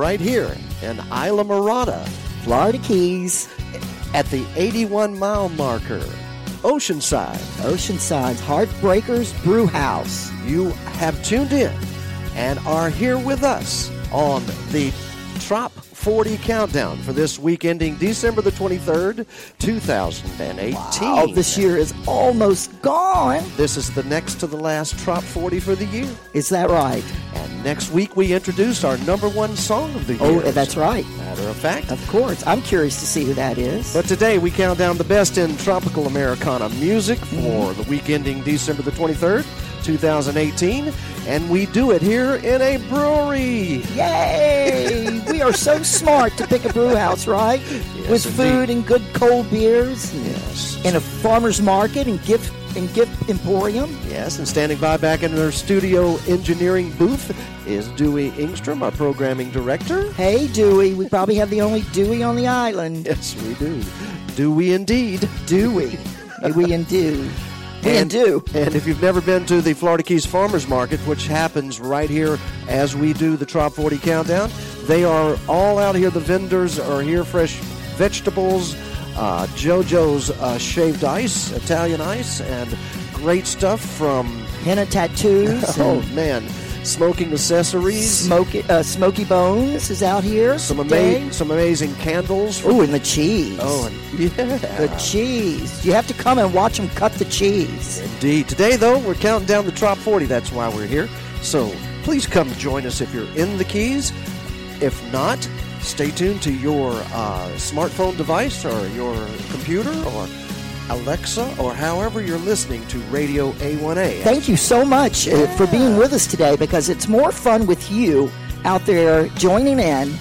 right here in Isla Morada, Florida Keys, at the 81 mile marker, Oceanside. Oceanside's Heartbreakers Brew House. You have tuned in and are here with us on the Trop 40 countdown for this week ending December the 23rd, 2018. Wow, this year is almost gone. This is the next to the last Trop 40 for the year. Is that right? And next week we introduce our number one song of the oh, year. Oh, that's right. Matter of fact. Of course. I'm curious to see who that is. But today we count down the best in tropical Americana music for the week ending December the 23rd, 2018. And we do it here in a brewery. Yay! we are so smart to pick a brew house, right? With indeed. food and good cold beers. Yes. In a farmer's market and gift and gift emporium. Yes, and standing by back in their studio engineering booth is Dewey Ingstrom, our programming director. Hey, Dewey. We probably have the only Dewey on the island. Yes, we do. Dewey indeed. Dewey. we and do. We and do. And if you've never been to the Florida Keys Farmers Market, which happens right here as we do the Trop 40 countdown, they are all out here. The vendors are here, fresh vegetables, uh, JoJo's uh, shaved ice, Italian ice, and great stuff from, Henna tattoos. oh man, smoking accessories. Smoky, uh, Smoky Bones is out here. some, today. ama- some amazing candles. From, Ooh, and the cheese. oh, and yeah. the cheese. You have to come and watch them cut the cheese. Indeed. Today, though, we're counting down the Trop 40. That's why we're here. So please come join us if you're in the Keys. If not, stay tuned to your uh, smartphone device or your computer or Alexa or however you're listening to Radio A1A. Thank you so much uh, for being with us today because it's more fun with you out there joining in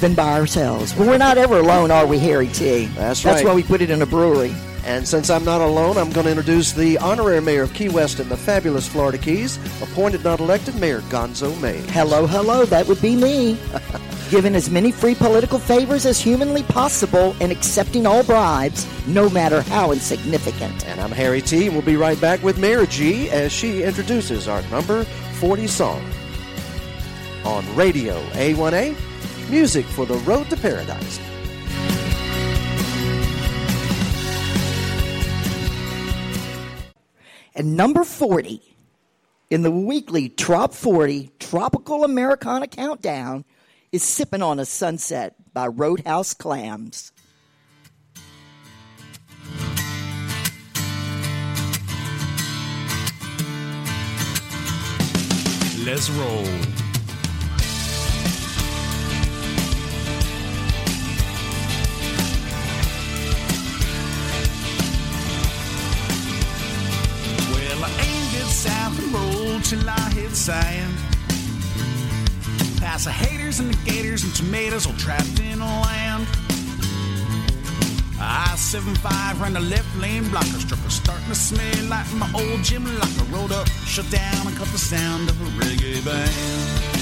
than by ourselves. But we're not ever alone, are we, Harry T? That's right. That's why we put it in a brewery. And since I'm not alone, I'm going to introduce the honorary mayor of Key West and the fabulous Florida Keys, appointed not elected Mayor Gonzo May. Hello, hello, that would be me. Giving as many free political favors as humanly possible and accepting all bribes, no matter how insignificant. And I'm Harry T. We'll be right back with Mayor G as she introduces our number 40 song on Radio A1A, music for the road to paradise. And number 40 in the weekly Trop 40 Tropical Americana Countdown is Sipping on a Sunset by Roadhouse Clams. Let's roll. South and roll till I hit sand. Past the haters and the gators and tomatoes all trapped in a land. I 75 ran the left lane blocker, struck a starting to smell like my old gym locker. Rolled up, shut down, and cut the sound of a reggae band.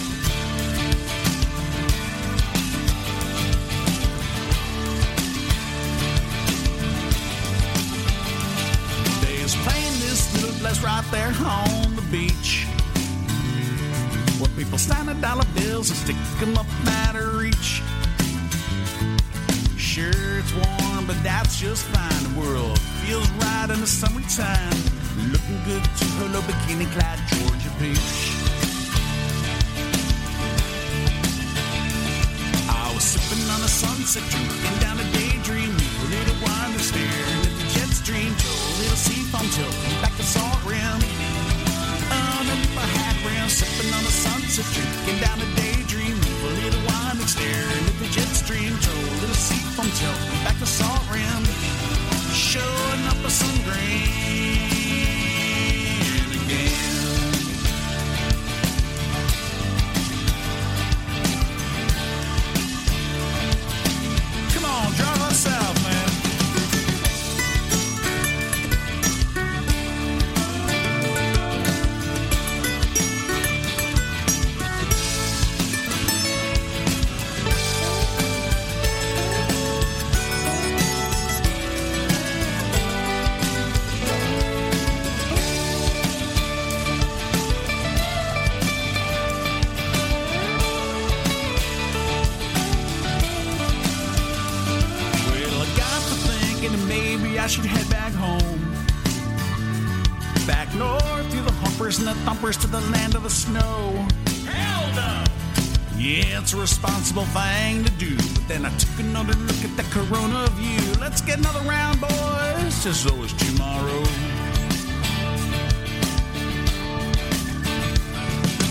Place right there on the beach. Where people stand a dollar bills and stick 'em up out of reach. Sure, it's warm, but that's just fine. The world feels right in the summertime. Looking good to her little bikini clad Georgia peach. I was sipping on a sunset, drinking down a daydream. A little wine and staring at the jet stream. A little sea foam tilting back the rim. Um, Underneath my hat rim, sipping on a sunset, drinking down a daydream. A little wine and staring at the jet stream. Till a little sea foam tilting back the salt rim. Showing up with some green another boys, just so as tomorrow.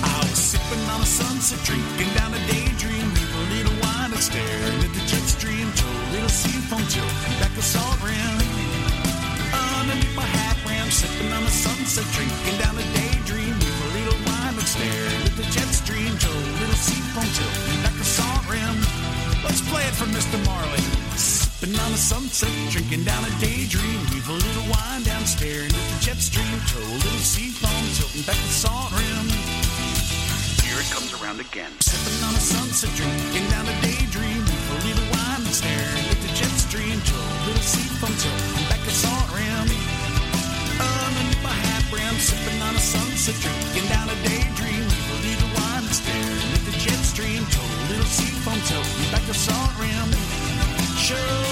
I was sipping on a sunset, drinking down a daydream, with a little wine and staring at the jet stream. Told a little seafoam till back a salt rim. Underneath my hat rim, sipping on a sunset, drinking down a daydream, with a little wine and staring at the jet stream. Told a little seafoam till back a salt rim. Let's play it for Mr. Marley. Sipping on a sunset, drinking down a daydream, leave a little wine down, staring at the jet stream. Told a little seafoam, tilting back the salt rim. Here it comes around again. Sipping on a sunset, drinking down a daydream, leave a little wine and staring at the jet stream. Told a little seafoam, tilting back the salt rim. Underneath my hat brim, sipping on a sunset, drinking down a daydream, leave a little wine and staring at the jet stream. Told a little seafoam, tilting back the salt rim. Showing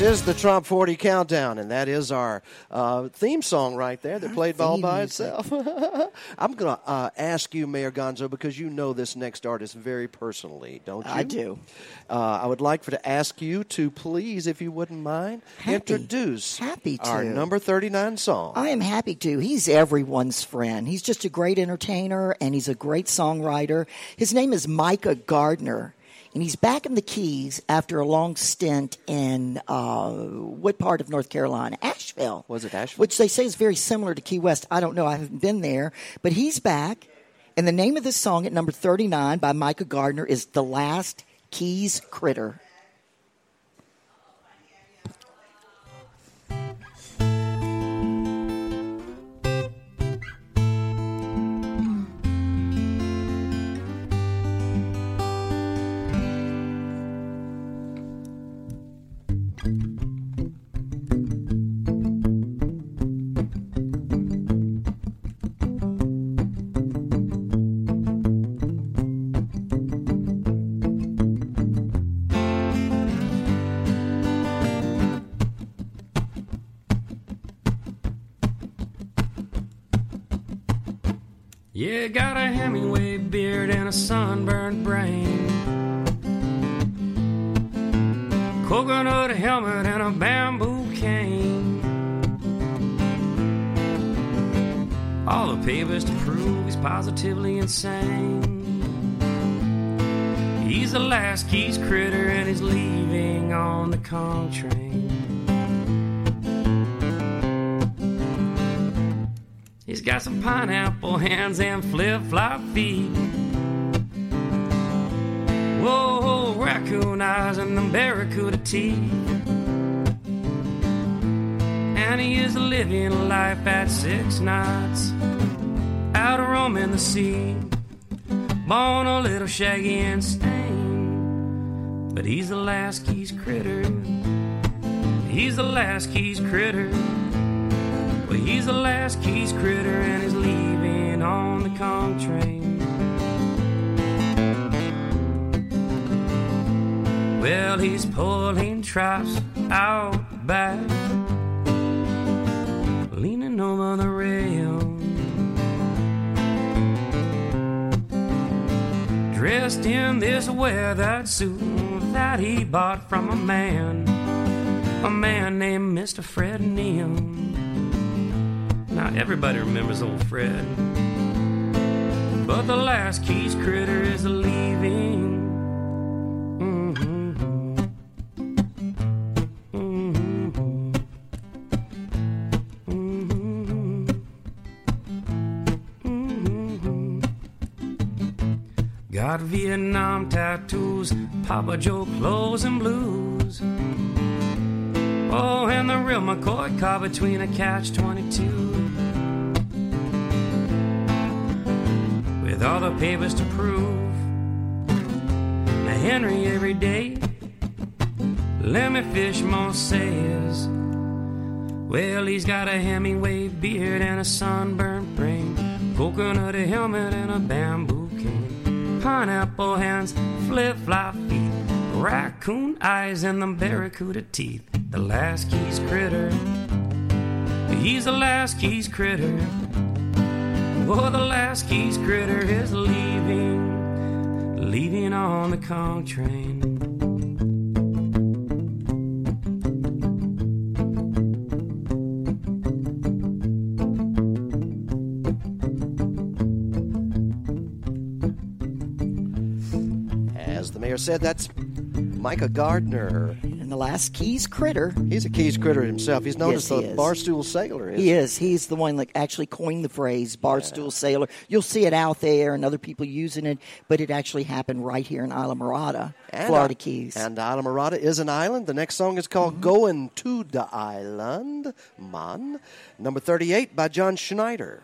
This is the Trop 40 Countdown, and that is our uh, theme song right there that played all by itself. I'm going to uh, ask you, Mayor Gonzo, because you know this next artist very personally, don't you? I do. Uh, I would like for to ask you to please, if you wouldn't mind, Happy. introduce Happy to. our number 39 song. I am happy to. He's everyone's friend. He's just a great entertainer and he's a great songwriter. His name is Micah Gardner. And he's back in the Keys after a long stint in uh, what part of North Carolina? Asheville. Was it Asheville? Which they say is very similar to Key West. I don't know. I haven't been there. But he's back. And the name of this song at number 39 by Micah Gardner is The Last Keys Critter. Got a Hemingway beard and a sunburned brain. Coconut helmet and a bamboo cane. All the papers to prove he's positively insane. He's the last Keys critter and he's leaving on the Conch train. He's got some pineapple hands and flip flop feet. Whoa, raccoon eyes and them barracuda teeth. And he is living life at six knots, out roaming the sea. Born a little shaggy and stained, but he's the last Keys critter. He's the last Keys critter. Well, he's the last Keys critter and he's leaving on the Conch train. Well, he's pulling traps out back, leaning over the rail. Dressed in this weathered suit that he bought from a man, a man named Mr. Fred Neal. Now, everybody remembers old Fred. But the last Keys critter is leaving. Got Vietnam tattoos, Papa Joe clothes and blues. Oh, and the real McCoy caught between a catch 22. With all the papers to prove. Now, Henry, every day, let me fish more says. Well, he's got a Hemingway beard and a sunburned brain, coconut a helmet and a bamboo cane, pineapple hands, flip flop feet, raccoon eyes and the barracuda teeth. The last keys critter, he's the last keys critter. Oh, the last keys critter is leaving, leaving on the Conch train. As the mayor said, that's Micah Gardner. Last Keys critter, He's a Keys critter himself. He's known Yes, as the barstool sailor. isn't he is. He's the one that actually coined the phrase barstool sailor. You'll see it out there and other people using it, but it actually happened right here in Isla Morada, And, Florida uh, Keys. And Isla Morada is an island. The next song is called Mm-hmm. Going to the Island, Man. Number 38 by John Schneider.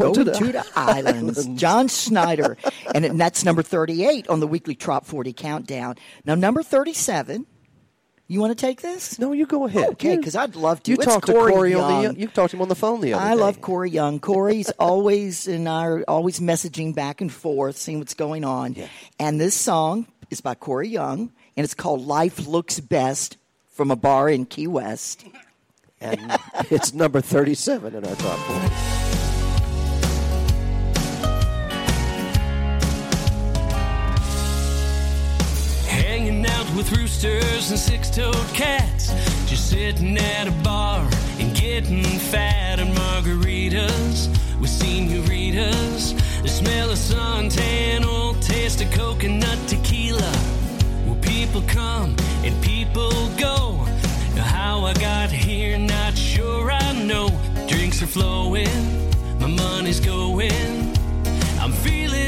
Going, Going to the, to the islands. John Schneider. and, it- and that's number 38 on the weekly Trop 40 countdown. Now, number 37. You want to take this? No, you go ahead. Okay, 'cause I'd love to. You It's talked to Corey Corey on Young. the. You talked to him on the phone the other I day. love Corey Young. Corey's always and I are always messaging back and forth, seeing what's going on. And this song is by Corey Young, and it's called "Life Looks Best" from a bar in Key West. and it's number thirty-seven in our top four. With roosters and six-toed cats, just sitting at a bar and getting fat on margaritas with senoritas. The smell of suntan oil, taste of coconut tequila. Well, people come and people go. Now, how I got here, not sure I know. Drinks are flowing, my money's going. I'm feeling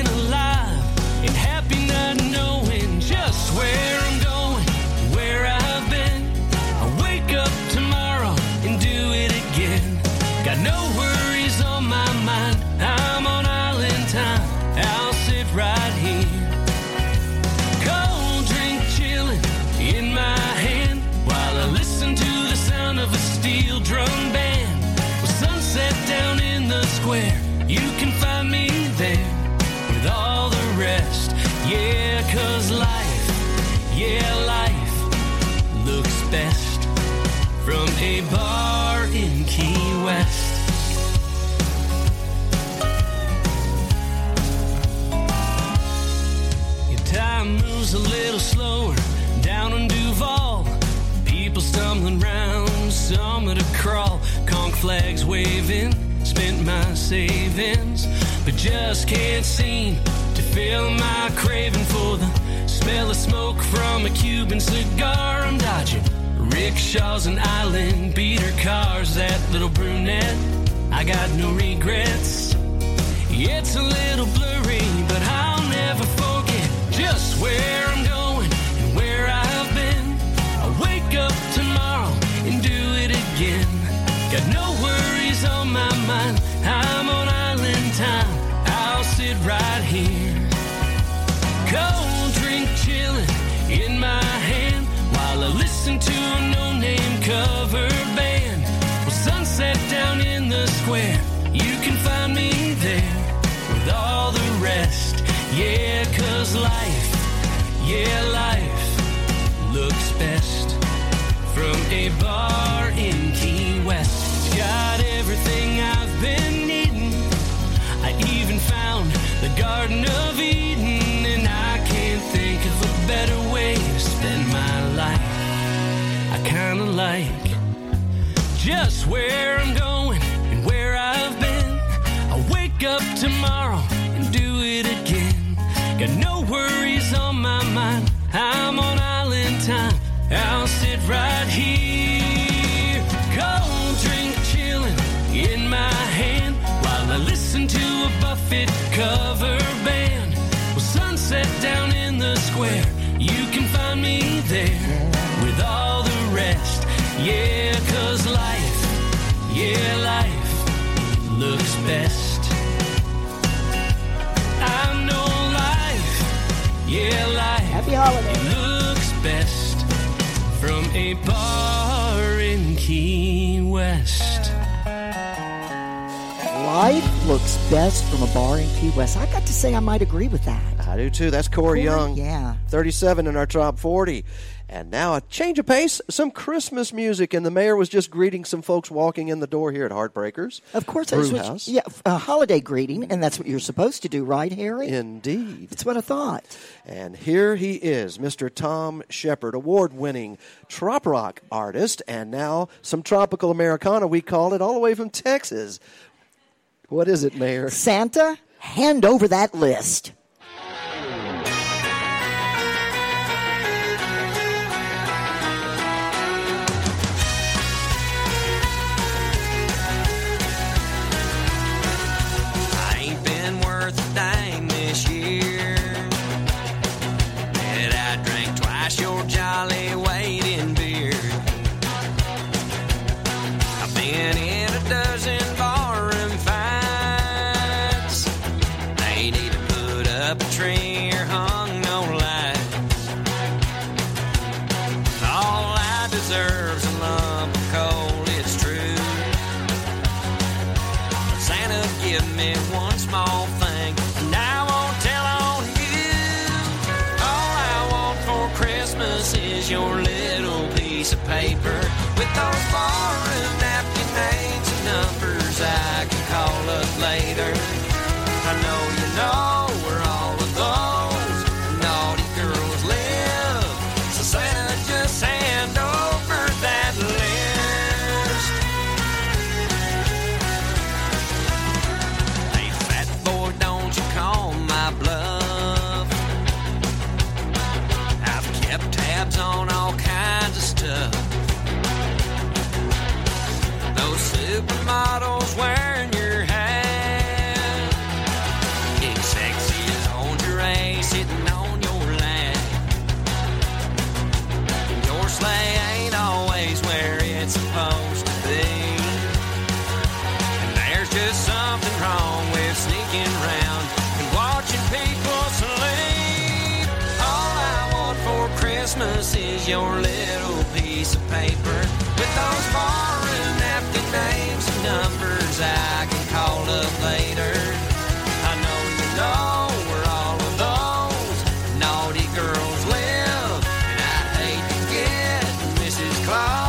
at a crawl. Conch flags waving, spent my savings, but just can't seem to fill my craving for the smell of smoke from a Cuban cigar. I'm dodging rickshaws and island beater cars. That little brunette, I got no regrets. It's a little blurry, but I'll never forget just where I'm going and where I've been. I wake up my mind. I'm on island time. I'll sit right here. Cold drink chilling in my hand while I listen to a no name cover band. Well, sunset down in the square, you can find me there with all the rest. Yeah, cause life, yeah, life looks best from a bar kinda like just where I'm going and where I've been. I wake up tomorrow and do it again. Got no worries on my mind. I'm on island time. I'll sit right here. Cold drink chilling in my hand while I listen to a Buffett cover band. Well, sunset down in the square. You can find me there the rest. Yeah, cause life, yeah, life looks best. I know life, yeah, life Happy holiday. looks best from a bar in Key West. Life looks best from a bar in Key West. I got to say, I might agree with that. I do too. That's Corey, Corey, Young. yeah. 37 in our top 40. And now a change of pace, some Christmas music. And the mayor was just greeting some folks walking in the door here at Heartbreakers. Of course, I Brew just House. yeah, a holiday greeting, and that's what you're supposed to do, right, Harry? Indeed. That's what I thought. And here he is, Mr. Tom Shepard, award winning trop rock artist, and now some tropical Americana, we call it, all the way from Texas. What is it, Mayor? Santa, hand over that list. Your little piece of paper with those barroom napkin names and numbers I can call up later. I know you know where all of those naughty girls live, and I hate to get Mrs. Claus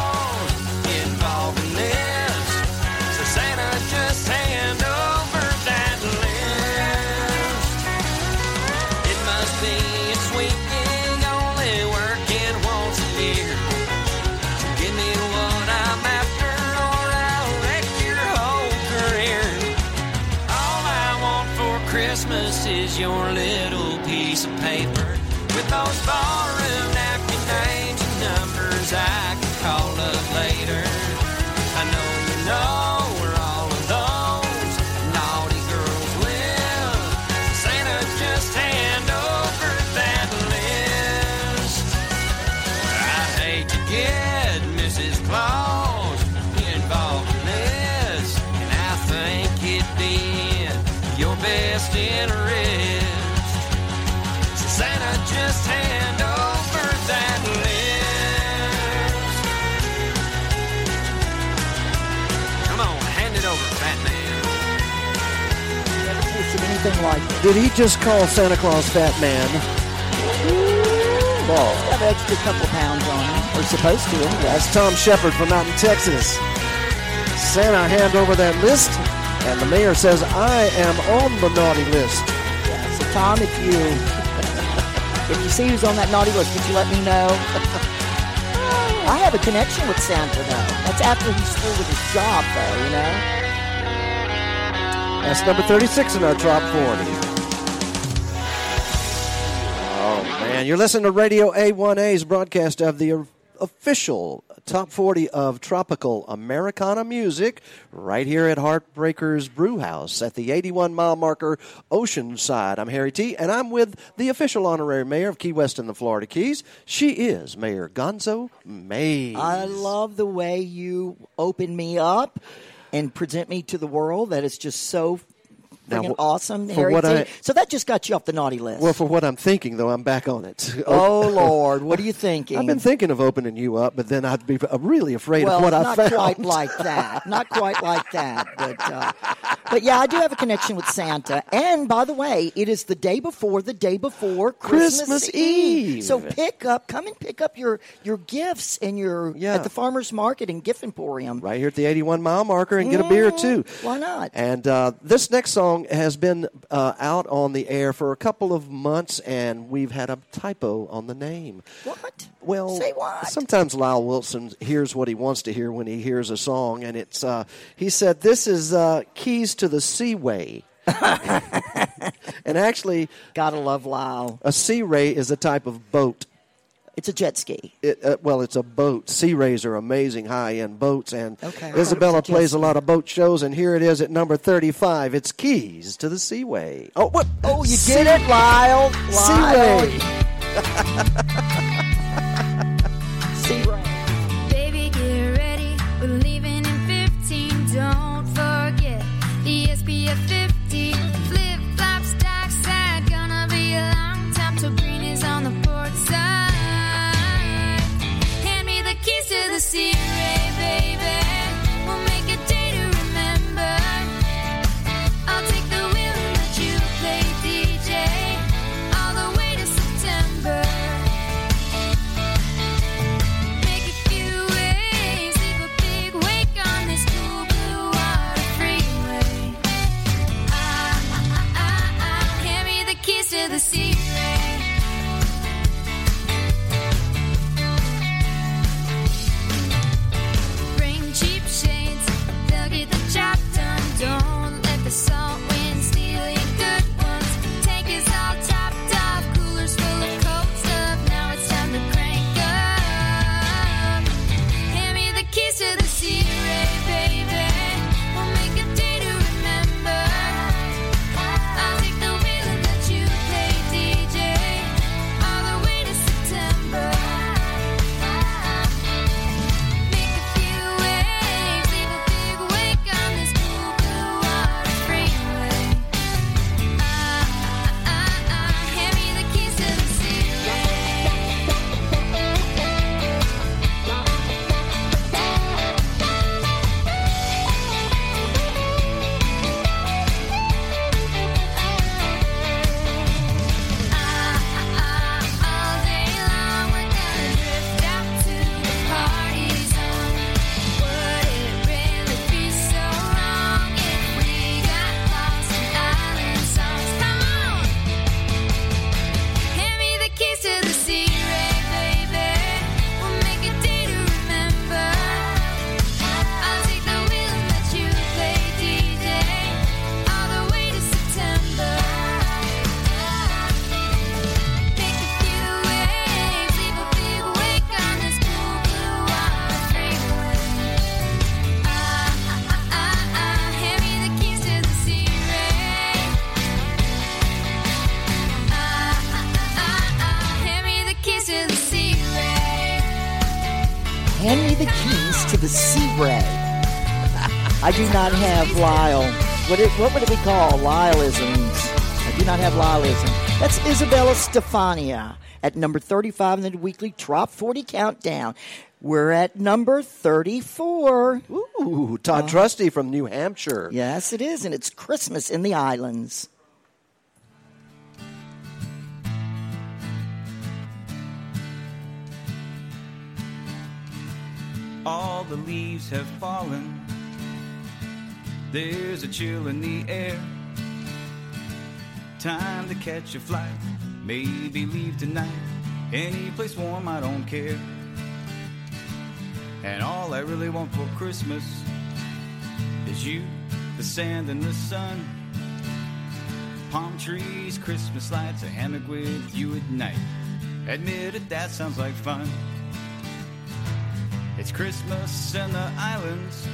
Did he just call Santa Claus Fat Man? Well, got an extra couple pounds on him. We're supposed to, anyway. That's Tom Shepard from out in Texas. Santa hand over that list, and the mayor says, I am on the naughty list. Yeah, so Tom, if you if you see who's on that naughty list, could you let me know? I have a connection with Santa though. That's after he's through with his job though, you know? That's number 36 in our top 40. Man. You're listening to Radio A1A's broadcast of the official top 40 of tropical Americana music right here at Heartbreakers Brewhouse at the 81 mile marker Oceanside. I'm Harry T, and I'm with the official honorary mayor of Key West in the Florida Keys. She is Mayor Gonzo Mays. I love the way you open me up and present me to the world. That is just so Now, freaking awesome. for what. I- so that just got you off the naughty list. Well, for what I'm thinking, though, I'm back on it. oh Lord, what are you thinking? I've been thinking of opening you up, but then I'd be really afraid well, of what I found. not quite like that. Not quite like that. But, uh, but yeah, I do have a connection with Santa. And by the way, it is the day before the day before Christmas, Christmas Eve. So pick up, come and pick up your your gifts and your Yeah. at the farmers market and gift emporium. right here at the 81 mile marker and get a beer too. Why not? And uh, this next song has been uh, out on the air for a couple of months, and we've had a typo on the name. What? Well, Say what? sometimes Lyle Wilson hears what he wants to hear when he hears a song, and it's uh, he said this is uh, Keys to the Seaway. and actually, Gotta love Lyle. a sea ray is a type of boat. It's a jet ski. It, uh, well, it's a boat. Sea rays are amazing high end boats, and Okay. Isabella a plays a lot of boat shows, and here it is at number thirty-five. It's Keys to the Seaway. Oh, what? Oh, you Sea- get it, Lyle. Lyle. Seaway. Seaway. To the Sea Ray. I do not have Lyle. What, it, what would it be called? Lyleisms. I do not have Lyleism. That's Isabella Stefania at number 35 in the weekly Trop 40 countdown. We're at number 34. Ooh, Todd uh-huh. Trusty from New Hampshire. Yes, it is, and it's Christmas in the islands. All the leaves have fallen. There's a chill in the air. Time to catch a flight. Maybe leave tonight. Any place warm, I don't care. And all I really want for Christmas is you, the sand, and the sun. Palm trees, Christmas lights, a hammock with you at night. Admit it, that sounds like fun. It's Christmas in the islands.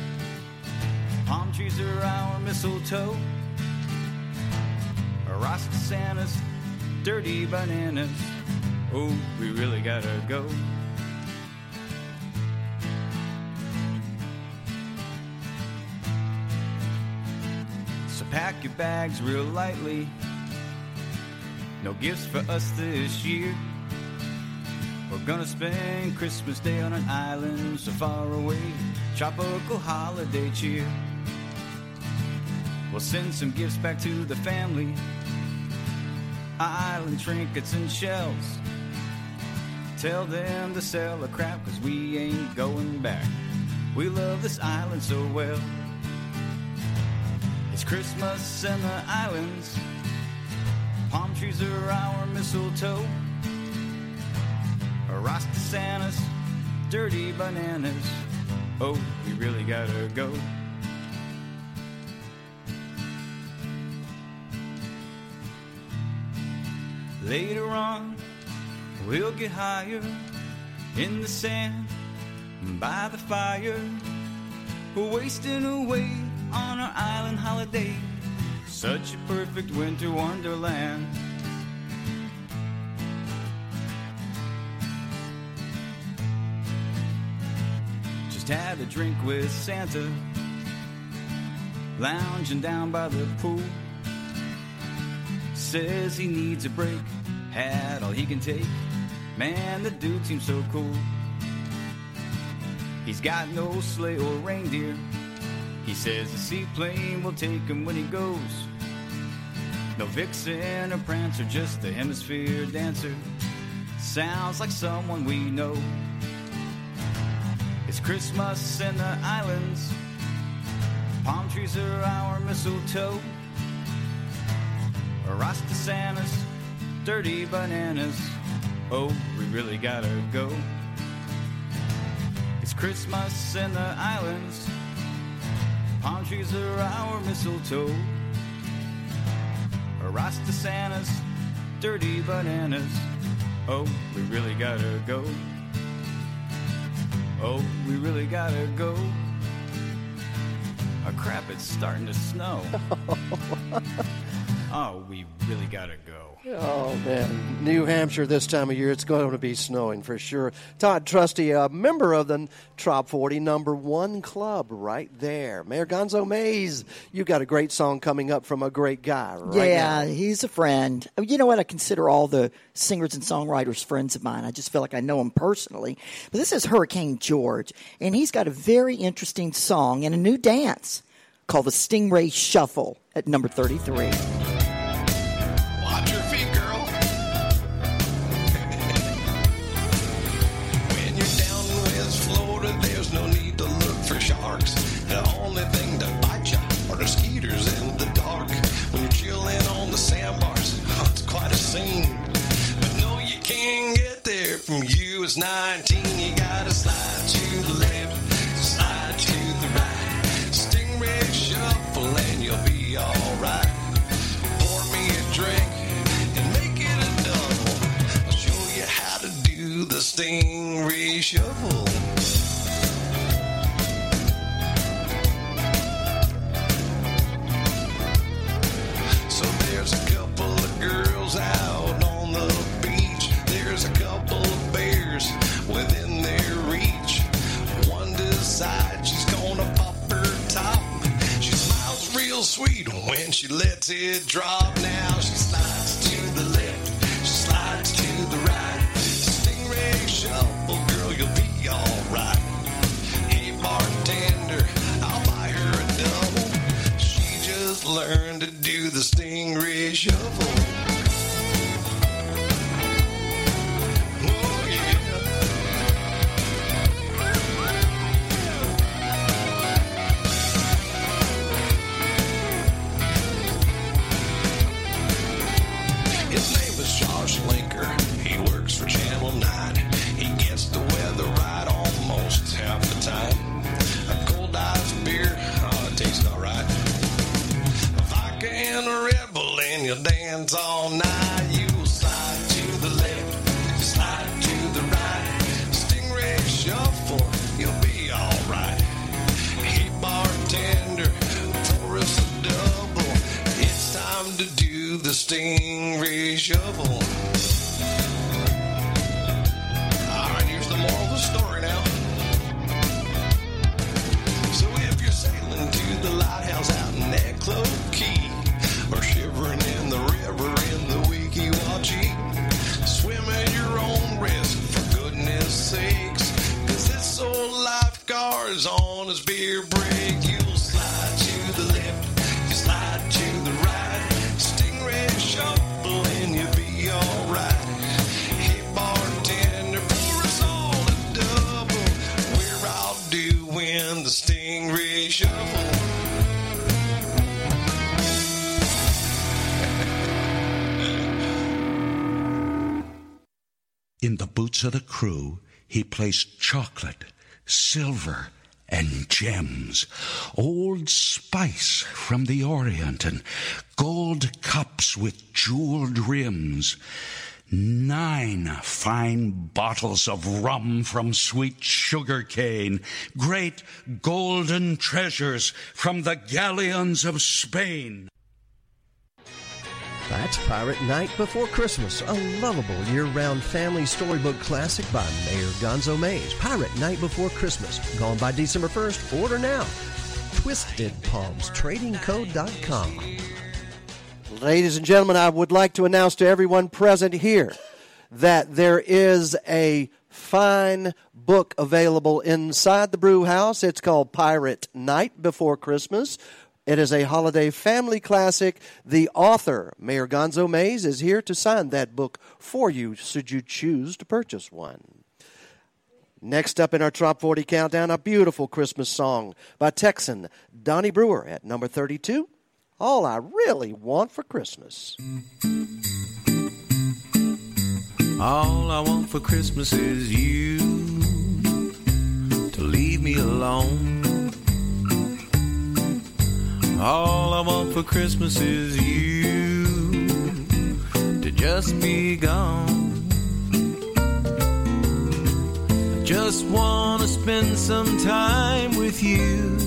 Palm trees are our mistletoe. Rasta Santa's dirty bananas. Oh, we really gotta go. So pack your bags real lightly. No gifts for us this year. We're gonna spend Christmas Day on an island so far away. Tropical holiday cheer. We'll send some gifts back to the family. Island trinkets and shells. Tell them to sell a crap cause we ain't going back. We love this island so well. It's Christmas in the islands. Palm trees are our mistletoe. Rasta Santa's dirty bananas. Oh, we really gotta go. Later on, we'll get higher in the sand by the fire. We're wasting away on our island holiday. Such a perfect winter wonderland. Just had a drink with Santa, lounging down by the pool. Says he needs a break, had all he can take. Man, the dude seems so cool. He's got no sleigh or reindeer. He says a seaplane will take him when he goes. No vixen or prancer, just the hemisphere dancer. Sounds like someone we know. It's Christmas in the islands. Palm trees are our mistletoe. Rasta Santa's dirty bananas. Oh, we really gotta go. It's Christmas in the islands. Palm trees are our mistletoe. Rasta Santa's dirty bananas. Oh, we really gotta go. Oh, we really gotta go. Oh crap, it's starting to snow. oh, we really gotta go. Oh man, New Hampshire this time of year, it's going to be snowing for sure. Todd Trusty, a member of the Trop 40 number one club, right there. Mayor Gonzo Mays, you've got a great song coming up from a great guy, right? yeah, now. he's a friend. You know what? I consider all the singers and songwriters friends of mine. I just feel like I know them personally. But this is Hurricane George, and he's got a very interesting song and a new dance called the Stingray Shuffle at number 33. Get there from 19. You gotta slide to the left, slide to the right. Stingray shuffle and you'll be alright. Pour me a drink and make it a double. I'll show you how to do the stingray shuffle. So there's a couple of girls out sweet when she lets it drop. Now she slides to the left, she slides to the right. Stingray shuffle, girl, you'll be alright. Hey bartender, I'll buy her a double. She just learned to do the stingray shuffle. You'll dance all night. You slide to the left, slide to the right. Stingray shuffle, you'll be alright. Hey bartender, pour us a double. It's time to do the stingray shuffle. On his beer break. You'll slide to the left, you slide to the right. Stingray shuffle and you'll be alright. Hey bartender, pour us all a double. We're doing the stingray shuffle. In the boots of the crew, he placed chocolate, silver, and gems, old spice from the Orient, and gold cups with jeweled rims. Nine fine bottles of rum from sweet sugar cane, great golden treasures from the galleons of Spain. That's Pirate Night Before Christmas, a lovable year-round family storybook classic by Mayor Gonzo Mays. Pirate Night Before Christmas, gone by December 1st. Order now. TwistedPalmsTradingCo.com. Ladies and gentlemen, I would like to announce to everyone present here that there is a fine book available inside the brew house. It's called Pirate Night Before Christmas. It is a holiday family classic. The author, Mayor Gonzo Mays, is here to sign that book for you should you choose to purchase one. Next up in our Top 40 Countdown, a beautiful Christmas song by Texan Donnie Brewer at number 32. All I really want for Christmas. All I want for Christmas is you to leave me alone. All I want for Christmas is you to just be gone. I just want to spend some time with you,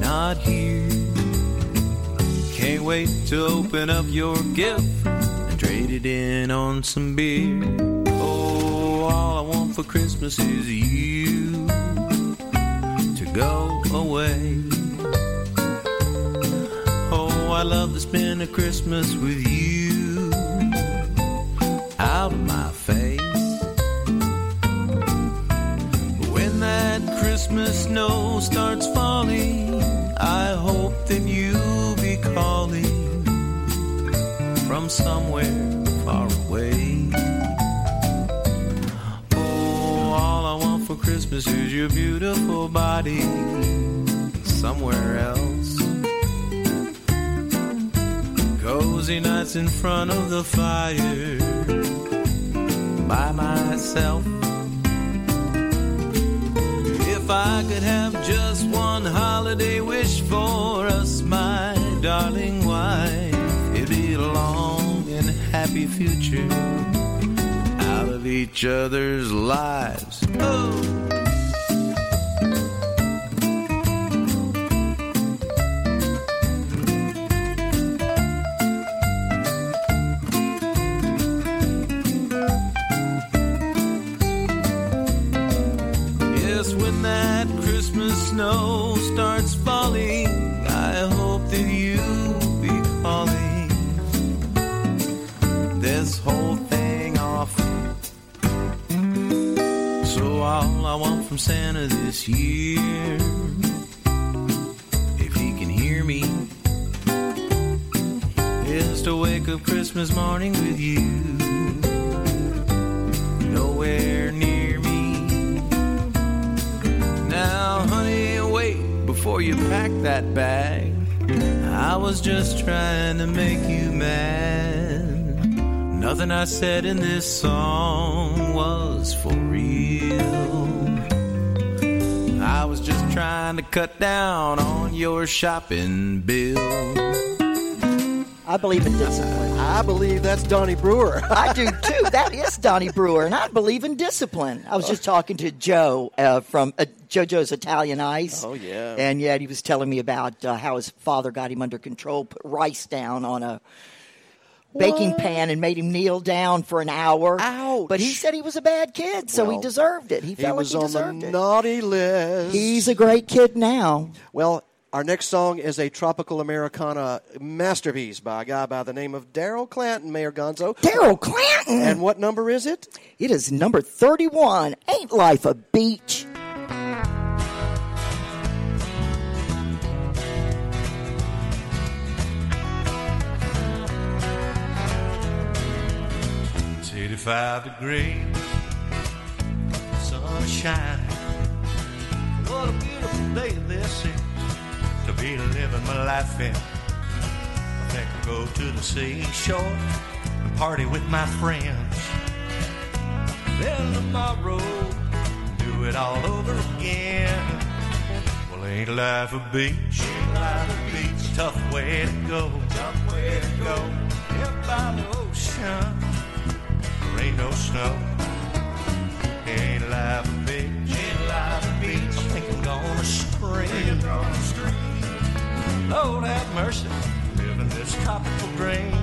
not here. Can't wait to open up your gift and trade it in on some beer. Oh, all I want for Christmas is you to go away. I love to spend a Christmas with you out of my face. When that Christmas snow starts falling, I hope that you'll be calling from somewhere far away. Oh, all I want for Christmas is your beautiful body somewhere else. Cozy nights in front of the fire by myself. If I could have just one holiday wish for us, my darling wife, it'd be a long and happy future out of each other's lives. Oh. when that Christmas snow starts falling, I hope that you'll be calling this whole thing off. So, all I want from Santa this year, if he can hear me, is to wake up Christmas morning with you. Nowhere near now, honey, wait before you pack that bag. I was just trying to make you mad. Nothing I said in this song was for real. I was just trying to cut down on your shopping bill. I believe in discipline. I believe that's Donnie Brewer. I do too. That is Donnie Brewer, and I believe in discipline. I was just talking to Joe uh, from uh, JoJo's Italian Ice. Oh, yeah. and yet he was telling me about uh, how his father got him under control, put rice down on a baking What? pan, and made him kneel down for an hour. Ouch. But he said he was a bad kid, so he deserved it. He he felt was like he on the deserved it. naughty list. He's a great kid now. Well, our next song is a tropical Americana masterpiece by a guy by the name of Daryl Clanton, Mayor Gonzo. Daryl Clanton. And what number is it? It is number 31. Ain't life a beach? It's 85 degrees, sun shining. What a beautiful day this is to be living my life in. I think I'll go to the seashore and party with my friends. Then tomorrow, do it all over again. Well, ain't life a beach? Ain't life a beach? Tough way to go. Tough way to go. Here by the ocean, there ain't no snow. Ain't life a beach? Ain't life a beach? I think I'm gonna scream. Lord have mercy, living this tropical dream.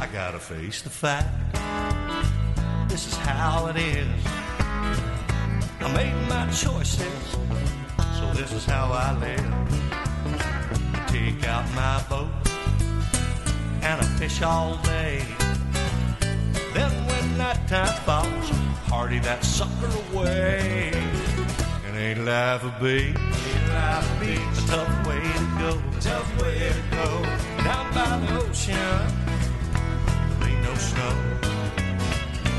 I gotta face the fact. This is how it is. I made my choices, so this is how I live. Take out my boat and I fish all day. Then when nighttime falls, party that sucker away. And ain't life a beach? Life a beach? A tough way to go. Tough way to go. Down by the ocean, there ain't no snow.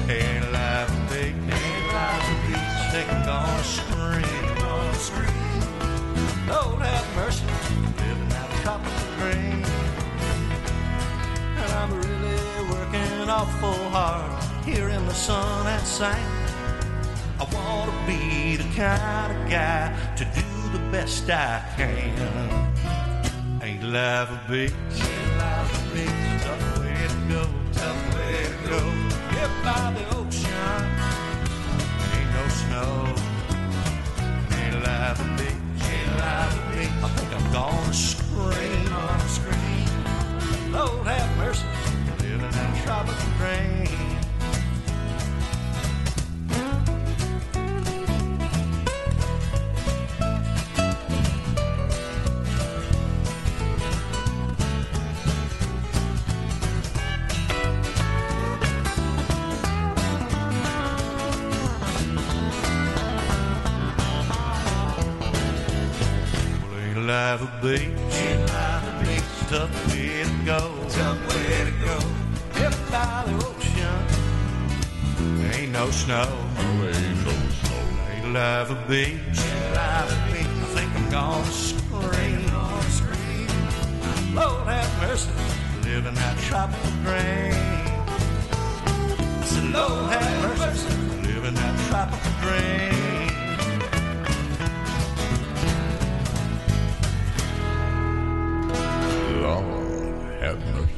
Ain't life a beach? Ain't life a beach? I think I'm gonna scream. Gonna scream. Lord have mercy, living that tropical dream. And I'm really working awful hard here in the sun and sand. I want to be the kind of guy to do the best I can. Ain't life a beach? Ain't life a beach? Tough way to go, tough way to go. Here by the ocean, ain't no snow. Ain't life a beach? Ain't life a beach? I think I'm gonna scream, gonna scream. Lord have mercy, living that tropical dream. Ain't life a beach? A beach? Tough way to go. Tough way to go. If by the ocean, ain't no snow. ain't no snow. Ain't life a beach? A beach? I think I'm gonna scream. Gonna scream. Lord have mercy, living that tropical dream. I said, Lord have mercy, living that tropical dream. Lord have mercy.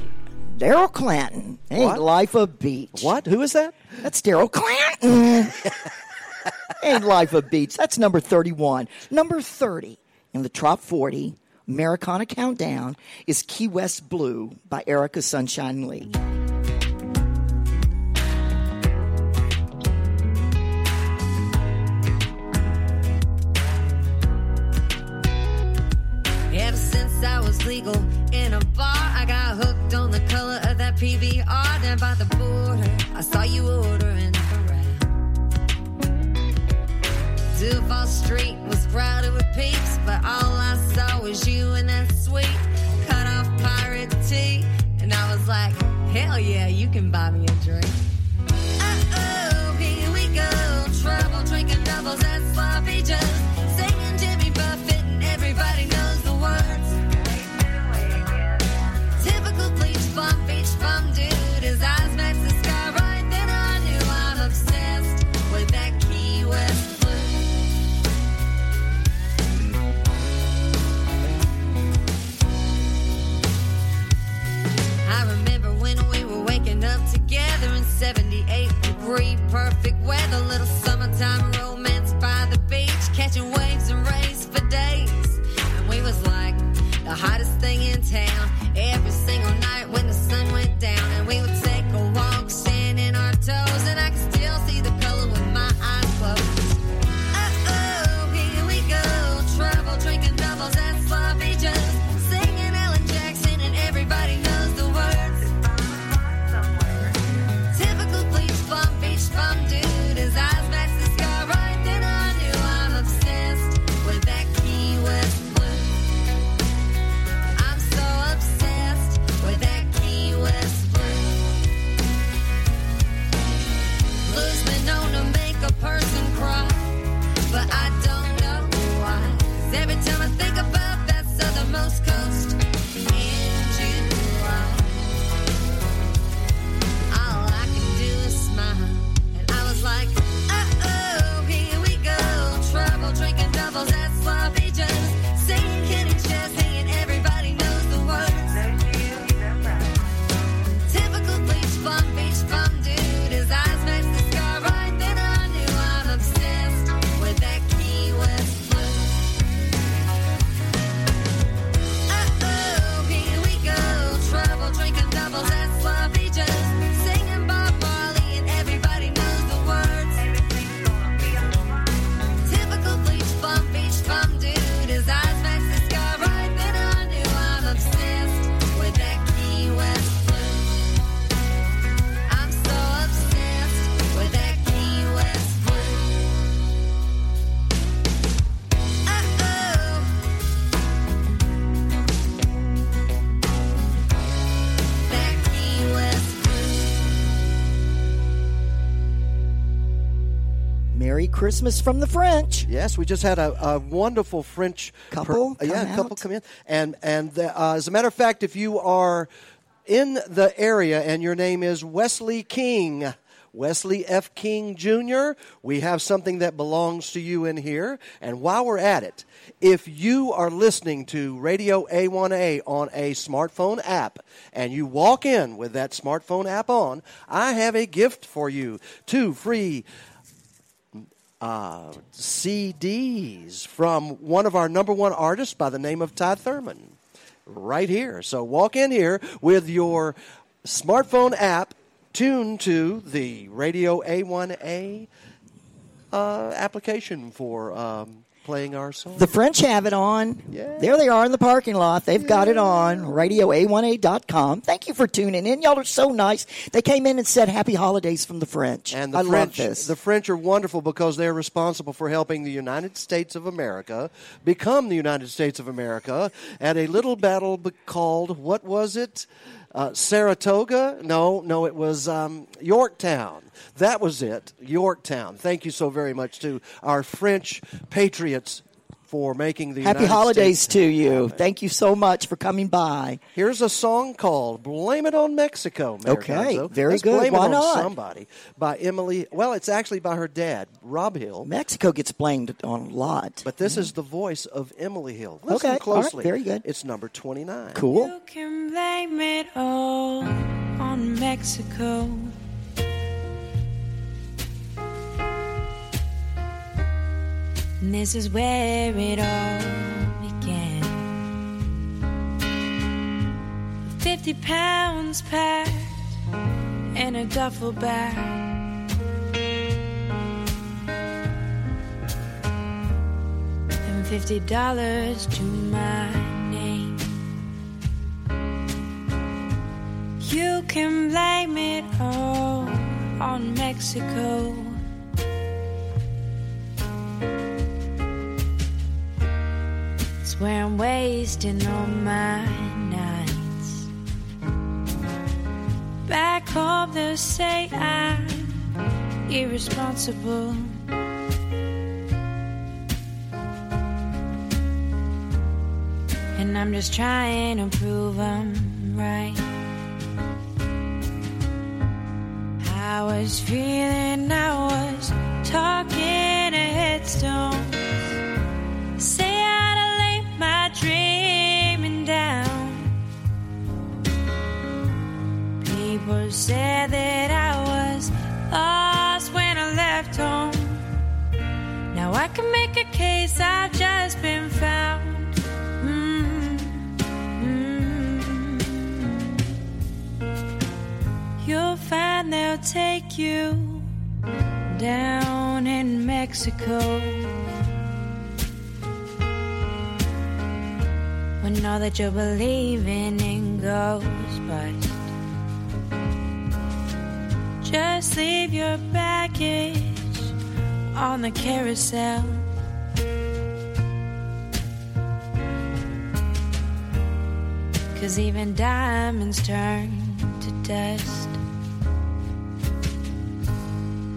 Daryl Clanton. Ain't What? life a beach? What? Who is that? That's Daryl Clanton. Ain't life a beach? That's number 31. Number 30 in the top 40 Americana Countdown is Key West Blue by Erica Sunshine Lee. Ever since I was legal in a bar, I got hooked on the color of that PBR down by the border. I saw you ordering up around. Duval Street was crowded with peeps, but all I saw was you and that sweet cut off pirate tee. And I was like, hell yeah, you can buy me a drink. Uh-oh, here we go. Trouble drinking doubles at sloppy joes. Waking up together in 78 degree perfect weather, little summertime romance by the beach, catching waves and rays for days. And we was like the hottest thing in town every single night when the sun went down. And we would Christmas from the French. Yes, we just had a, a wonderful French Couple per- yeah, come couple come in, and and the, uh, as a matter of fact, if you are in the area and your name is Wesley King. Wesley F. King Jr., we have something that belongs to you in here. And while we're at it, if you are listening to Radio A1A on a smartphone app and you walk in with that smartphone app on, I have a gift for you. Two free uh, CDs from one of our number one artists by the name of Ty Thurman. Right here. So walk in here with your smartphone app tuned to the Radio A1A uh, application for um, playing our song. The French have it on. There they are in the parking lot. They've got it on radioa1a.com. Thank you for tuning in. Y'all are so nice. They came in and said happy holidays from the French. And the I French, love this. the French are wonderful because they're responsible for helping the United States of America become the United States of America at a little battle called what was it? Uh, Saratoga? No, no, it was um, Yorktown. That was it, Yorktown. Thank you so very much to our French patriots for making the Happy United holidays States to you. Thank you so much for coming by. Here's a song called "Blame It on Mexico." Mayor Okay, Gonzo. very Let's good. Blame Why it on not? somebody by Emily. Well, it's actually by her dad, Rob Hill. Mexico gets blamed on a lot. But this is the voice of Emily Hill. Listen Okay, all right, closely. very good. It's number twenty-nine. Cool. You can blame it all on Mexico. And this is where it all began. Fifty pounds packed in a duffel bag. And fifty dollars to my name. You can blame it all on Mexico. Swear I'm wasting all my nights. Back home, they'll say I'm irresponsible. And I'm just trying to prove I'm right. I was feeling I was talking to headstones. People said that I was lost when I left home. Now I can make a case I've just been found. Mm, mm. You'll find they'll take you down in Mexico. When all that you're believing in goes bust. Just leave your baggage on the carousel. Cause even diamonds turn to dust.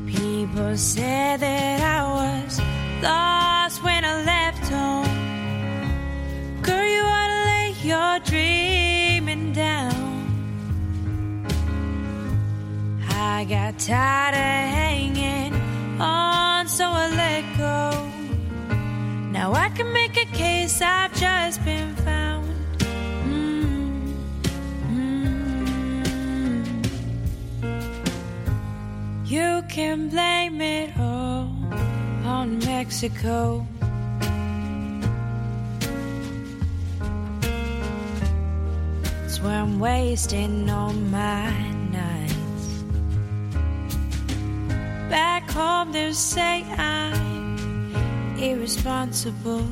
People said that I was lost when I left home. Girl, you ought to lay your dreaming down. I got tired of hanging on, so I let go. Now I can make a case I've just been found. Mm. You can blame it all on Mexico. It's where I'm wasting all my Back home, they'll say I'm irresponsible.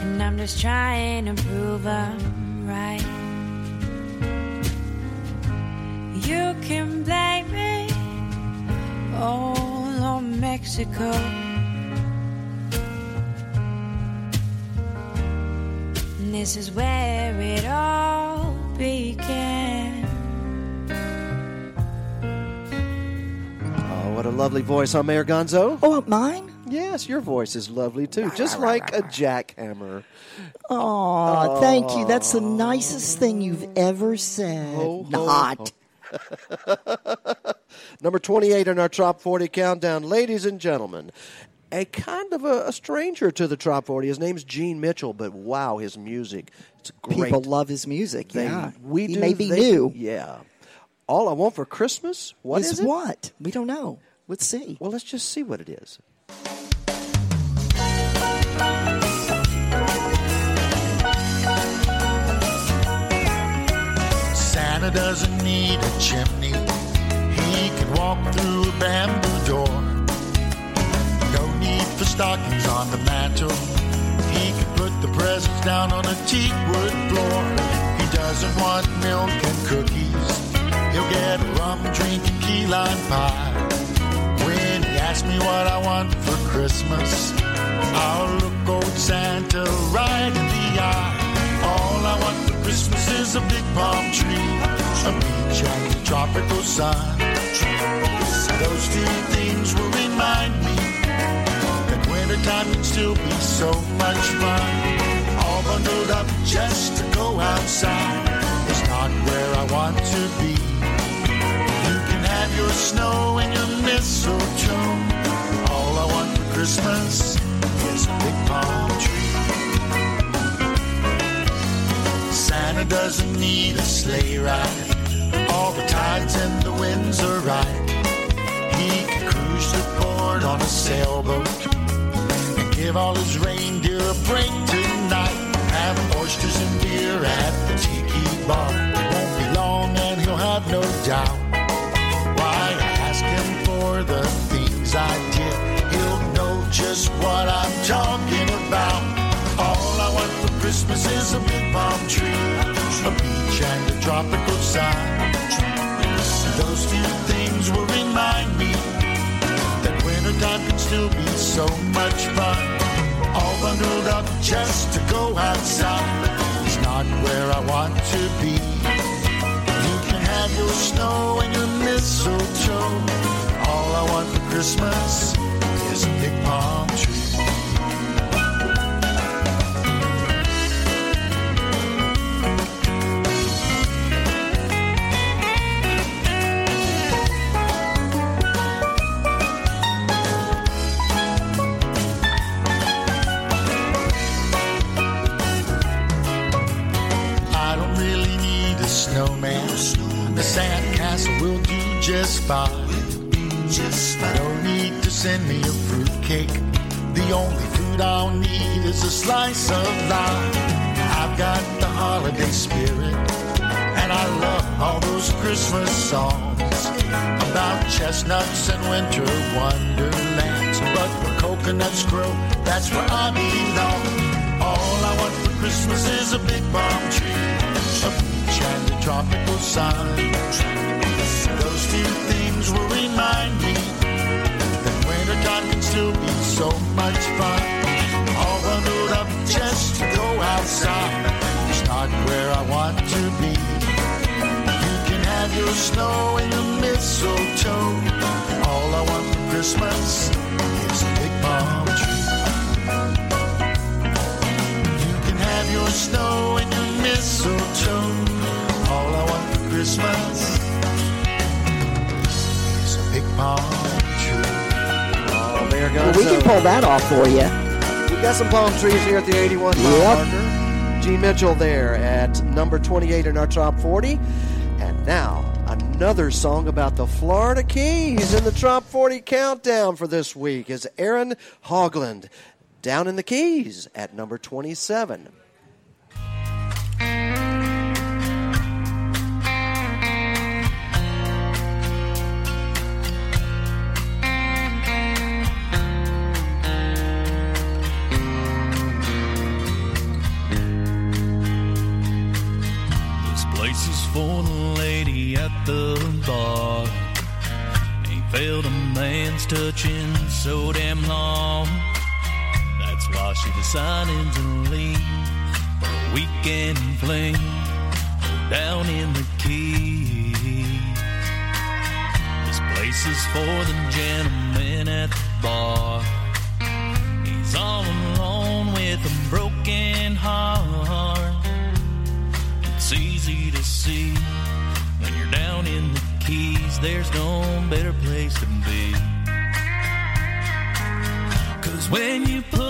And I'm just trying to prove I'm right. You can blame me all on Mexico. And this is where it all began. Oh, what a lovely voice, huh, Mayor Gonzo? Oh, mine? Yes, your voice is lovely too, just like a jackhammer. Oh, thank you. That's the nicest thing you've ever said. Ho, ho, Not. Number 28 in our Top 40 countdown. Ladies and gentlemen, a kind of a, a stranger to the Top 40. His name's Gene Mitchell, but wow, his music. It's great. People love his music. They- yeah. we he do. may be they new. Yeah. All I want for Christmas? What is is it? what? We don't know. Let's see. Well, let's just see what it is. Santa doesn't need a chimney. He can walk through a bamboo door. Stockings on the mantle. He can put the presents down on a teak wood floor. He doesn't want milk and cookies. He'll get a rum drink and key lime pie. When he asks me what I want for Christmas, I'll look old Santa right in the eye. All I want for Christmas is a big palm tree, a beach and tropical sun. Those two things will remind me wintertime can still be so much fun. All bundled up just to go outside is not where I want to be. You can have your snow and your mistletoe. All I want for Christmas is a big palm tree. Santa doesn't need a sleigh ride. All the tides and the winds are right. He can cruise the port on a sailboat give all his reindeer a break tonight. Have oysters and beer at the tiki bar. Won't be long and he'll have no doubt. Why I ask him for the things I did? He'll know just what I'm talking about. All I want for Christmas is a big palm tree, a beach and a tropical sun. Those two things will remind me that winter wintertime can still be so much fun. All bundled up just to go outside. It's not where I want to be. You can have your snow and your mistletoe. All I want for Christmas is a big palm tree. The sandcastle will do just fine. No need to send me a fruitcake. The only food I'll need is a slice of lime. I've got the holiday spirit, and I love all those Christmas songs about chestnuts and winter wonderlands. But where coconuts grow, that's where I belong. All I want for Christmas is a big palm tree, a beach and tropical sun. Those two things will remind me that wintertime can still be so much fun. All bundled up just to go outside. It's not where I want to be. You can have your snow and your mistletoe. All I want for Christmas is a big palm tree. You can have your snow and your mistletoe. All I want for Christmas is a big palm tree. Oh, Mayor Well, we can pull that off for you. We got some palm trees here at the 81 mile Yep. marker. Gene Mitchell there at number 28 in our top 40. And now, another song about the Florida Keys in the top 40 countdown for this week is Aaron Hogland down in the Keys at number 27. For the lady at the bar. Ain't felt a man's touching so damn long. That's why she decided to leave for a weekend fling down in the Keys. This place is for the gentleman at the bar. He's all alone with a broken heart. It's easy to see when you're down in the keys, there's no better place to be. Cause when you put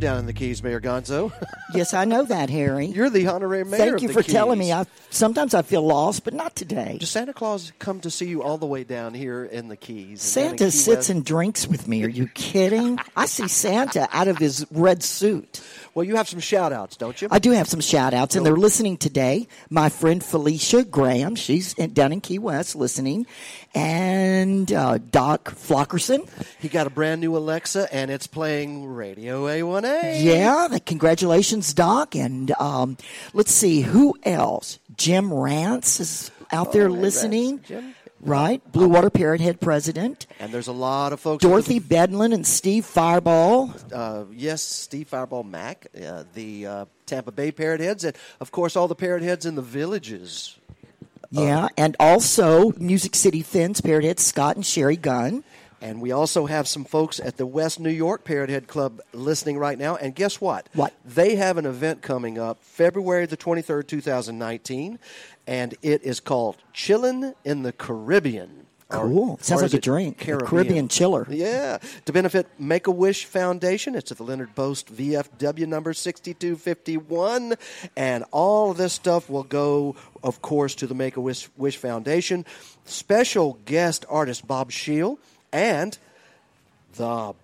down in the Keys, Mayor Gonzo. Yes, I know that, Harry. You're the honorary mayor. Thank you for telling me. I sometimes I feel lost, but not today. Does Santa Claus come to see you all the way down here in the Keys? and down in Santa Key sits West? and drinks with me. Are you kidding? I see Santa out of his red suit. Well, you have some shout outs, don't you? I do have some shout outs, and they're listening today. My friend Felicia Graham, she's in, down in Key West listening, and uh, Doc Flockerson. He got a brand new Alexa, and it's playing Radio A1A. Yeah, congratulations, Doc. And um, let's see, who else? Jim Rance is out there Oh, listening. Rance, Jim. Right, Blue Water Parrot Head President. And there's a lot of folks. Dorothy Bedlin and Steve Fireball. uh, yes, Steve Fireball Mack, uh, the uh, Tampa Bay Parrot Heads, and of course all the Parrot Heads in the villages. Yeah, and also Music City Fins, Parrot Head Scott and Sherry Gunn. And we also have some folks at the West New York Parrot Head Club listening right now. And guess what? What? They have an event coming up February the 23rd, 2019, and it is called Chillin' in the Caribbean. Or- Cool. Sounds or like a drink. A Caribbean? Caribbean chiller. Yeah. To benefit Make a Wish Foundation. It's at the Leonard Post VFW number 6251. And all of this stuff will go, of course, to the Make a Wish, Wish Foundation. Special guest artist Bob Shield and the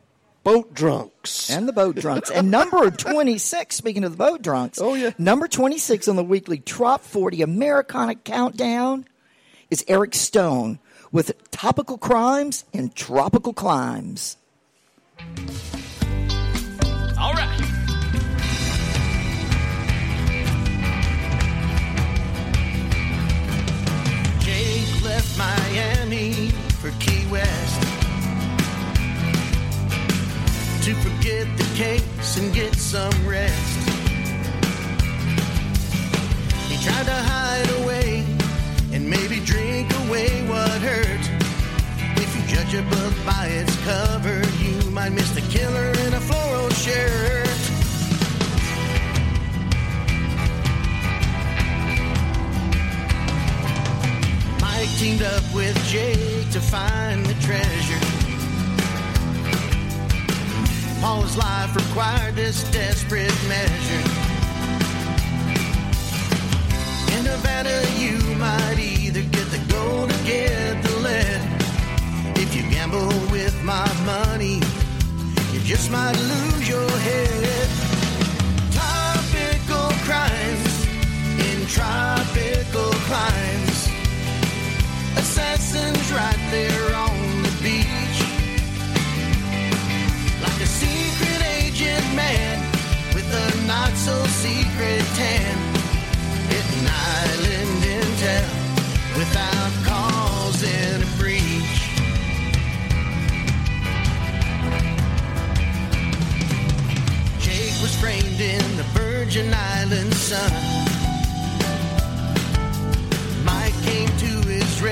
Boat Drunks. And the boat drunks. and number 26, speaking of the boat drunks. Oh, yeah. Number 26 on the weekly Trop 40 Americana Countdown is Eric Stone with Topical Crimes and Tropical Climes. All right. Jake left Miami to forget the case and get some rest. He tried to hide away and maybe drink away what hurt. If you judge a book by its cover, you might miss the killer in a floral shirt. Mike teamed up with Jake to find the treasure. Paul's life required this desperate measure. In Nevada, you might either get the gold or get the lead. If you gamble with my money, you just might lose your head. Topical crimes in tropical climes. Assassins right there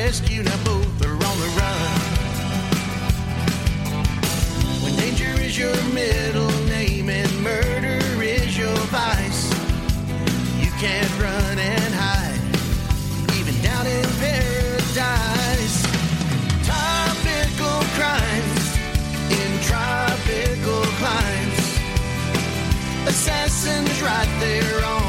rescue, now both are on the run. When danger is your middle name and murder is your vice, you can't run and hide, even down in paradise. Topical crimes in tropical climes, assassins right there on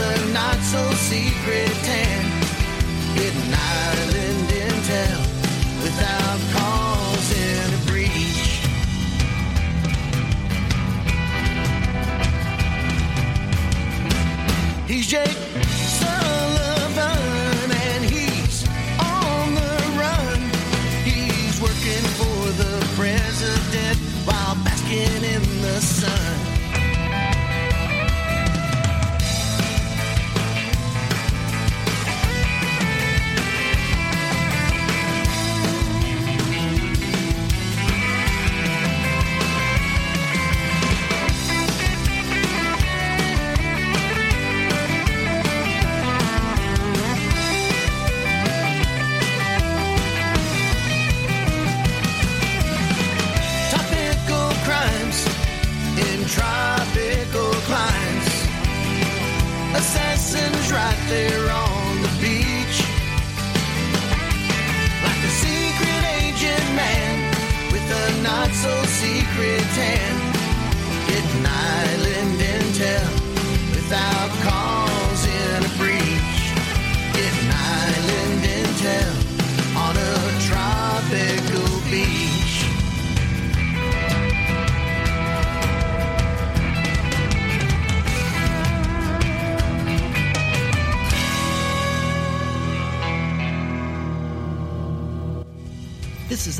a not so secret tan. Hidden island intel without causing a breach. He's Jake Sullivan and he's on the run. He's working for the president while basking in the sun.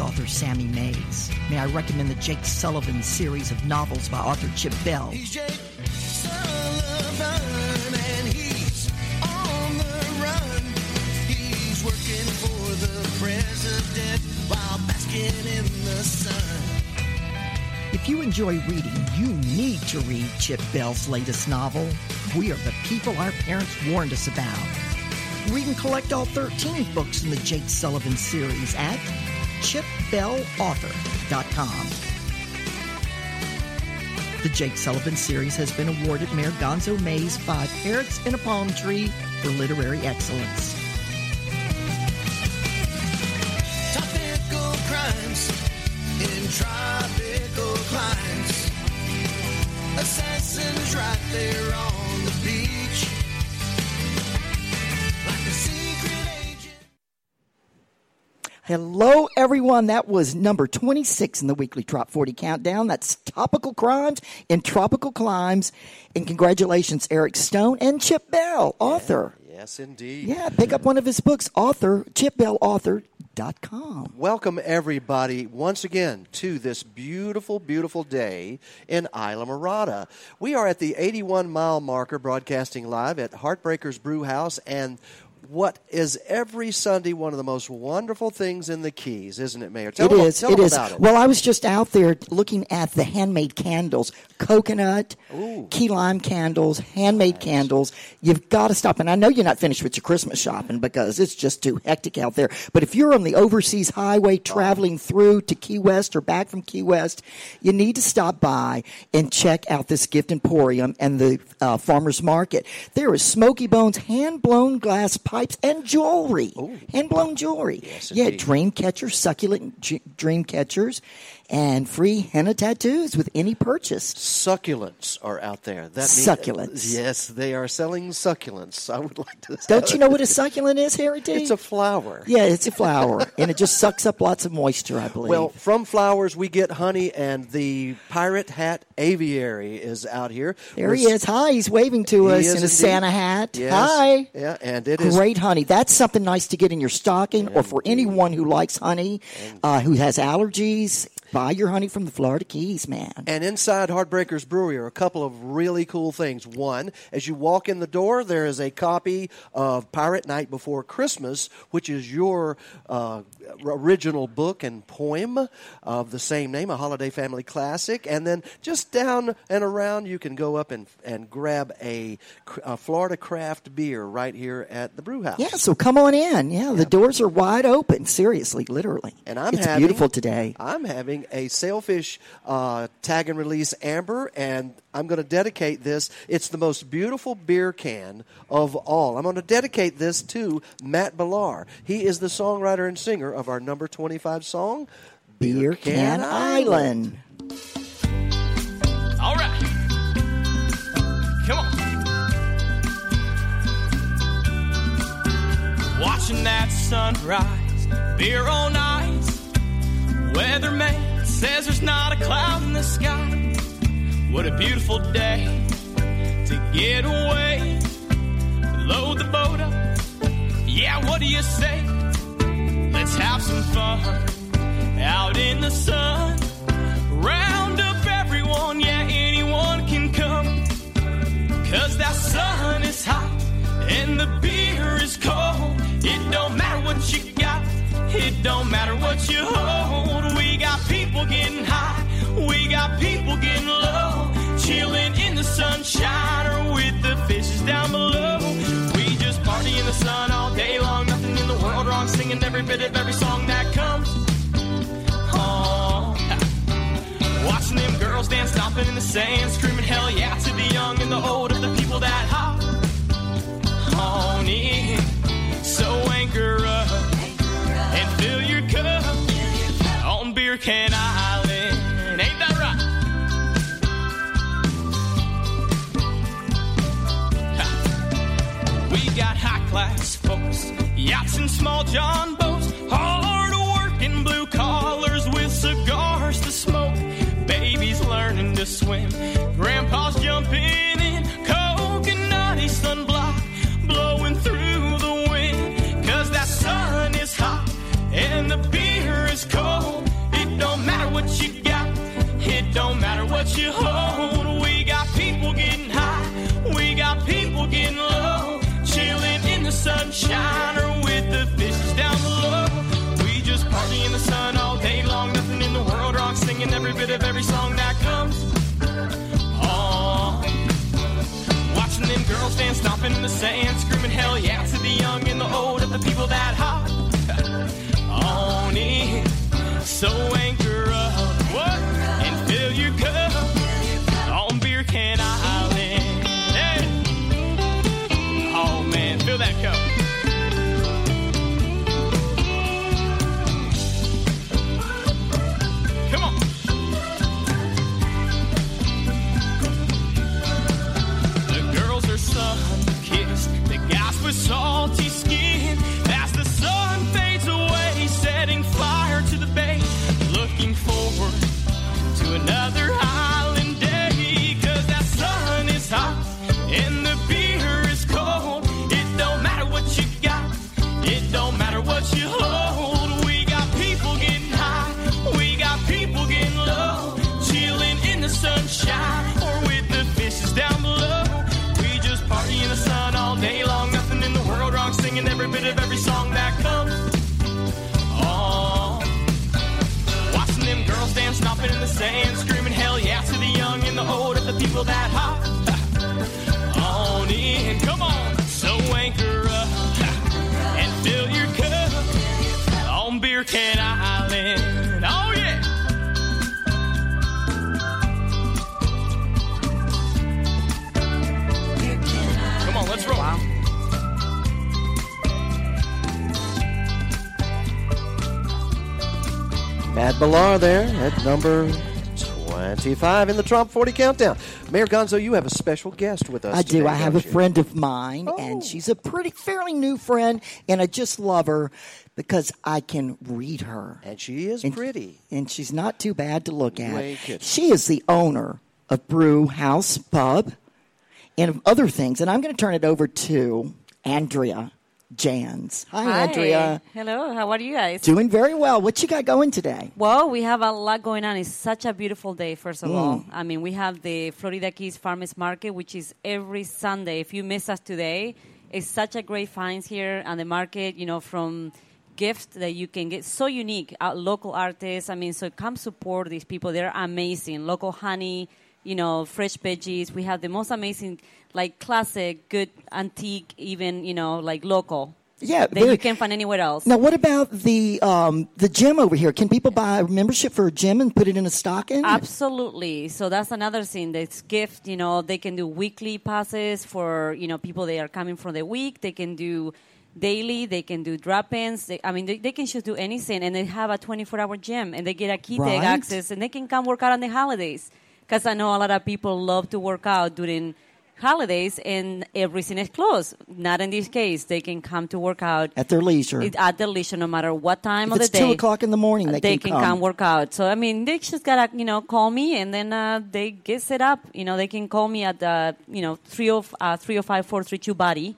Author Sammy Mays. May I recommend the Jake Sullivan series of novels by author Chip Bell? He's Jake Sullivan and he's on the run. He's working for the president while basking in the sun. If you enjoy reading, you need to read Chip Bell's latest novel, We Are the People Our Parents Warned Us About. Read and collect all 13 books in the Jake Sullivan series at chipbellauthor.com. The Jake Sullivan series has been awarded Mayor Gonzo Mays Five Parrots in a Palm Tree for literary excellence. Tropical crimes in tropical climes. Assassins right there on Hello, everyone. That was number 26 in the weekly Trop 40 countdown. That's topical crimes in tropical climes. And congratulations, Eric Stone and Chip Bell, author. Yes, indeed. Yeah, pick up one of his books, author, chipbellauthor.com. Welcome, everybody, once again to this beautiful, beautiful day in Isla Morada. We are at the 81 mile marker broadcasting live at Heartbreakers Brew House and what is every Sunday one of the most wonderful things in the Keys, isn't it, Mayor? Tell It them, is. Tell It is. it. Well, I was just out there looking at the handmade candles, coconut, key lime candles, handmade candles. You've got to stop. And I know you're not finished with your Christmas shopping because it's just too hectic out there. But if you're on the overseas highway traveling through to Key West or back from Key West, you need to stop by and check out this gift emporium and the uh, farmers market. There is Smoky Bones hand blown glass pipes and jewelry. Hand blown jewelry. yeah, indeed. dream catchers, succulent j- dream catchers, and free henna tattoos with any purchase. Succulents are out there. That means- Succulents. yes, they are selling succulents. I would like to. Don't you know what a succulent is, Harry D? It's a flower. yeah, it's a flower, and it just sucks up lots of moisture, I believe. Well, from flowers we get honey, and the pirate hat aviary is out here. there he is. Hi, he's waving to He us in a indeed. Santa hat. Yes. Hi. Yeah, and it is Great honey. That's something nice to get in your stocking, or for anyone who likes honey, uh, who has allergies. Buy your honey from the Florida Keys, man. And inside Heartbreakers Brewery are a couple of really cool things. One, as you walk in the door, there is a copy of Pirate Night Before Christmas, which is your uh, original book and poem of the same name, a holiday family classic. And then just down and around, you can go up and, and grab a, a Florida craft beer right here at the brew house. Yeah, so come on in. Yeah, the doors are wide open. Seriously, literally. And I'm it's having, beautiful today. I'm having a sailfish uh, tag and release amber, and I'm going to dedicate this. It's the most beautiful beer can of all. I'm going to dedicate this to Matt Millar. He is the songwriter and singer of our number 25 song, Beer Can Island. All right. Come on. Watching that sunrise, beer all night. Weatherman says there's not a cloud in the sky. What a beautiful day to get away. Load the boat up. Yeah, what do you say? Let's have some fun out in the sun. Round up everyone, yeah, anyone can come. Cause that sun is hot and the beer is cold. It don't matter what you got, it don't matter what you hold. We got people getting high, we got people getting low. Chilling in the sunshine or with the fishes down below. We just party in the sun all day long, Singing every bit of every song that comes. Oh, Watching them girls dance, stomping in the sand, screaming hell yeah to the young and the old of the people that hop on in. So anchor up and fill your cup on Beer Can Island. small John boats, hard working blue collars with cigars to smoke. Babies learning to swim, grandpa's jumping in, coconutty sunblock blowing through the wind. Cause that sun is hot and the beer is cold. It don't matter what you got, it don't matter what you hold. We got people getting high, we got people getting low, chilling in the sunshine every bit of every song that comes on. Watching them girls dance, stomping in the sand, screaming hell yeah to the young and the old, of the people that hop on in. So anchor guys Matt Millar there at number 25 in the Trop 40 countdown. Mayor Gonzo, you have a special guest with us. I do. I have a you? friend of mine, Oh. and she's a pretty, fairly new friend, and I just love her because I can read her. And she is And- pretty. And she's not too bad to look at. She is the owner of Brew House Pub and of other things. And I'm going to turn it over to Andrea Jans. Hi, Andrea. Hello, how are you guys? Doing very well. What you got going today? Well, we have a lot going on. It's such a beautiful day, first of Mm. all. I mean, we have the Florida Keys Farmers Market, which is every Sunday. If you miss us today, it's such a great finds here on the market, you know, from gifts that you can get. So unique. Uh, local artists. I mean, so come support these people. They're amazing. Local honey, you know, fresh veggies. We have the most amazing, like classic, good, antique, even, you know, like local. Yeah, That very- you can't find anywhere else. Now, what about the um, the gym over here? Can people buy a membership for a gym and put it in a stocking? Absolutely. So that's another thing. That's gift. You know, they can do weekly passes for you know people that are coming from the week. They can do daily. They can do drop-ins. They, I mean, they, they can just do anything, and they have a 24-hour gym, and they get a key Right. access, and they can come work out on the holidays. Because I know a lot of people love to work out during holidays, and everything is closed. Not in this case. They can come to work out at their leisure. it- at their leisure, no matter what time If of it's the day. two o'clock in the morning, they, can, come. come. work out. So I mean, they just gotta you know call me and then uh, they get set up. You know, they can call me at the you know three of uh, three oh five four three two body.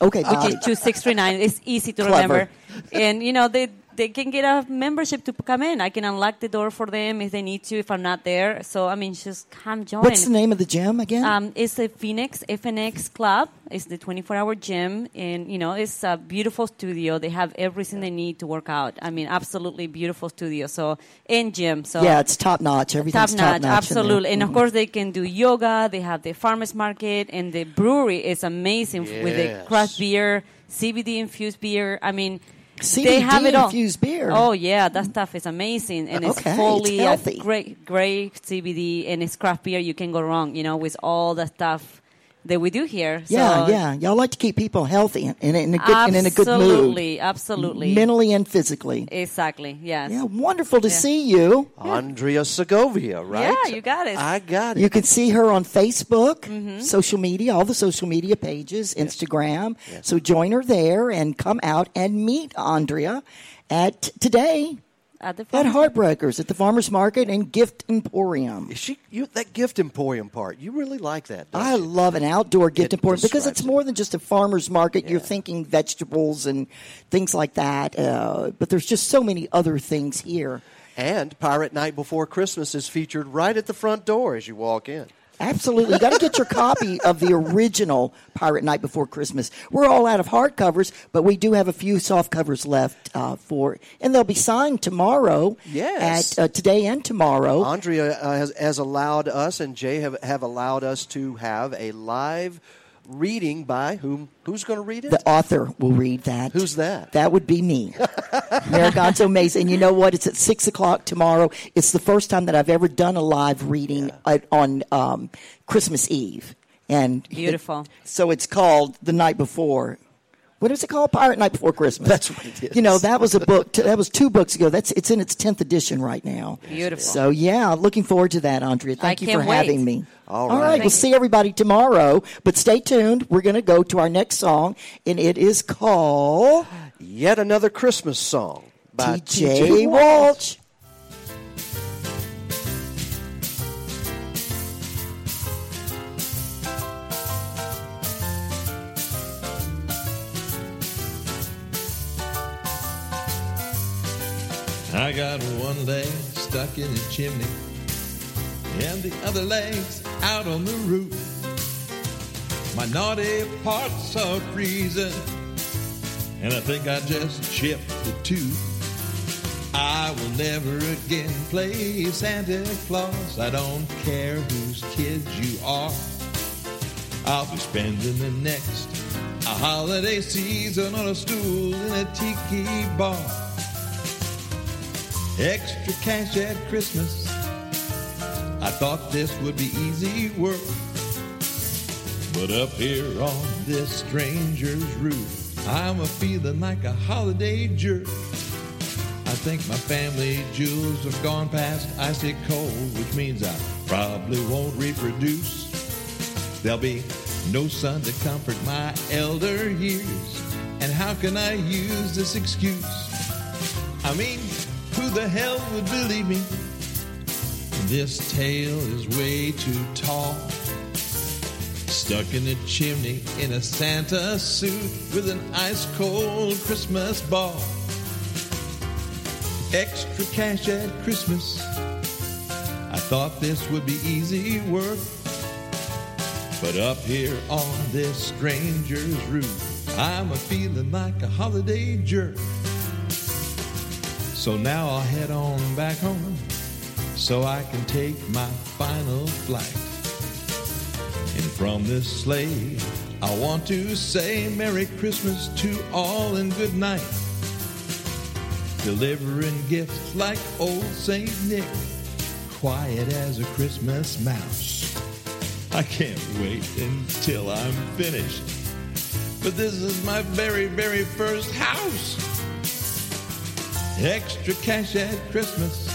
Okay, which body. is two six three nine. It's easy to Clever. remember, and you know they. They can get a membership to come in. I can unlock the door for them if they need to. If I'm not there, so I mean, just come join. What's the name of the gym again? Um, it's the Phoenix FNX Club. It's the 24-hour gym, and you know it's a beautiful studio. They have everything they need to work out. I mean, absolutely beautiful studio. So and gym. So yeah, it's top notch. Everything's top notch. absolutely. And of course, they can do yoga. They have the farmers market, and the brewery is amazing with the Yes. craft beer, CBD infused beer. I mean. CBD they have it all. infused beer? Oh yeah, that stuff is amazing, and it's Okay, it's fully healthy. great, great CBD, and it's craft beer. You can go wrong, you know, with all the stuff that we do here. Yeah, so yeah. Y'all like to keep people healthy and, and in a good and in a good mood, Absolutely, absolutely. mentally and physically. Exactly. Yes. Yeah, wonderful to see you. Andrea Segovia, right? Yeah, you got it. I got it. You can see her on Facebook, Mm-hmm. social media, all the social media pages, Instagram. So join her there and come out and meet Andrea at today At the at. Heartbreakers at the Farmers Market and Gift Emporium. Is she you that gift emporium part? You really like that? Don't I you? love an outdoor gift It emporium because it's more than just a farmer's market. You're thinking vegetables and things like that, uh, but there's just so many other things here. And Pirate Night Before Christmas is featured right at the front door as you walk in. Absolutely. You got to get your copy of the original Pirate Night Before Christmas. We're all out of hardcovers, but we do have a few soft covers left uh, for, and they'll be signed tomorrow. Yes. At uh, today and tomorrow. Andrea uh, has, has allowed us and Jay have, have allowed us to have a live reading by whom? Who's going to read it? The author will read that. Who's that? That would be me, Mayor Gonzo Mays. And you know what? It's at six o'clock tomorrow. It's the first time that I've ever done a live reading at, on um, Christmas Eve. And Beautiful. so it's called the night before. What is it called? Pirate Night Before Christmas. That's what it is. You know, that was a book. That was two books ago. That's it's in its tenth edition right now. Beautiful. So yeah, looking forward to that, Andrea. Thank I you for can't wait. having me. All All right. right, we'll see everybody tomorrow. But stay tuned. We're going to go to our next song, and it is called Yet another Christmas song by T.J. Walsh. I got one leg stuck in the chimney, and the other leg's out on the roof. My naughty parts are freezing, and I think I just chipped the tooth. I will never again play Santa Claus. I don't care whose kids you are. I'll be spending the next a holiday season on a stool in a tiki bar. Extra cash at Christmas. I thought this would be easy work. But up here on this stranger's roof, I'm a feeling like a holiday jerk. I think my family jewels have gone past icy cold, which means I probably won't reproduce. There'll be no son to comfort my elder years. And how can I use this excuse? I mean, who the hell would believe me? This tale is way too tall. Stuck in a chimney in a Santa suit with an ice cold Christmas ball. Extra cash at Christmas. I thought this would be easy work. But up here on this stranger's roof, I'm a feeling like a holiday jerk. So now I'll head on back home so I can take my final flight. And from this sleigh, I want to say Merry Christmas to all and good night. Delivering gifts like old Saint Nick, quiet as a Christmas mouse. I can't wait until I'm finished. But this is my very, very first house. Extra cash at Christmas.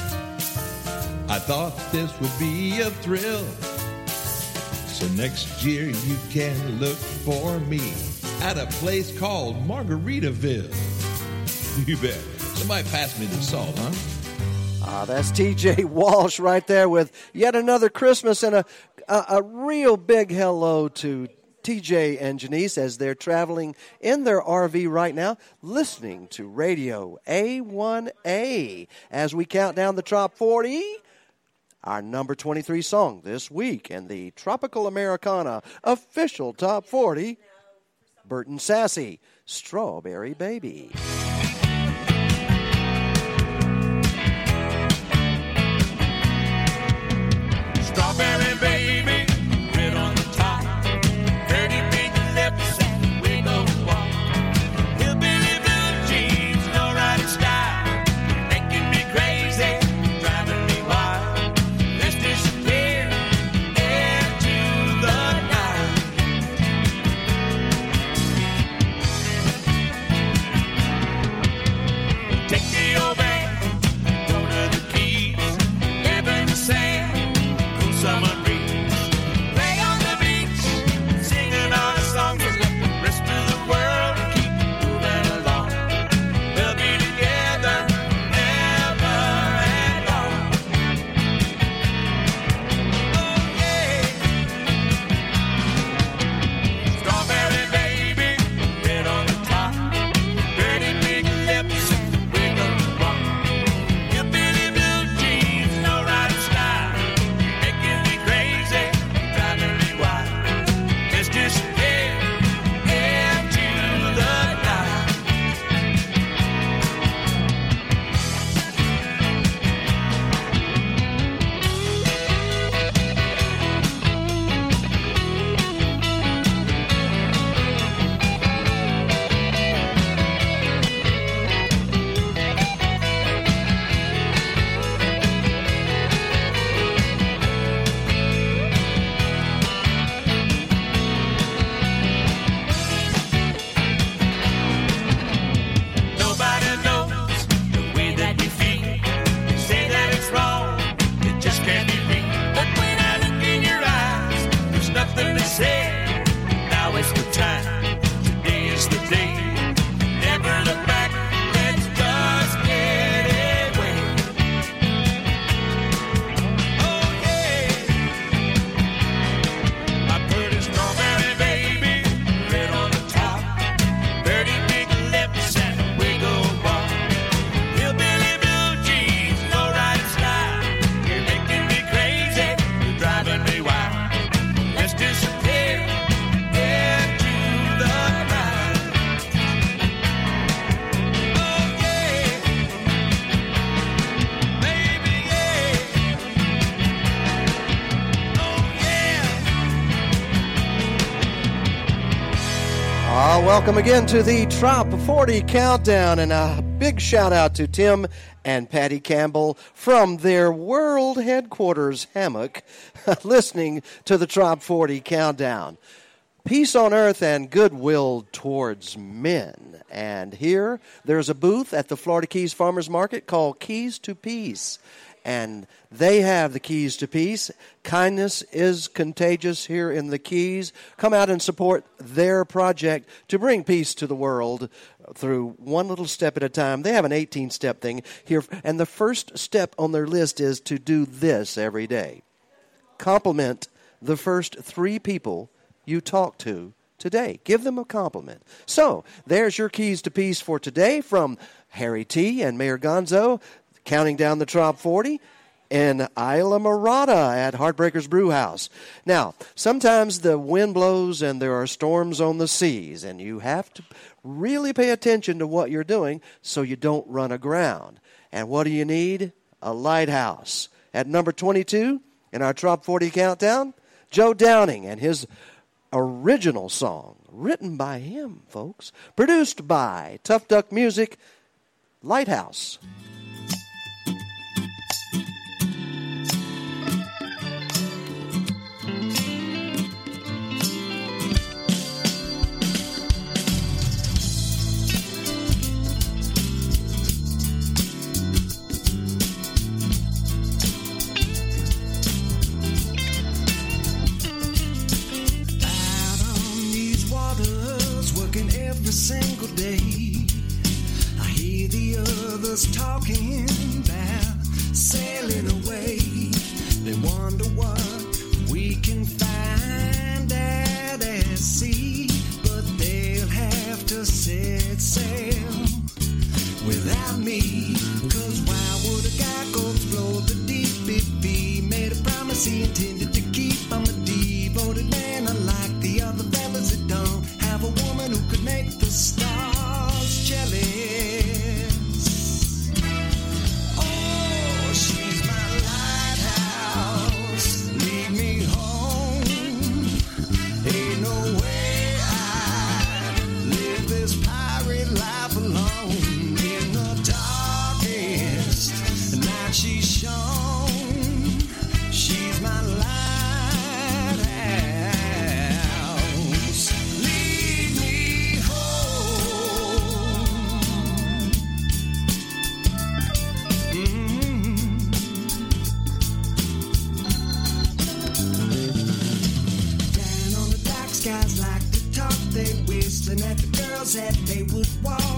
I thought this would be a thrill. So next year you can look for me at a place called Margaritaville. You bet. Somebody pass me the salt, huh? Ah, that's TJ Walsh right there with yet another Christmas and a, a, a real big hello to TJ and Janice as they're traveling in their RV right now, listening to Radio A1A as we count down the top 40. Our number 23 song this week in the Tropical Americana official top 40 Burton Sassy, Strawberry Baby. Welcome again to the Trop 40 Countdown, and a big shout out to Tim and Patty Campbell from their world headquarters hammock, listening to the Trop 40 Countdown. Peace on earth and goodwill towards men. And here, there's a booth at the Florida Keys Farmers Market called Keys to Peace and they have the keys to peace. Kindness is contagious here in the Keys. Come out and support their project to bring peace to the world through one little step at a time. They have an 18 step thing here, and the first step on their list is to do this every day compliment the first three people you talk to today. Give them a compliment. So, there's your keys to peace for today from Harry T. and Mayor Gonzo counting down the Trop 40 in Isla Morada at Heartbreakers Brew House. Now, sometimes the wind blows and there are storms on the seas, and you have to really pay attention to what you're doing so you don't run aground. And what do you need? A lighthouse. At number 22 in our Trop 40 countdown, Joe Downing and his original song, written by him, folks, produced by Tough Duck Music, Lighthouse. Single day. I hear the others talking about sailing away. They wonder what we can find at sea, but they'll have to set sail without me. Cause why would a guy go explore the deep if he made a promise he intended the that they would walk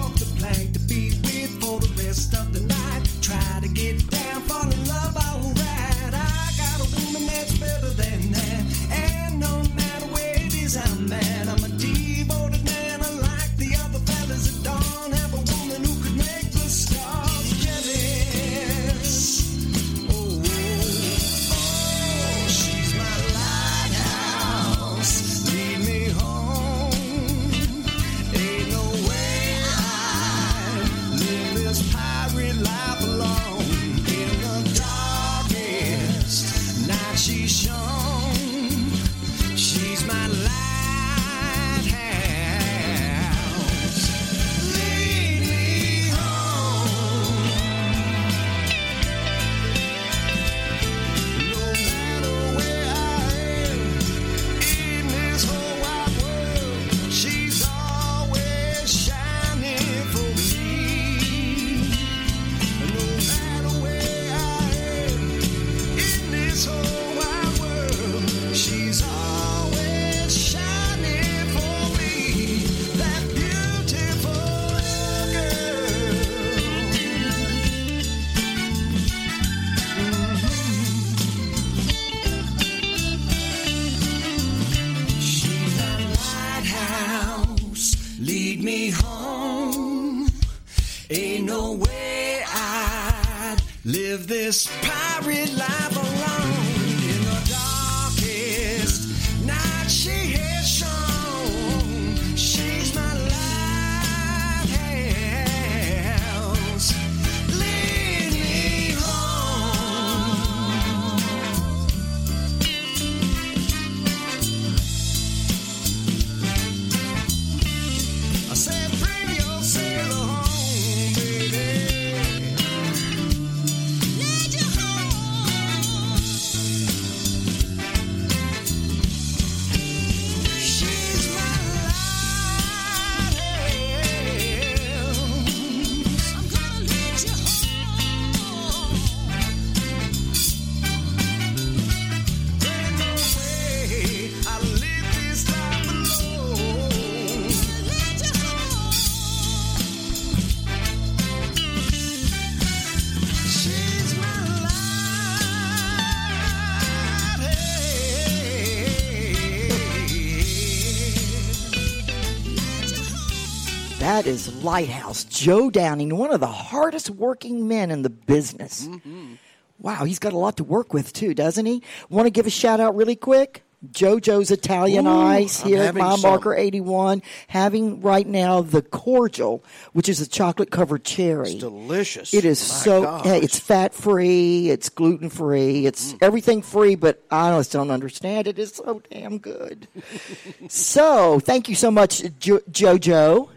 Lighthouse Joe Downing, one of the hardest working men in the business. Mm-hmm. Wow, he's got a lot to work with too, doesn't he? Want to give a shout out really quick? JoJo's Italian Ooh, Ice here at Mile some. Marker 81, having right now the cordial, which is a chocolate covered cherry. It's delicious. It is My so. gosh. It's fat free. It's gluten free. It's Mm. everything free. But I just don't understand it. It's so damn good. so thank you so much, jo- JoJo.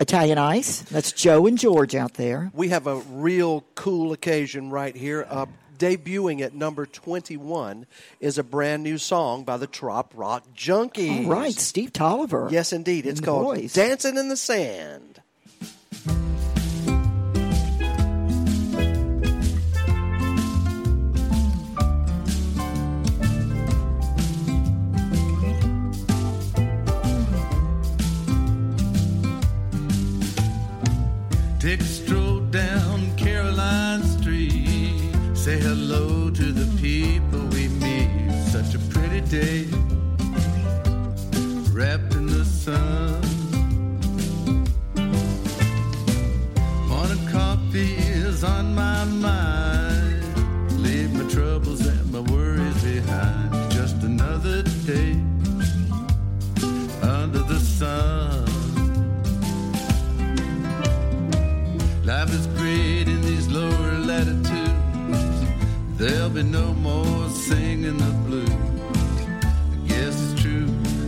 Italian Ice. That's Joe and George out there. We have a real cool occasion right here. Uh, debuting at number 21 is a brand new song by the Trop Rock Junkies. All right, Steve Tolliver. Yes, indeed. It's called boys. Dancing in the Sand. A stroll down Caroline Street. Say hello to the people we meet. Such a pretty day. Wrapped in the sun. Morning coffee is on my mind. There'll be no more singing the blues. I guess it's true,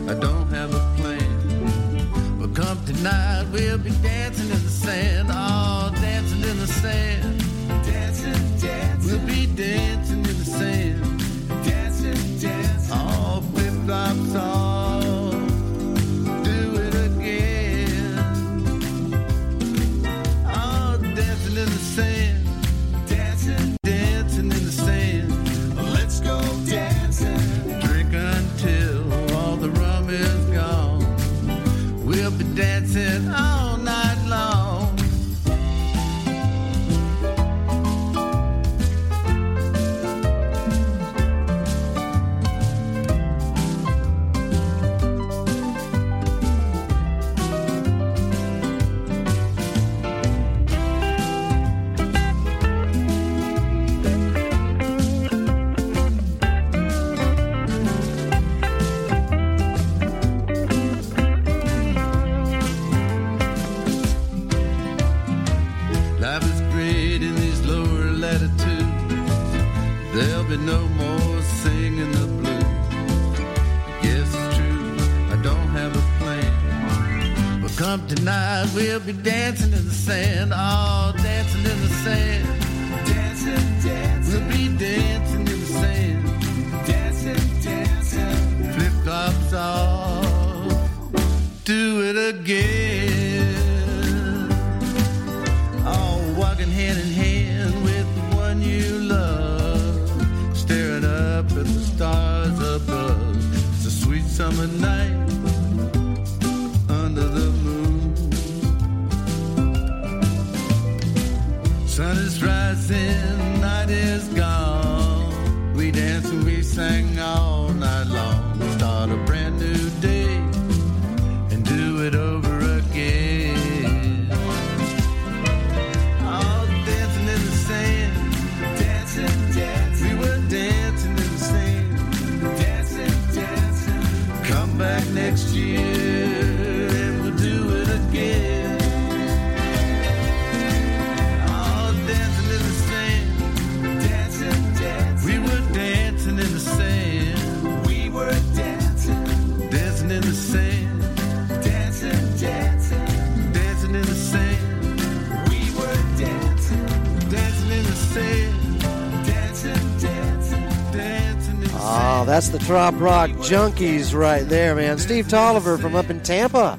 I don't have a plan. But come tonight, we'll be dancing in the sand. Oh, dancing in the sand. Dancing, dancing. We'll be dancing in the sand. Dancing, dancing. Oh, flip flops off. Come tonight, we'll be dancing in the sand. Oh, dancing in the sand. Dancing, dancing. We'll be dancing in the sand. Dancing, dancing. Flip flops off. Do it again. Oh, walking hand in hand with the one you love, staring up at the stars above. It's a sweet summer night that's the Trop Rock Junkies right there, man. Steve Tolliver from up in Tampa.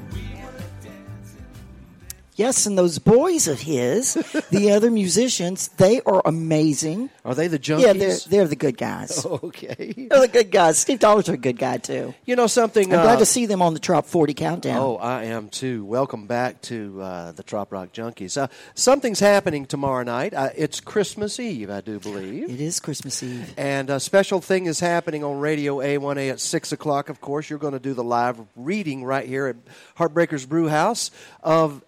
Yes, and those boys of his, the other musicians, they are amazing. Are they the junkies? Yeah, they're they're the good guys. Okay. They're the good guys. Steve Dollar's a good guy too. You know something? I'm glad uh, to see them on the Trop 40 countdown. Oh, I am too. Welcome back to uh, the Trop Rock Junkies. Uh, something's happening tomorrow night. Uh, it's Christmas Eve, I do believe. It is Christmas Eve. And a special thing is happening on Radio A1A at 6 o'clock, of course. You're going to do the live reading right here at Heartbreakers Brew House of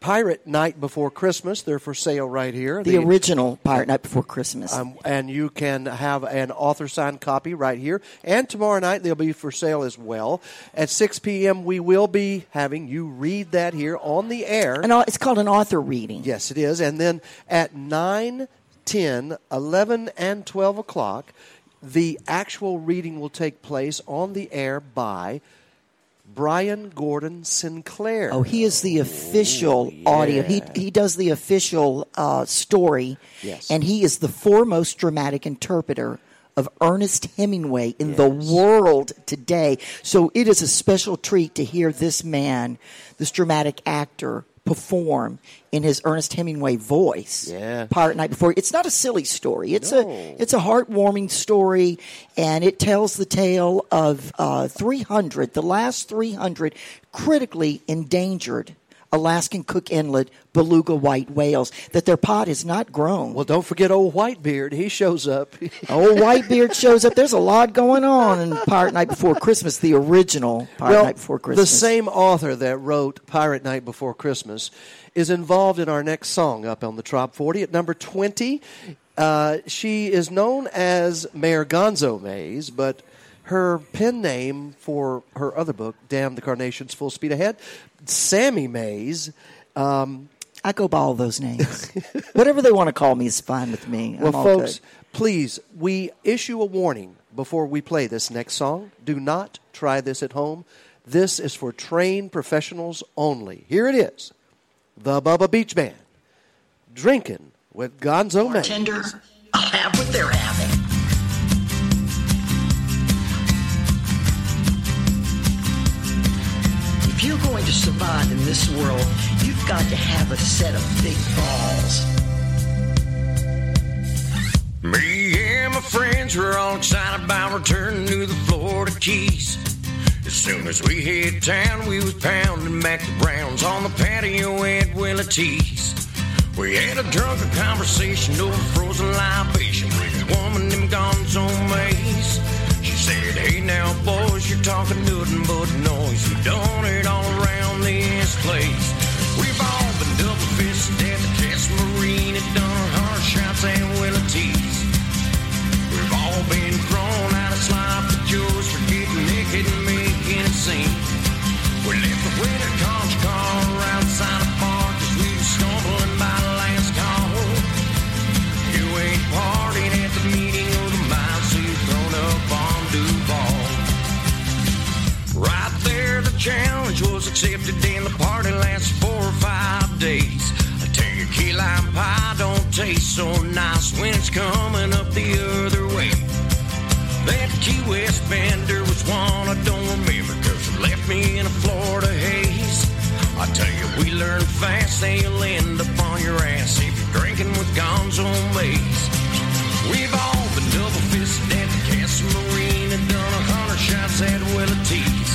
Pirate Night Before Christmas. They're for sale right here. the, original Pirate Night Before Christmas. Um, and you can have an author signed copy right here. And tomorrow night they'll be for sale as well. At 6 p.m., we will be having you read that here on the air. and it's called an author reading. Yes, it is. And then at 9, 10, 11, and 12 o'clock, the actual reading will take place on the air by Brian Gordon Sinclair. Oh, he is the official audio. He he does the official uh, story. Yes. And he is the foremost dramatic interpreter of Ernest Hemingway in the world today. So it is a special treat to hear this man, this dramatic actor, perform in his Ernest Hemingway voice. Yeah. Pirate Night Before. It's not a silly story. It's No. a it's a heartwarming story, and it tells the tale of uh, 300, the last 300 critically endangered Alaskan Cook Inlet beluga white whales. That their pot is not grown. Well, don't forget old Whitebeard. He shows up. Old Whitebeard shows up. There's a lot going on in Pirate Night Before Christmas, the original Pirate well, Night Before Christmas. the same author that wrote Pirate Night Before Christmas is involved in our next song up on the Trop 40 at number 20. Uh, she is known as Mayor Gonzo Mays, but her pen name for her other book, Damn the Carnations Full Speed Ahead, Sammy Mays. Um, I go by all those names. Whatever they want to call me is fine with me. I'm well, all folks, good. please, we issue a warning before we play this next song. Do not try this at home. This is for trained professionals only. Here it is the Bubba Beach Band, drinking with Gonzo Mays. Bartender, I'll have what they're having. If you're going to survive in this world, you've got to have a set of big balls. Me and my friends were all excited about returning to the Florida Keys. As soon as we hit town, we was pounding back the Browns on the patio at Willie T's. We had a drunken conversation over frozen libation with a woman named Gonzo Mays. Said, Hey now, boys, you're talking nothing but noise. You've done it all around this place. Days. I tell you, key lime pie don't taste so nice when it's coming up the other way. That Key West bender was one I don't remember because it left me in a Florida haze. I tell you, we learn fast and you'll end up on your ass if you're drinking with Gonzo Mays. We've all been double fisted at the Castle Marine and done a hundred shots at Willie T's.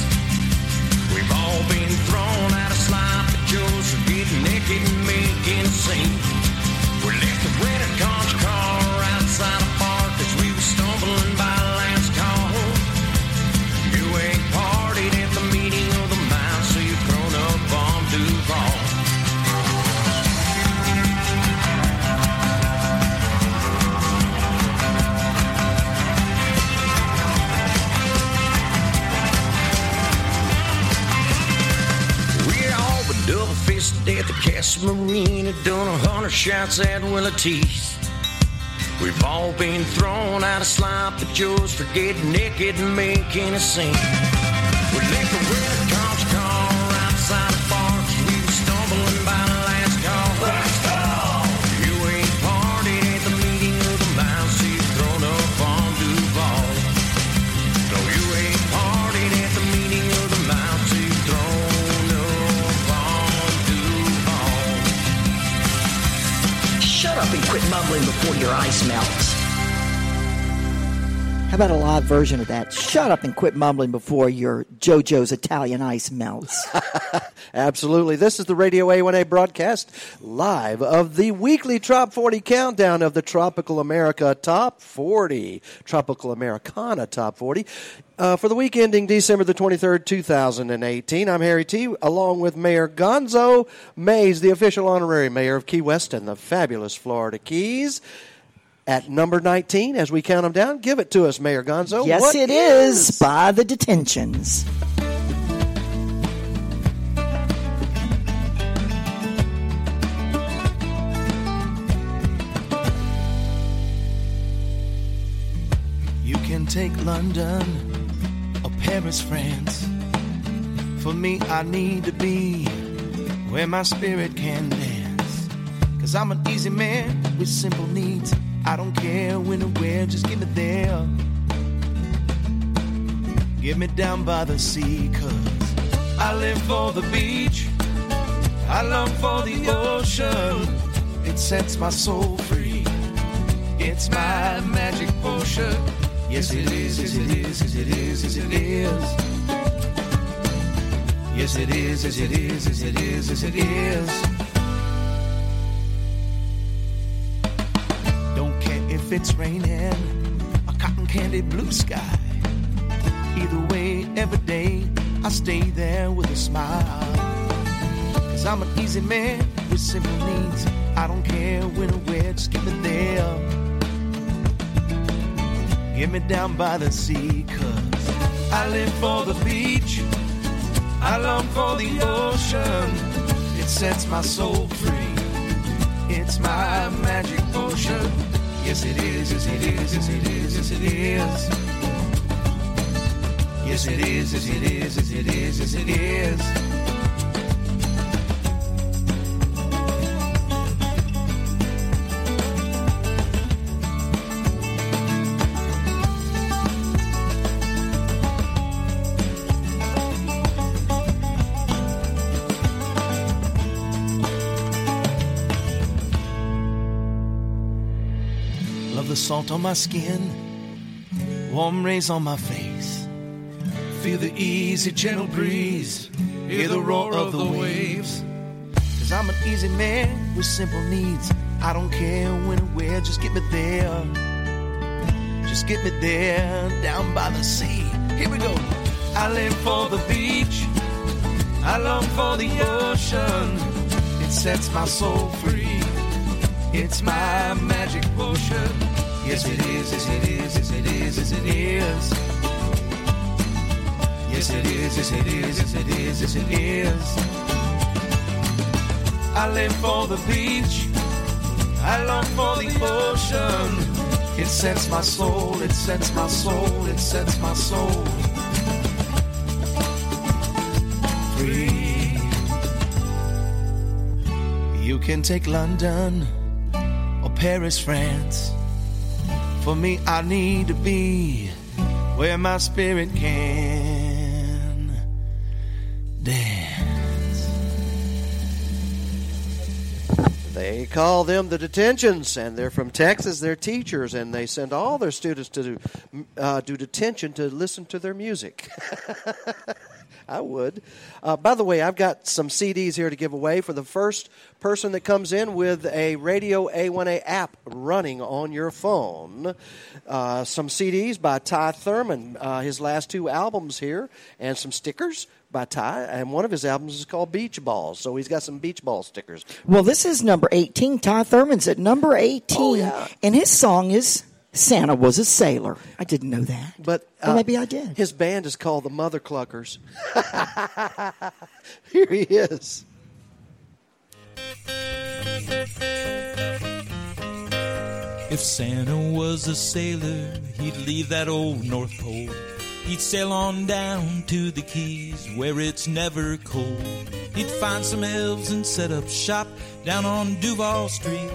We've all been thrown out naked making a scene. We left rented conch car Marine and done a hundred shots at Willie T's. We've all been thrown out of sloppy joes for getting naked and making a scene. Before your ice melts. How about a live version of that? Shut up and quit mumbling before your JoJo's Italian ice melts. Absolutely. This is the Radio A1A broadcast live of the weekly Trop 40 countdown of the Tropical America Top 40, Tropical Americana Top 40. Uh, for the week ending December the 23rd, 2018, I'm Harry T., along with Mayor Gonzo Mays, the official honorary mayor of Key West and the fabulous Florida Keys. At number 19, as we count them down, give it to us, Mayor Gonzo. yes, What it is by the detentions. You can take London or Paris, France. For me, I need to be where my spirit can dance. Cause I'm an easy man with simple needs. I don't care when or where, just give me there. Get me down by the sea, cause I live for the beach. I long for the ocean. It sets my soul free. It's my magic potion. Yes, it is, yes, it is, yes, it is, yes, it is. Yes, it is, yes, it is, yes, it is, yes, it is. Don't care if it's raining, a cotton candy blue sky. Either way, every day, I stay there with a smile. Cause I'm an easy man with simple needs. I don't care when or where, just get me there. Get me down by the sea, cause I live for the beach. I long for the ocean. It sets my soul free. It's my magic potion. Yes, it is, yes, it is, yes, it is, yes, it is. Yes, it is, yes, it is, yes, it is, yes, it is. On my skin, warm rays on my face. Feel the easy, gentle breeze, hear the roar of the waves. Cause I'm an easy man with simple needs. I don't care when or where, just get me there. Just get me there, down by the sea. Here we go. I live for the beach, I long for the ocean. It sets my soul free. It's my magic potion. Yes, it is, yes, it is, yes, it is, yes, it is. Yes, it is, yes, it is, yes, it is, yes, it is. I live for the beach. I long for the ocean. It sets my soul, it sets my soul, it sets my soul free. You can take London or Paris, France. For me, I need to be where my spirit can dance. They call them the detentions, and they're from Texas. They're teachers, and they send all their students to do, uh, do detention to listen to their music. I would. Uh, by the way, I've got some CDs here to give away for the first person that comes in with a Radio A1A app running on your phone. Uh, some CDs by Ty Thurman, uh, his last two albums here, and some stickers by Ty. And one of his albums is called Beach Balls, so he's got some beach ball stickers. Well, this is number 18. Ty Thurman's at number 18. And his song is Santa Was a Sailor. I didn't know that. But Or uh, maybe I did. His band is called the Mother Cluckers. Here he is. If Santa was a sailor, he'd leave that old North Pole. He'd sail on down to the Keys where it's never cold. He'd find some elves and set up shop down on Duval Street.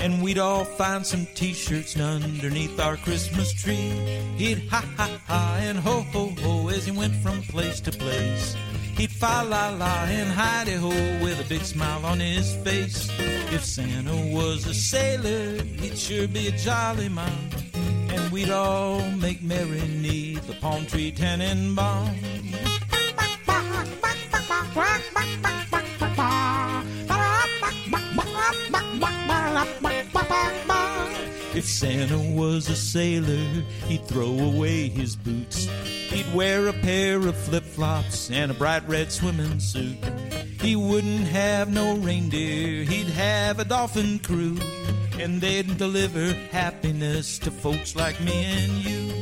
And we'd all find some t-shirts underneath our Christmas tree. He'd ha ha ha and ho ho ho as he went from place to place. He'd fa la la and hidey ho with a big smile on his face. If Santa was a sailor, he'd sure be a jolly man. And we'd all make merry neath the palm tree tannenbaum. Santa was a sailor, he'd throw away his boots. He'd wear a pair of flip flops and a bright red swimming suit. He wouldn't have no reindeer, he'd have a dolphin crew. And they'd deliver happiness to folks like me and you.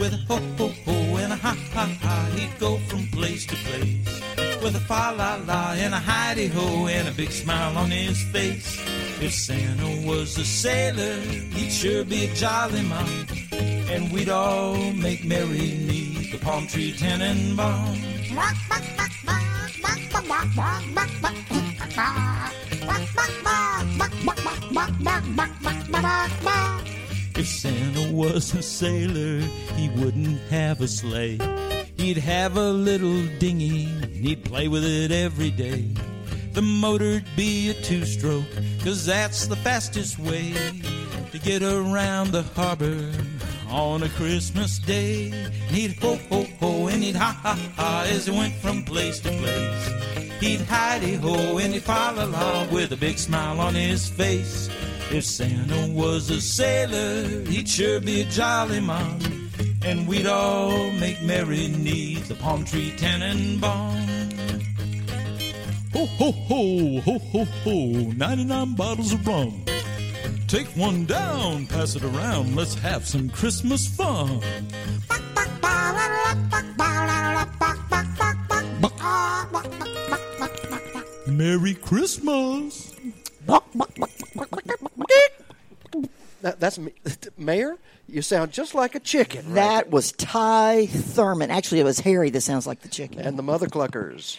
With a ho ho ho and a ha ha ha, he'd go from place to place. With a fa la la and a hidey ho and a big smile on his face. If Santa was a sailor, he'd sure be a jolly man. And we'd all make merry neath the palm tree tannenbaum. If Santa was a sailor, he wouldn't have a sleigh. He'd have a little dinghy, and he'd play with it every day. The motor'd be a two stroke, cause that's the fastest way to get around the harbor on a Christmas day. He'd ho ho ho and he'd ha ha ha as he went from place to place. He'd hidey ho and he'd fa la la with a big smile on his face. If Santa was a sailor, he'd sure be a jolly man. And we'd all make merry neath the palm tree tannenbaum. Ho, ho, ho, ho, ho, ho, 99 bottles of rum. Take one down, pass it around, let's have some Christmas fun. Merry Christmas. That, that's me. Mayor, you sound just like a chicken. That was Ty Thurman. Actually, it was Harry that sounds like the chicken. And the Mother Cluckers.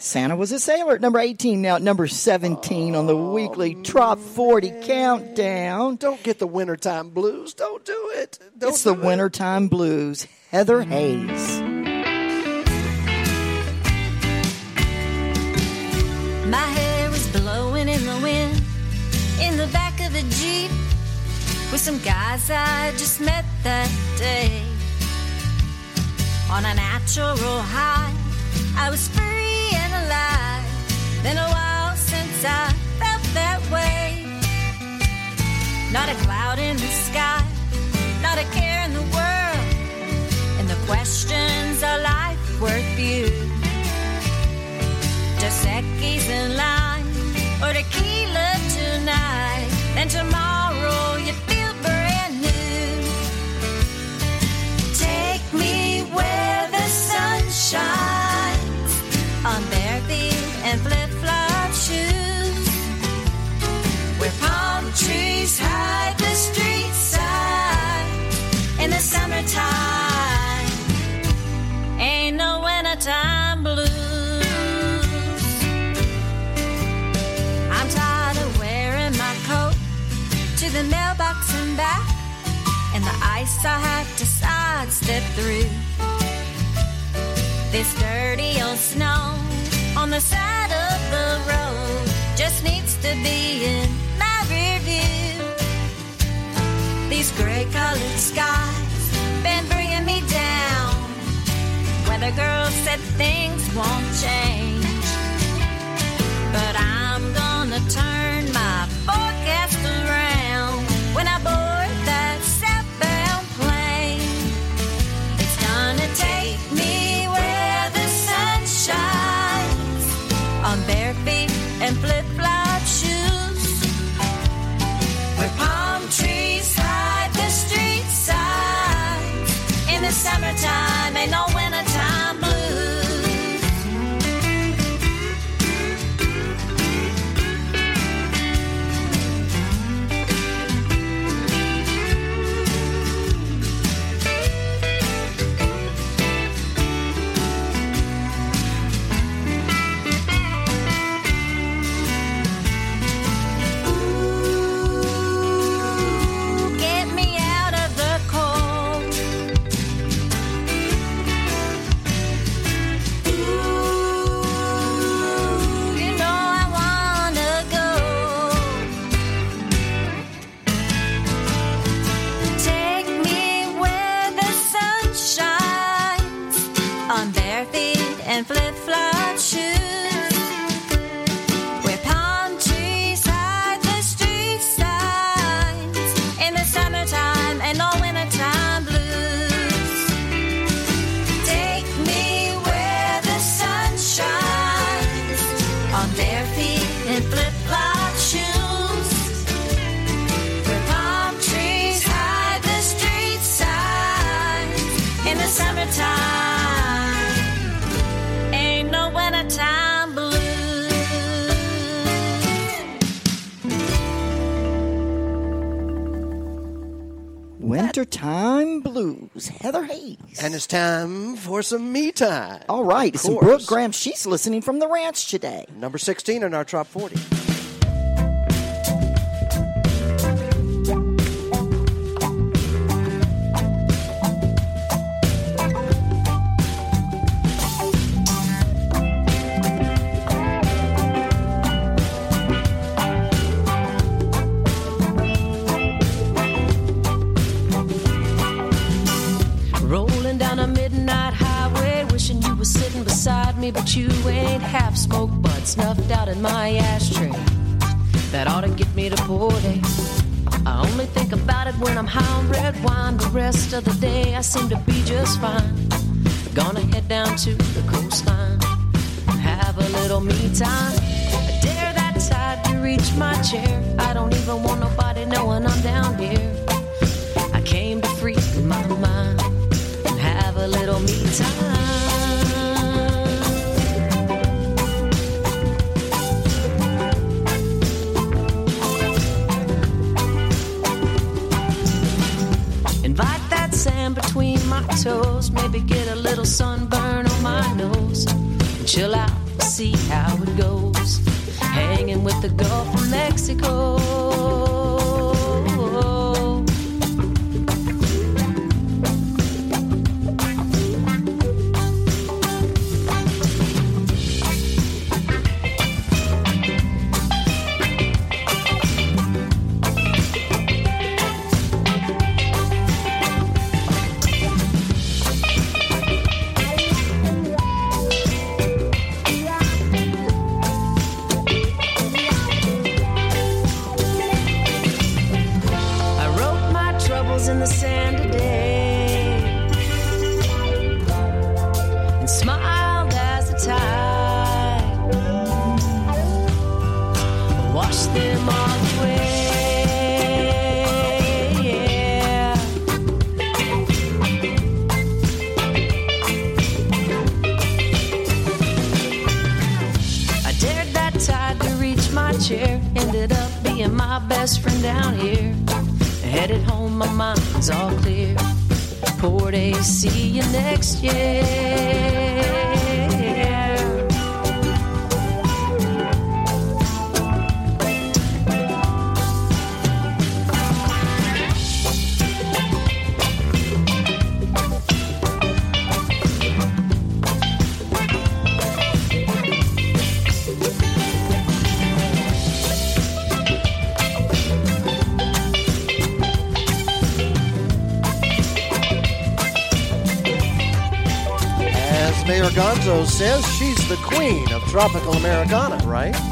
Santa was a sailor. Number 18 now, number 17 on the oh, weekly Trop 40 countdown. Don't get the wintertime blues. Don't do it. Don't it's the it. wintertime blues. Heather Hayes. My hair was blowing in the wind in the back of a Jeep with some guys I just met that day. On a natural high, I was free and alive. Been a while since I felt that way. Not a cloud in the sky, not a care in the world. And the questions are life worth few? Dos Equis in line or tequila tonight. Then tomorrow you feel brand new. Take me where the sun shines on bare feet and flip flop shoes. Where palm trees hide the street side in the summertime. Ain't no wintertime blues. I'm tired of wearing my coat to the mailbox and back, and the ice I have to sidestep through. This dirty old snow on the side of the road just needs to be in my rear view. These gray colored skies been bringing me down. Weather girl said things won't change. But I'm gonna turn my forecast the Wintertime Blues, Heather Hayes. And it's time for some me time. All right, some. Brooke Graham. She's listening from the ranch today. Number 16 in our top 40. My ashtray. That ought to get me to Port I only think about it when I'm high on red wine. The rest of the day I seem to be just fine. Gonna head down to the coastline, have a little me time. I dare that tide to reach my chair. I don't even want nobody knowing I'm down here. I came to free my mind and have a little me time. Toes, maybe get a little sunburn on my nose. Chill out, see how it goes. Hanging with the Gulf of Mexico.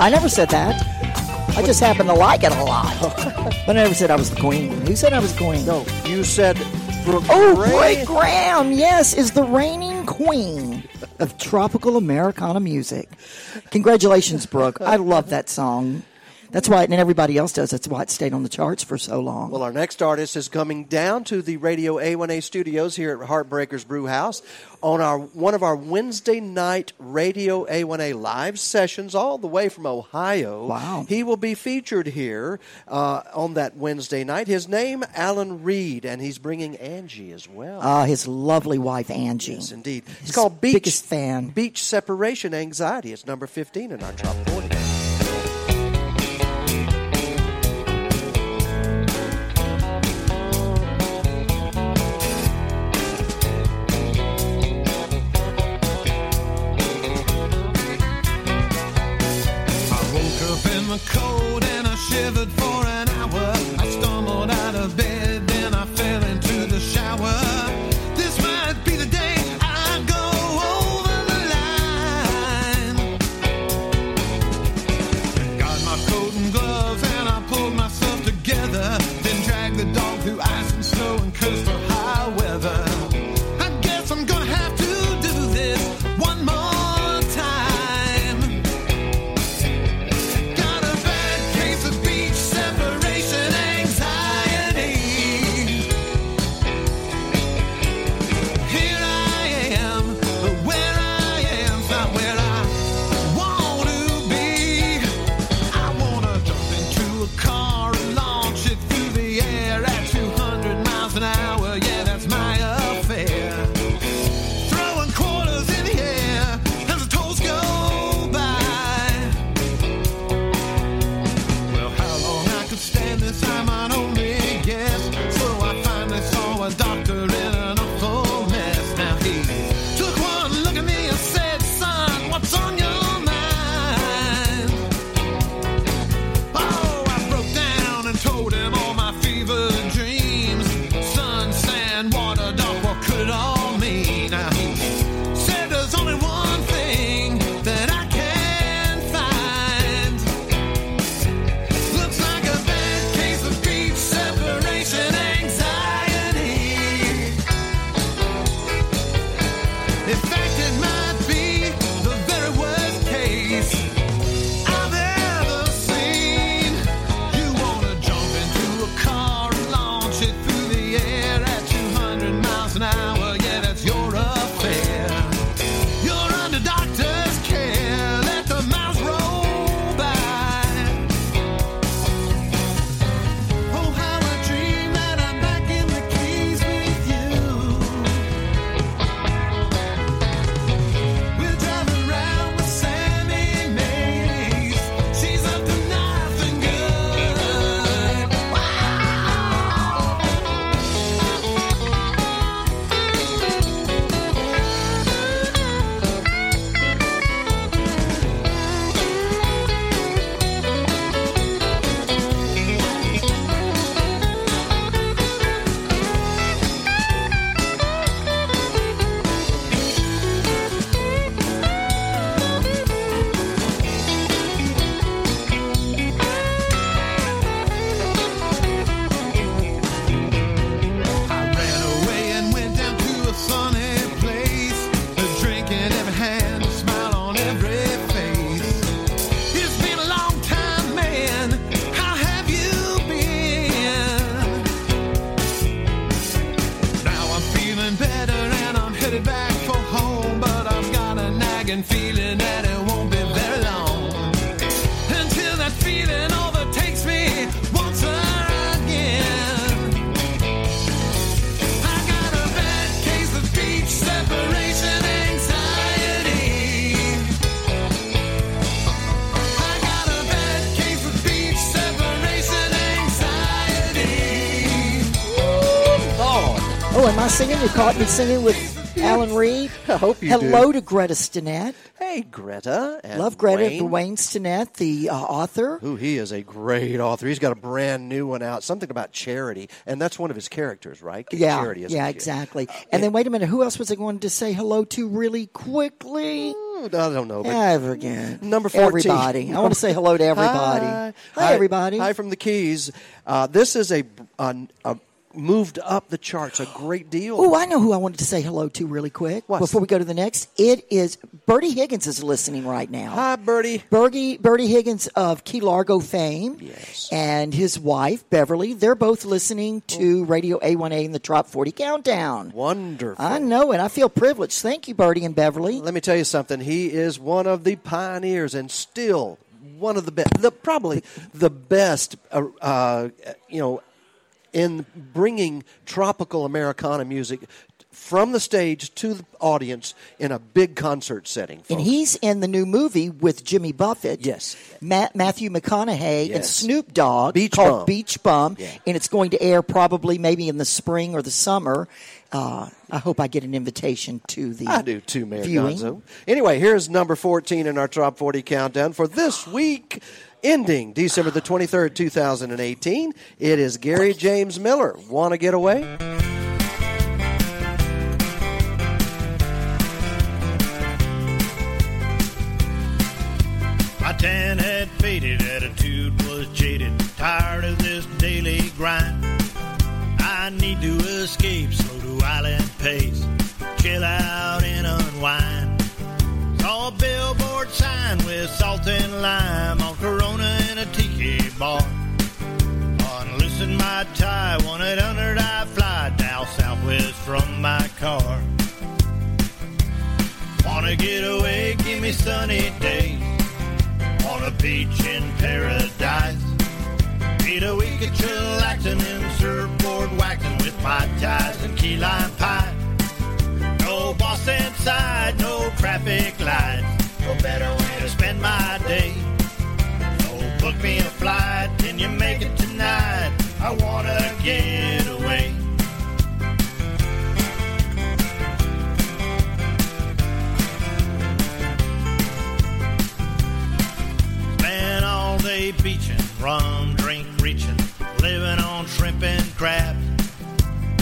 I never said that. I just happen to like it a lot. but I never said I was the queen. Who said I was the queen? No, you said Brooke Oh, Gray- Brooke Graham, yes, is the reigning queen of tropical Americana music. Congratulations, Brooke. I love that song. That's why, and everybody else does. That's why it stayed on the charts for so long. Well, our next artist is coming down to the Radio A1A studios here at Heartbreakers Brew House on our one of our Wednesday night Radio A1A live sessions, all the way from Ohio. Wow! He will be featured here uh, on that Wednesday night. His name, Alan Reed, and he's bringing Angie as well. Uh, his lovely wife, Angie. Yes, indeed. It's called Beach biggest fan. Beach Separation Anxiety. It's number fifteen in our top forty. Cold You caught me singing with Alan Reed. I hope you Hello do. to Greta Stinnett. Hey, Greta. And Love Greta, Wayne. Wayne Stinnett, the uh, author. Ooh, he is a great author. He's got a brand new one out, something about charity, and that's one of his characters, right? Yeah, charity. yeah, exactly. And then wait a minute, who else was I going to say hello to really quickly? I don't know. Yeah, again. Number 14. Everybody. I want to say hello to everybody. Hi, Hi, everybody. Hi from the Keys. Uh, this is a, a, a moved up the charts a great deal. Oh, I know who I wanted to say hello to really quick before we go to the next. It is Bertie Higgins is listening right now. Hi, Bertie. Bertie, Bertie Higgins of Key Largo fame. Yes. And his wife, Beverly. They're both listening to Radio A1A in the Top 40 Countdown. Wonderful. I know it. I feel privileged. Thank you, Bertie and Beverly. Let me tell you something. He is one of the pioneers and still one of the best, the, probably the best, uh, uh, you know, in bringing tropical Americana music from the stage to the audience in a big concert setting. And he's in the new movie with Jimmy Buffett. Yes. Ma- Matthew McConaughey and Snoop Dogg Beach called Bum. Beach Bum. Yeah. And it's going to air probably maybe in the spring or the summer. Uh, I hope I get an invitation to the I do too, Mayor viewing. Gonzo. Anyway, here's number 14 in our Top 40 countdown for this week, ending December the 23rd, 2018. It is Gary James Miller. Want to get away? My tan had faded, attitude was jaded, tired of this daily grind. I need to escape, slow to island pace, chill out and unwind. Saw a billboard sign with salt and lime on Corona tiki bar. Unloosened my tie, 1 800 I fly down southwest from my car. Wanna get away, give me sunny days on a beach in paradise. Need a week of chillaxing and surfboard waxing with my ties and key lime pie. No boss inside, no traffic lights. No better way to spend my day. You make it tonight? I wanna get away. Spent all day beaching, rum, drink, reaching, living on shrimp and crabs.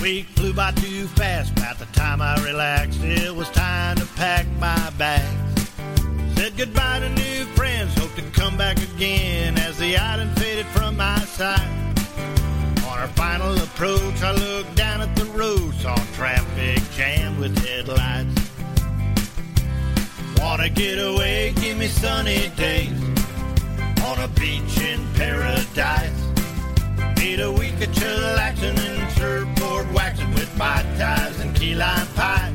Week flew by too fast, about the time I relaxed, it was time to pack my bags. Said goodbye to new to come back again as the island faded from my sight. On our final approach, I looked down at the road, saw traffic jammed with headlights. Wanna get away, give me sunny days on a beach in paradise. Need a week of chillaxing and surfboard waxing with my ties and key lime pie.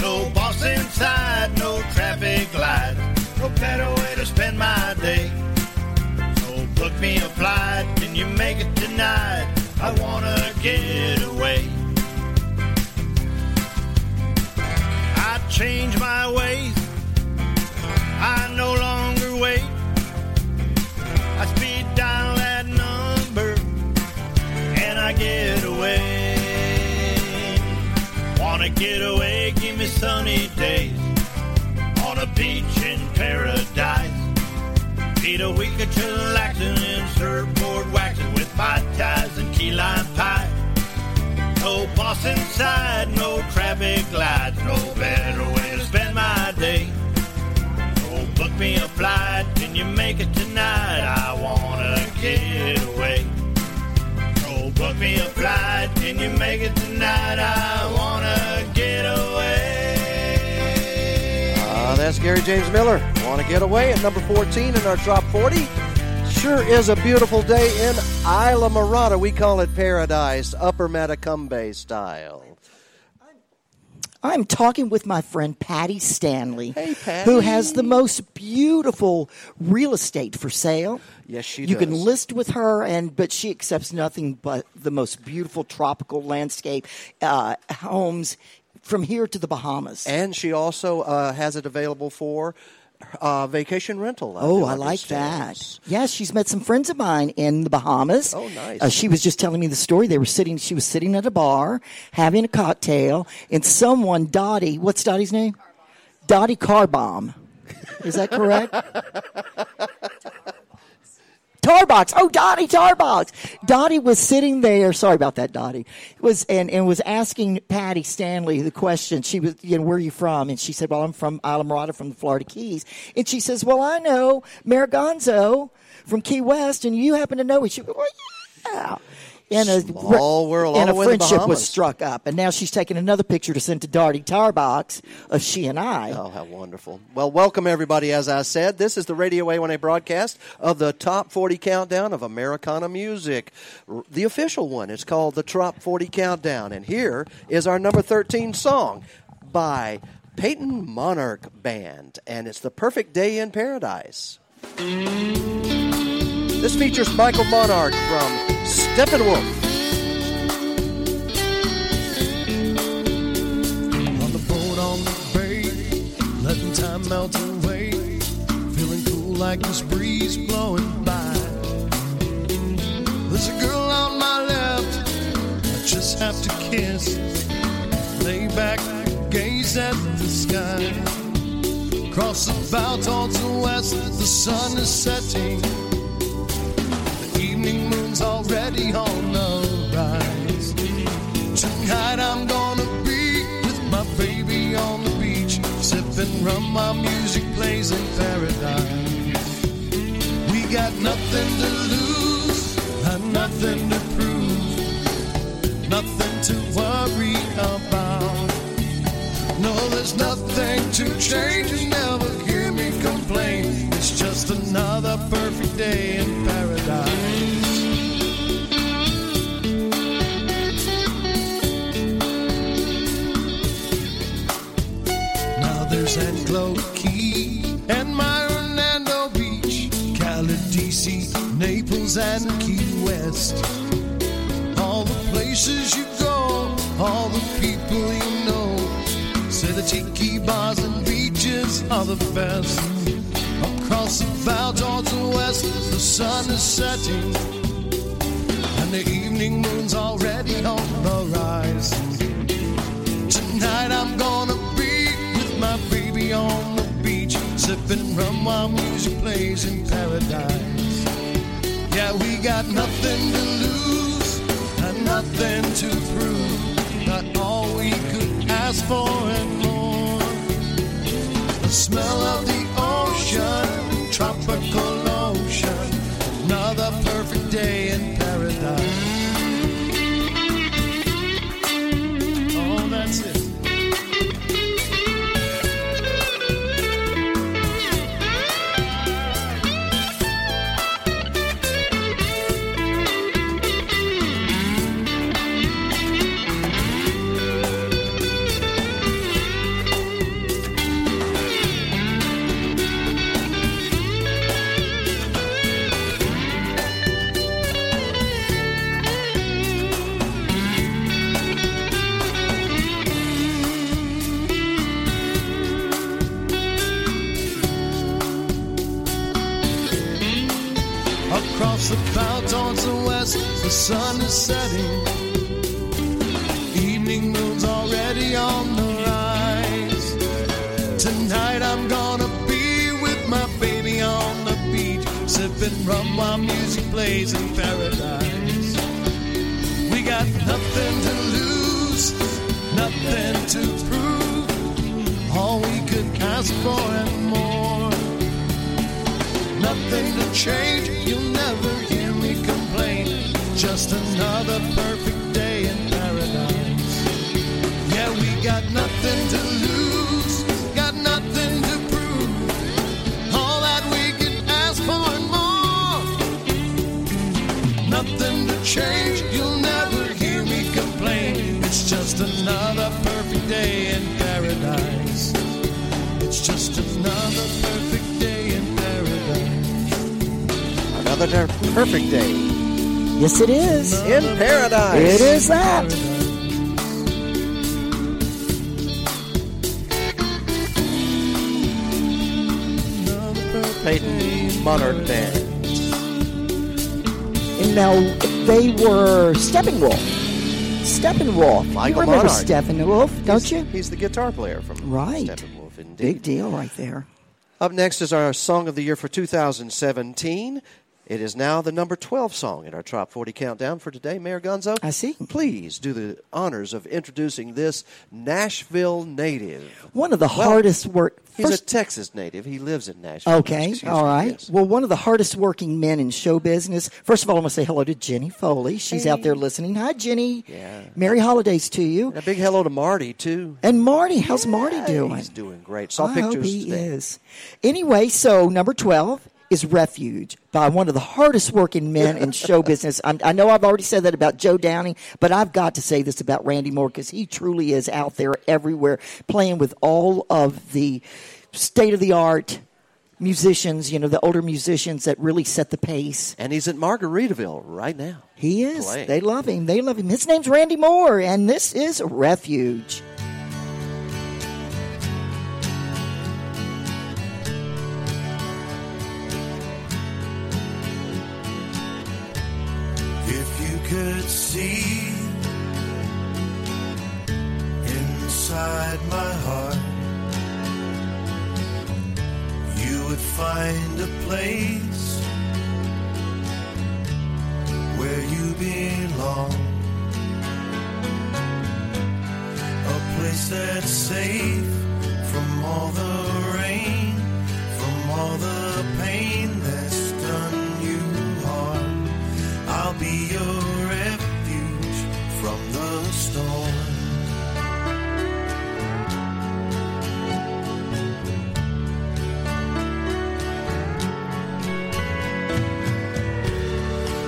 No boss inside, no traffic lights, no way to spend my day. So book me a flight, can you make it tonight? I wanna get away. I change my Need a week of chillaxing and surfboard waxing with my ties and key lime pie. No boss inside, no traffic lights, no better way to spend my day. Oh, book me a flight, can you make it tonight? I wanna get away. Oh, book me a flight, can you make it tonight? I wanna that's Gary James Miller. Want to get away at number 14 in our top 40? Sure is a beautiful day in Isla Morada. We call it paradise, Upper Matacumbe style. I'm talking with my friend Patty Stanley, Hey, Patty. who has the most beautiful real estate for sale. Yes, she You can list with her, and but she accepts nothing but the most beautiful tropical landscape uh, homes from here to the Bahamas. And she also uh, has it available for uh, vacation rental. Oh, I like that. Yes, she's met some friends of mine in the Bahamas. Oh, nice. Uh, she was just telling me the story. They were sitting. She was sitting at a bar having a cocktail, and someone, Dottie, what's Dottie's name? Dottie Carbomb. Is that correct? Tarbox. Oh, Dottie Tarbox. Dottie was sitting there. Sorry about that, Dottie. Was and, and was asking Patty Stanley the question. She was, you know, where are you from? And she said, well, I'm from Isla Morada, from the Florida Keys. And she says, well, I know Mayor Gonzo from Key West, and you happen to know. She, well, yeah. And a Small world, and the a friendship was struck up, and now she's taking another picture to send to Dottie Tarbox of she and I. Oh, how wonderful. Well, welcome everybody. As I said, this is the Radio A1A broadcast of the Top 40 Countdown of Americana Music. The official one. It's called the Top 40 Countdown. And here is our number 13 song by Peyton Monarch Band. And it's The Perfect Day in Paradise. This features Michael Monarch from Steppenwolf. On the boat on the bay, letting time melt away, feeling cool like this breeze blowing by. There's a girl on my left, I just have to kiss. Lay back, gaze at the sky. Cross the bow towards the west, the sun is setting. Evening moon's already on the rise. Tonight I'm gonna be with my baby on the beach, sipping rum. My music plays in paradise. We got nothing to lose, and nothing to prove, nothing to worry about. No, there's nothing to change. You never hear me complain. It's just another perfect day in paradise. Anglo Key and my Hernando Beach, Cali, DC, Naples, and Key West. All the places you go, all the people you know. Say the tiki bars and beaches are the best. Across the bow towards the west, the sun is setting, and the evening moon's already on the rise. Tonight I'm gonna baby on the beach, sipping rum while music plays in paradise. Yeah, we got nothing to lose and nothing to prove. Not all we could ask for and more. The smell of the ocean, tropical ocean, another perfect day the sun is setting. Evening moon's already on the rise. Tonight I'm gonna be with my baby on the beach, sipping rum while music plays in paradise. We got nothing to lose, nothing to prove. All we could ask for and more. Nothing to change, you'll never. Just another perfect day in paradise. Yeah, we got nothing to lose, got nothing to prove. All that we could ask for and more. Nothing to change, you'll never hear me complain. It's just another perfect day in paradise. It's just another perfect day in paradise. Another perfect day. Yes, it is. In paradise. It is that. Peyton Monarch Band. And now they were Steppenwolf. Steppenwolf. Michael you remember Monarch. Steppenwolf, don't He's- you? He's the guitar player from Right. Steppenwolf, indeed. Big deal right there. Up next is our Song of the Year for 2017. It is now the number 12 song in our Top 40 countdown for today. Mayor Gonzo, I see. Please do the honors of introducing this Nashville native. One of the Well, hardest work. He's first- a Texas native. He lives in Nashville. Okay, all me, right. yes. Well, one of the hardest working men in show business. First of all, I want to say hello to Jenny Foley. She's out there listening. Hi, Jenny. Yeah. Merry holidays to you. And a big hello to Marty, too. And Marty, how's Marty doing? He's doing great. Saw I pictures hope he today. is. Anyway, so number 12 is Refuge by one of the hardest working men in show business. I'm, I know I've already said that about Joe Downing, but I've got to say this about Randy Moore because he truly is out there everywhere playing with all of the state of the art musicians, you know, the older musicians that really set the pace. And he's at Margaritaville right now. He is. Playing. They love him. They love him. His name's Randy Moore, and this is Refuge. You could see inside my heart, you would find a place where you belong. A place that's safe from all the rain, from all the pain that's done you harm. I'll be your storm.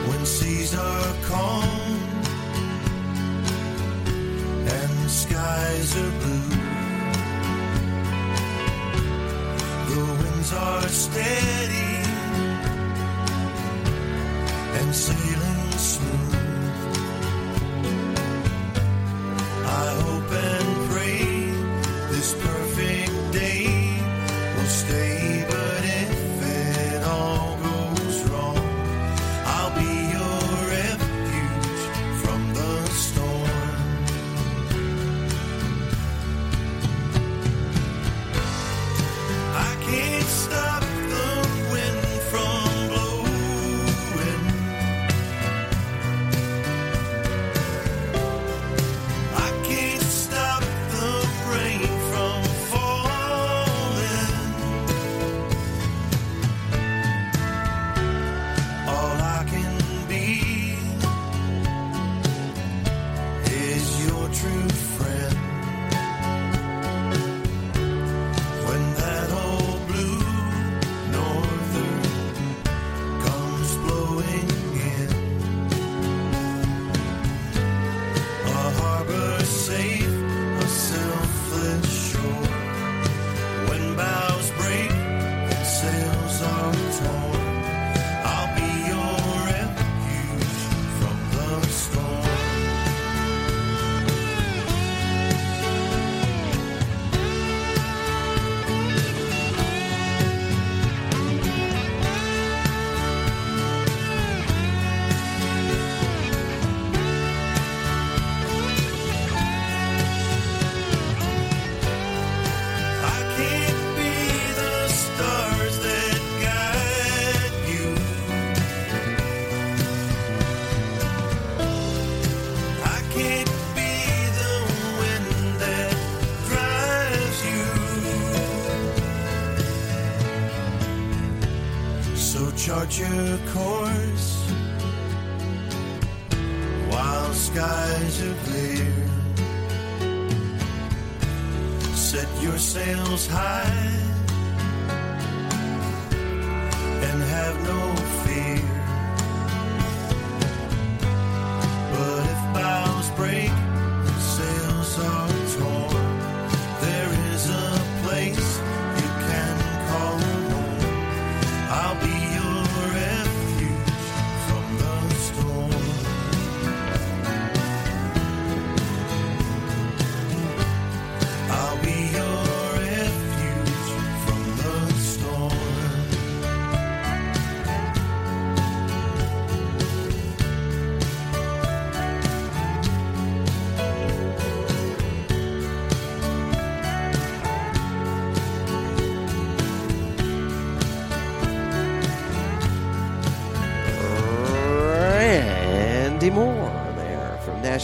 When seas are calm and skies are blue, the winds are steady and sailing smooth. I hope and pray this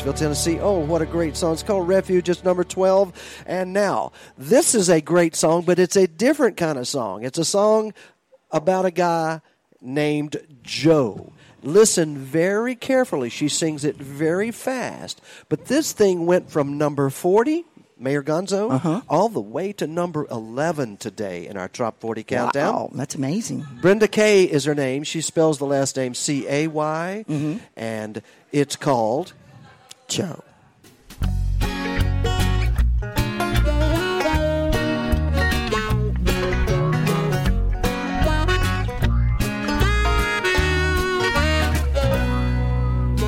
Nashville, Tennessee. Oh, what a great song. It's called Refuge. It's number 12. And now, this is a great song, but it's a different kind of song. It's a song about a guy named Joe. Listen very carefully. She sings it very fast. But this thing went from number 40, Mayor Gonzo, Uh-huh. all the way to number 11 today in our Top 40 countdown. Wow, that's amazing. Brenda Kay is her name. She spells the last name C A Y, Mm-hmm. and it's called Joe.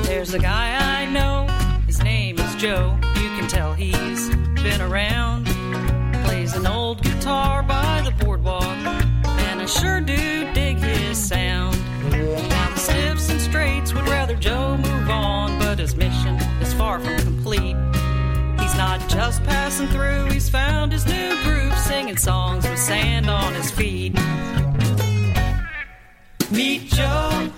There's a guy I know, his name is Joe. You can tell he's been around. Plays an old guitar by the boardwalk, and I sure do dig his sound. Now the stiffs and straights would rather Joe move on, but far from He's not just passing through, he's found his new groove, singing songs with sand on his feet. Meet Joe.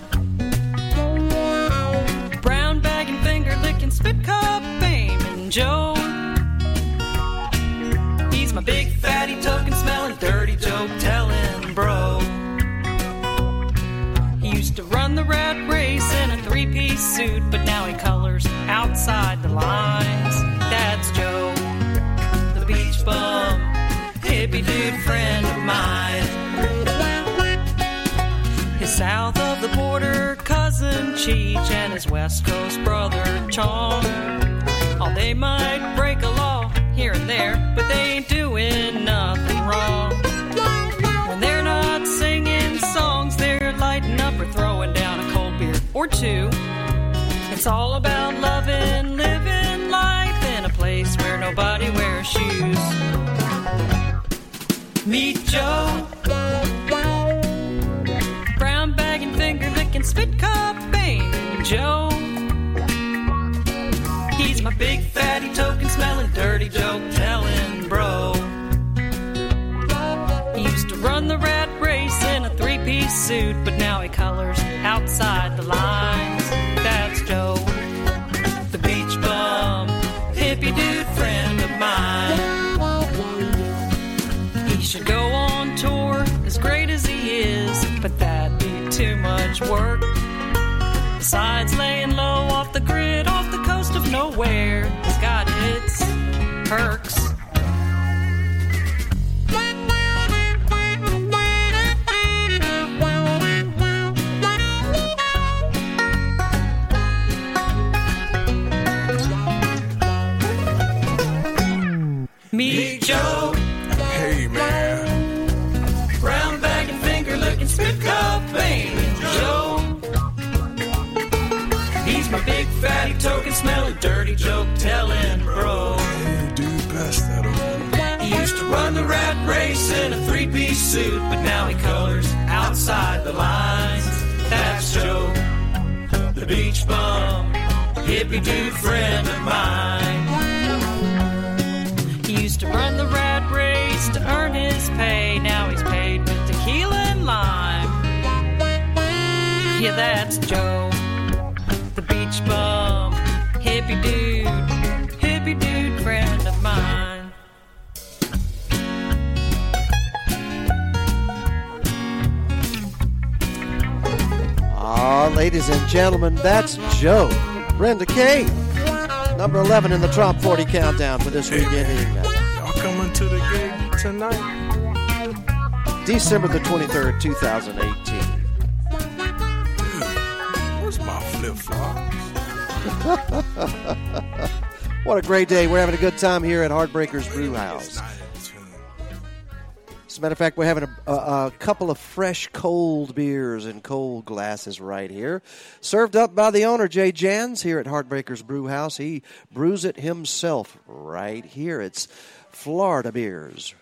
Brown bag and finger licking spit cup fame and Joe. He's my big fatty token smelling dirty joke telling bro. He used to run the rat three piece suit, but now he colors outside the lines. That's Joe, the beach bum, hippie dude friend of mine. His south of the border cousin Cheech and his west coast brother Chong. Oh, they might break a law here and there, but they ain't doing nothing wrong. When they're not singing songs, they're lighting up or throwing down a cold beer or two. It's all about loving, living life in a place where nobody wears shoes. Meet Joe. Brown bag and finger licking spit cup banging Joe. He's my big fatty token smelling dirty joke telling bro. He used to run the rat race in a three piece suit, but now he colors outside the lines. Hippie dude friend of mine. He should go on tour as great as he is, but that'd be too much work. Besides laying low off the grid, off the coast of nowhere, he's got its perks. Joe. He's my big fatty token smelling dirty joke telling bro. Dude, pass that over. He used to run the rat race in a three piece suit, but now he colors outside the lines. That's Joe, the beach bum, hippie dude friend of mine. He used to run the rat race to earn his pay. Yeah, that's Joe, the beach bum, hippie dude, hippie dude friend of mine. Ah, ladies and gentlemen, that's Joe. Brenda Kay. Number 11 in the Trop 40 countdown for this weekend. Y'all coming to the gig tonight? December the 23rd, 2018. Flip flops? what a great day. We're having a good time here at Heartbreakers Brew House. As a matter of fact, we're having a, a, a couple of fresh cold beers in cold glasses right here. Served up by the owner, Jay Jans, here at Heartbreakers Brew House. He brews it himself right here. It's Florida beers,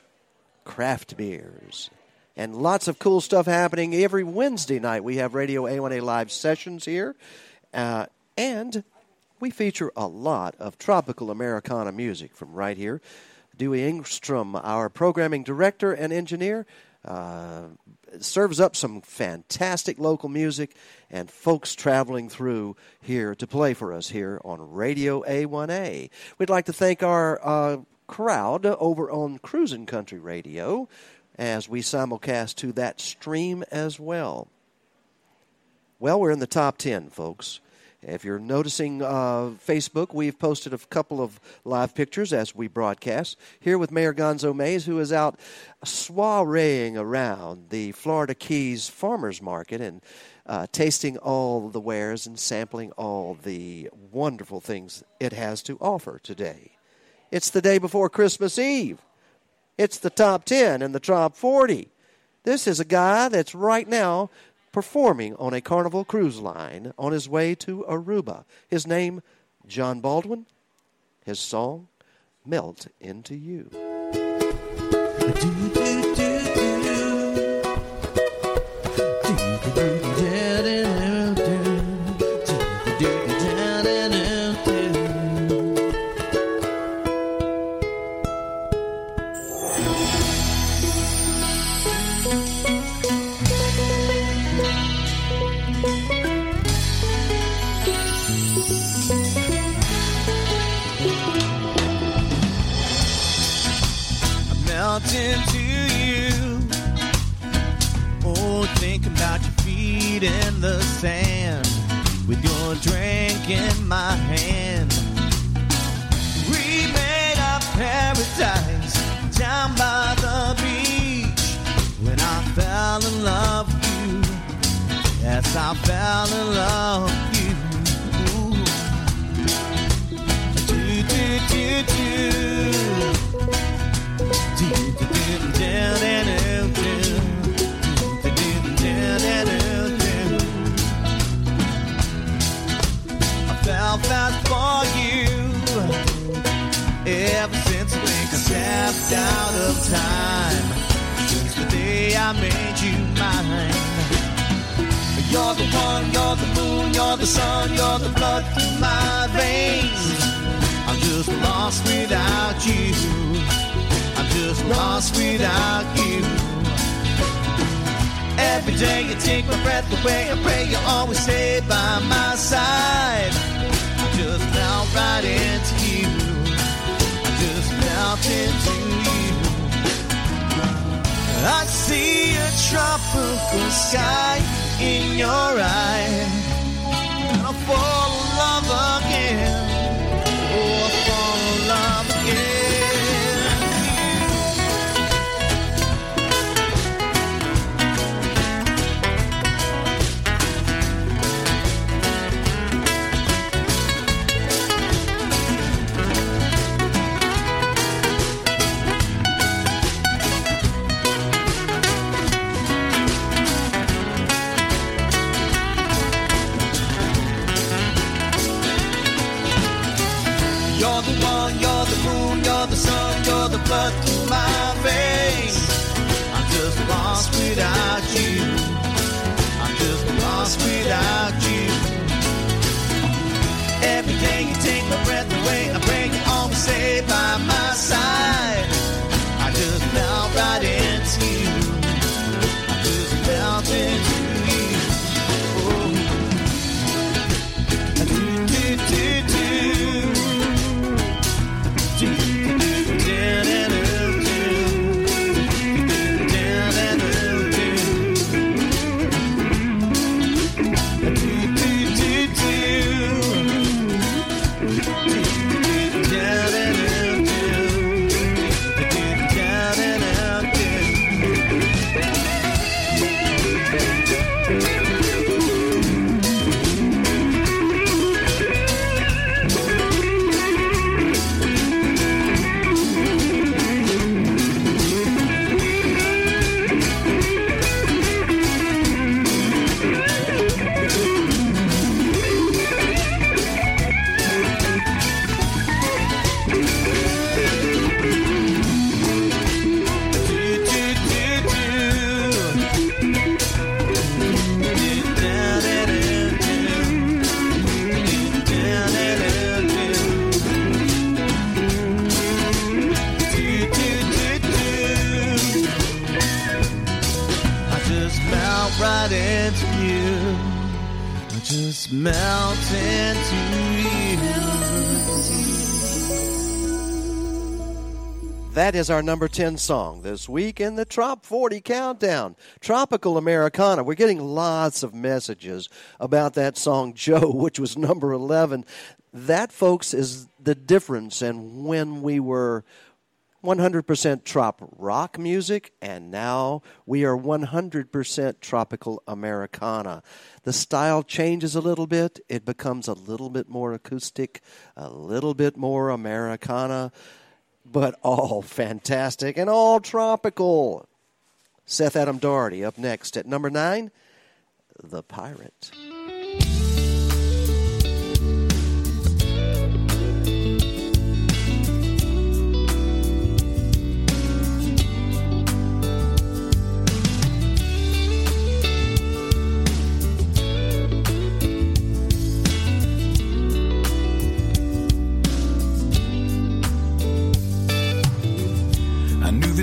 craft beers, and lots of cool stuff happening every Wednesday night. We have Radio A1A live sessions here, uh, and we feature a lot of tropical Americana music from right here. Dewey Engstrom, our programming director and engineer, uh, serves up some fantastic local music and folks traveling through here to play for us here on Radio A1A. We'd like to thank our uh, crowd over on Cruisin' Country Radio as we simulcast to that stream as well. Well, we're in the top 10, folks. If you're noticing uh, Facebook, we've posted a couple of live pictures as we broadcast. Here with Mayor Gonzo Mays, who is out soireeing around the Florida Keys Farmers Market and uh, tasting all the wares and sampling all the wonderful things it has to offer today. It's the day before Christmas Eve. It's the top 10 and the top 40. This is a guy that's right now performing on a Carnival cruise line on his way to Aruba. His name, John Baldwin. His song, Melt Into You. Feet in the sand with your drink in my hand. We made our paradise down by the beach when I fell in love with you. Yes, I fell in love with you. Do, do, do, do. I fell fast for you ever since I stepped out of time. Since the day I made you mine. You're the one, you're the moon, you're the sun, you're the blood in my veins. I'm just lost without you. I'm just lost without you. Every day you take my breath away. I pray you always stay by my side. Just melt right into you. I just melt into you. I see a tropical sky in your eyes. And I fall sun, the blood through my veins. I'm just lost without you. I'm just lost without you. Every day you take my breath away, I pray you always stay by my side. I just melt right into you. Into That is our number 10 song this week in the Trop 40 Countdown. Tropical Americana. We're getting lots of messages about that song, Joe, which was number 11. That, folks, is the difference in when we were 100% trop rock music, and now we are 100% tropical Americana. The style changes a little bit, it becomes a little bit more acoustic, a little bit more Americana, but all fantastic and all tropical. Seth Adam Doherty up next at number nine, The Pirate.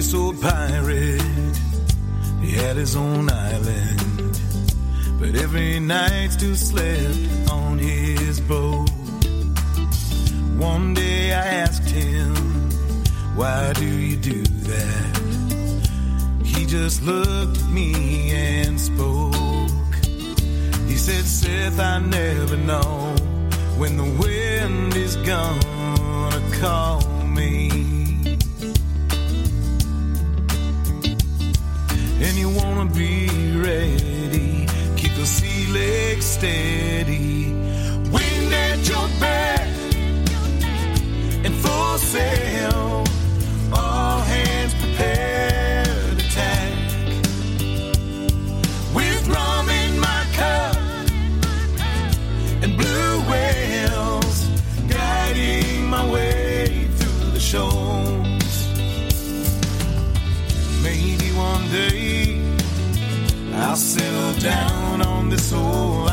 This old pirate. He had his own island. But every night still slept on his boat. One day I asked him, Why do you do that? He just looked at me and spoke. He said, Seth, I never know when the wind is gonna call me. And you wanna be ready. Keep the sea legs steady. Wind at your back and full sail. All hands prepared settle down on this old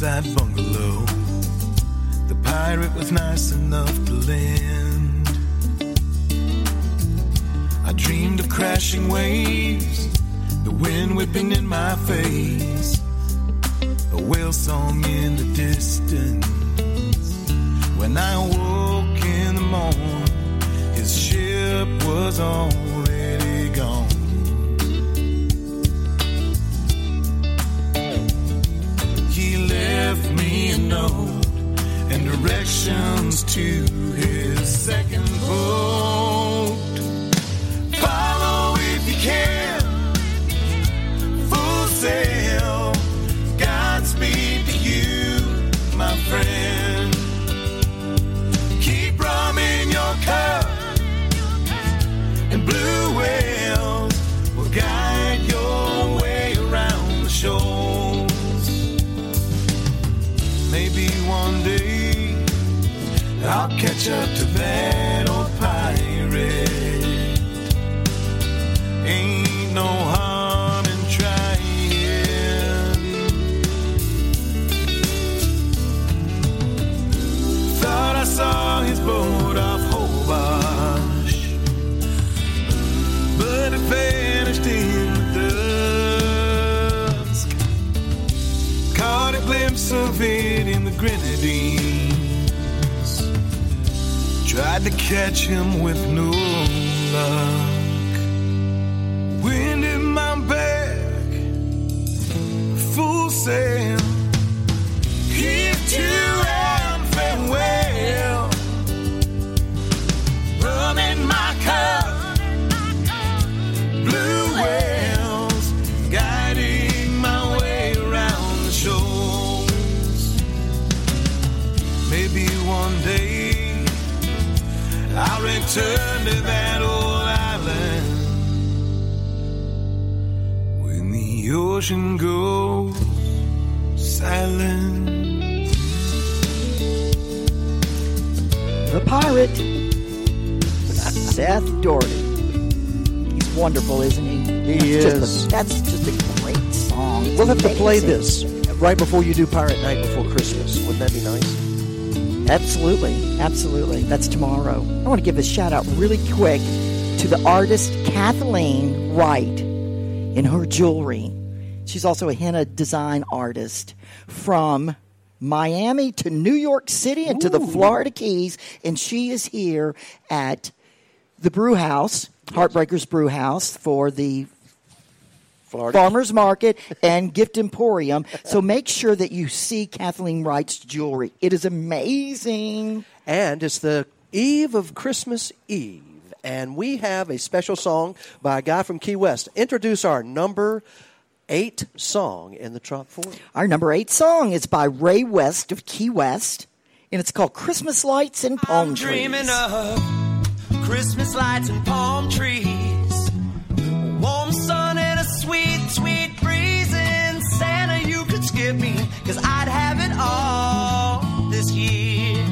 beachside bungalow. The pirate was nice enough to lend. I dreamed of crashing waves, the wind whipping in my face, a whale song in the distance. When I awoke in the morning, his ship was already directions to his second boat. Follow if you can, full sail. Catch up catch him with no luck. Wind in my back, full sail. Ocean goes silent. The pirate, Seth Doherty. He's wonderful, isn't he? He That's is. Just a, that's just a great song. It's We'll have to play this right before you do Pirate Night before Christmas. Wouldn't that be nice? Absolutely, absolutely. That's tomorrow. I want to give a shout out really quick to the artist Kathleen Wright in her jewelry. She's also a henna design artist from Miami to New York City and to the Florida Keys, and she is here at the Brew House, Heartbreakers Brew House, for the Florida. Farmers Market and Gift Emporium. So make sure that you see Kathleen Wright's jewelry. It is amazing. And it's the eve of Christmas Eve. And we have a special song by a guy from Key West. Introduce our number eight song in the top 40. Our number eight song is by Ray West of Key West, and it's called Christmas Lights and Palm Trees. Dreaming of Christmas lights and palm trees, warm sun and a sweet, sweet breeze. And Santa, you could skip me, cause I'd have it all this year.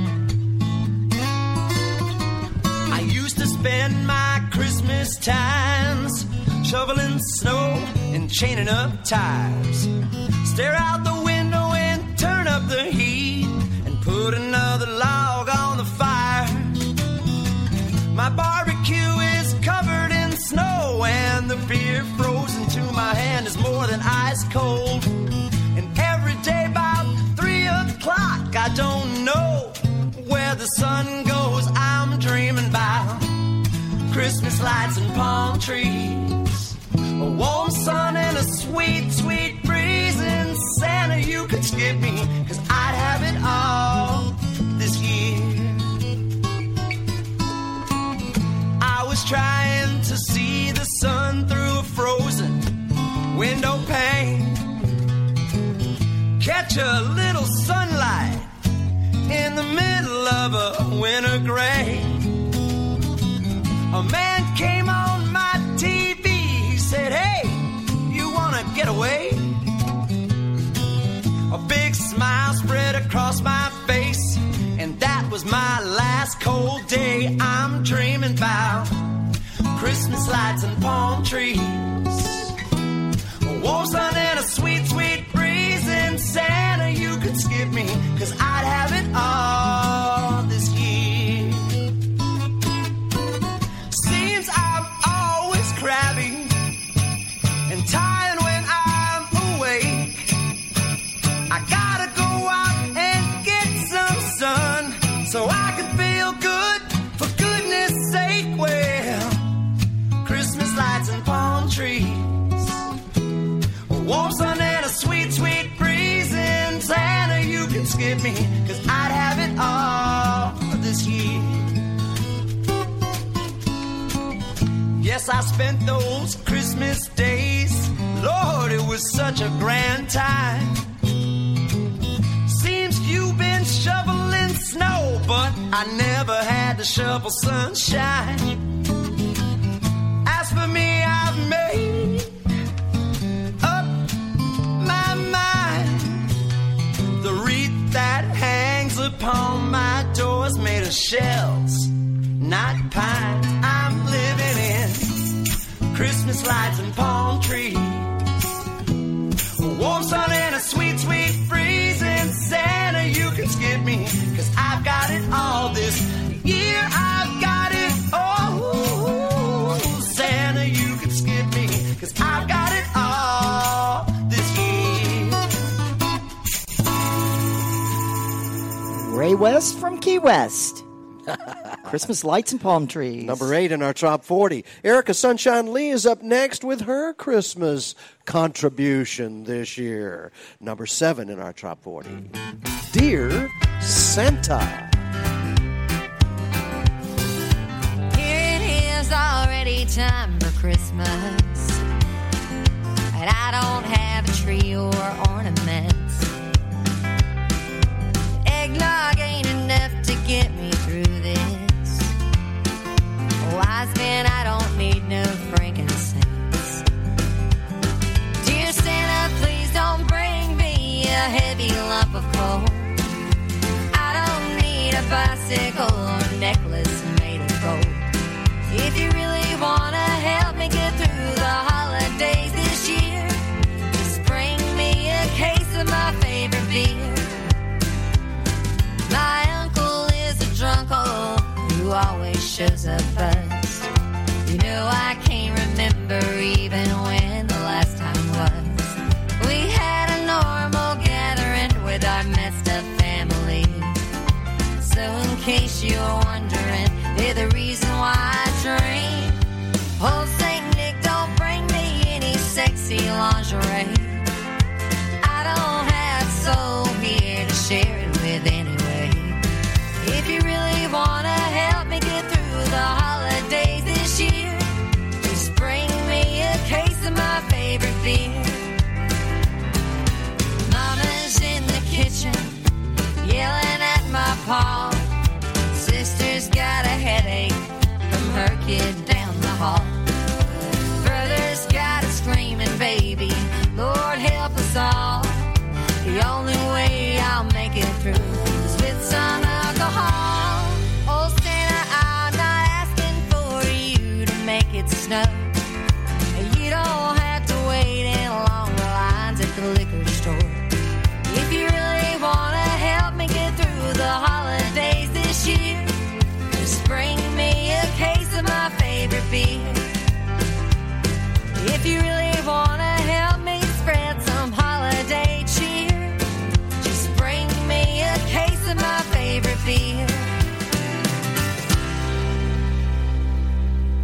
I used to spend my Christmas times shoveling snow chaining up tires. Stare out the window and turn up the heat and put another log on the fire. My barbecue is covered in snow, and the beer frozen to my hand is more than ice cold. And every day about three o'clock, I don't know where the sun goes. I'm dreaming about Christmas lights and palm trees, a warm sun sweet, sweet breeze. And Santa, you could skip me, cause I'd have it all this year. I was trying to see the sun through a frozen window pane. Catch a little sunlight in the middle of a winter gray. A man came on you get away? A big smile spread across my face, and that was my last cold day. I'm dreaming about Christmas lights and palm trees, a warm sun and a sweet, sweet breeze. And Santa, you could skip me, cause I'd have it all trees, a warm sun and a sweet, sweet breeze. And Santa, you can skip me, cause I'd have it all this year. Yes, I spent those Christmas days. Lord, it was such a grand time. Seems you've been shoveling snow, but I never had to shovel sunshine. As for me, I've made up my mind. The wreath that hangs upon my door is made of shells, not pine. I'm living in Christmas lights and palm trees. Warm sun and a sweet, sweet breeze. And Santa, you can skip me, cause I've got it all this year. I've Ray West from Key West. Christmas lights and palm trees. Number eight in our top 40. Erica Sunshine Lee is up next with her Christmas contribution this year. Number seven in our top 40. Dear Santa. Here it is already time for Christmas. And I don't have a tree or ornaments eggnog ain't enough to get me through this. Wise man, I don't need no frankincense. Dear Santa, please don't bring me a heavy lump of coal. I don't need a bicycle or necklace made of gold. If you really wanna help me get a drunkle who always shows up buzzed. You know I can't remember even when the last time was. We had a normal gathering with our messed up family. So in case you're wondering, they're the reason why I dream. Oh, Saint Nick, don't bring me any sexy lingerie. I don't have soul here to share wanna help me get through the holidays this year, just bring me a case of my favorite beer. Mama's in the kitchen, yelling at my paw. Sister's got a headache from her kid down the hall. Brother's got a screaming baby. Lord help us all. The only way I'll make it through is with some snow.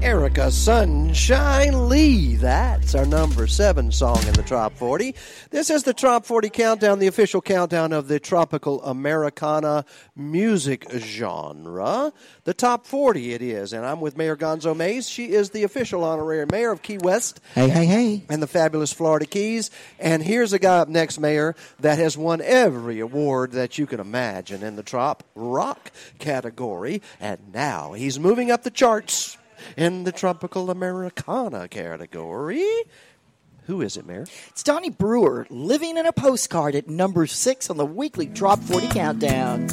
Erica Sunshine Lee. That's our number seven song in the Trop 40. This is the Trop 40 Countdown, the official countdown of the tropical Americana music genre. The Top 40 it is, and I'm with Mayor Gonzo Mays. She is the official honorary mayor of Key West. Hey, hey, hey. And the fabulous Florida Keys. And here's a guy up next, Mayor, that has won every award that you can imagine in the Trop Rock category. And now he's moving up the charts in the Tropical Americana category. Who is it, Mayor? It's Donny Brewer, living in a postcard at number six on the weekly Trop 40 Countdown.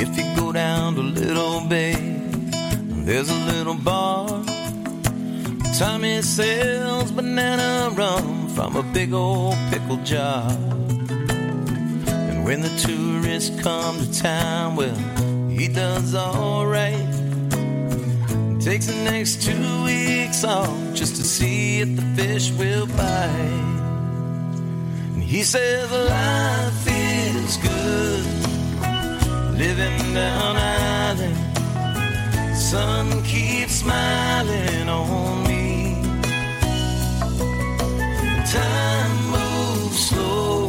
If you go down to Little Bay, there's a little bar. Tommy sells banana rum from a big old pickle jar. When the tourists come to town, well, he does alright. Takes the next two weeks off just to see if the fish will bite. And he says life is good living down island. Sun keeps smiling on me. Time moves slow.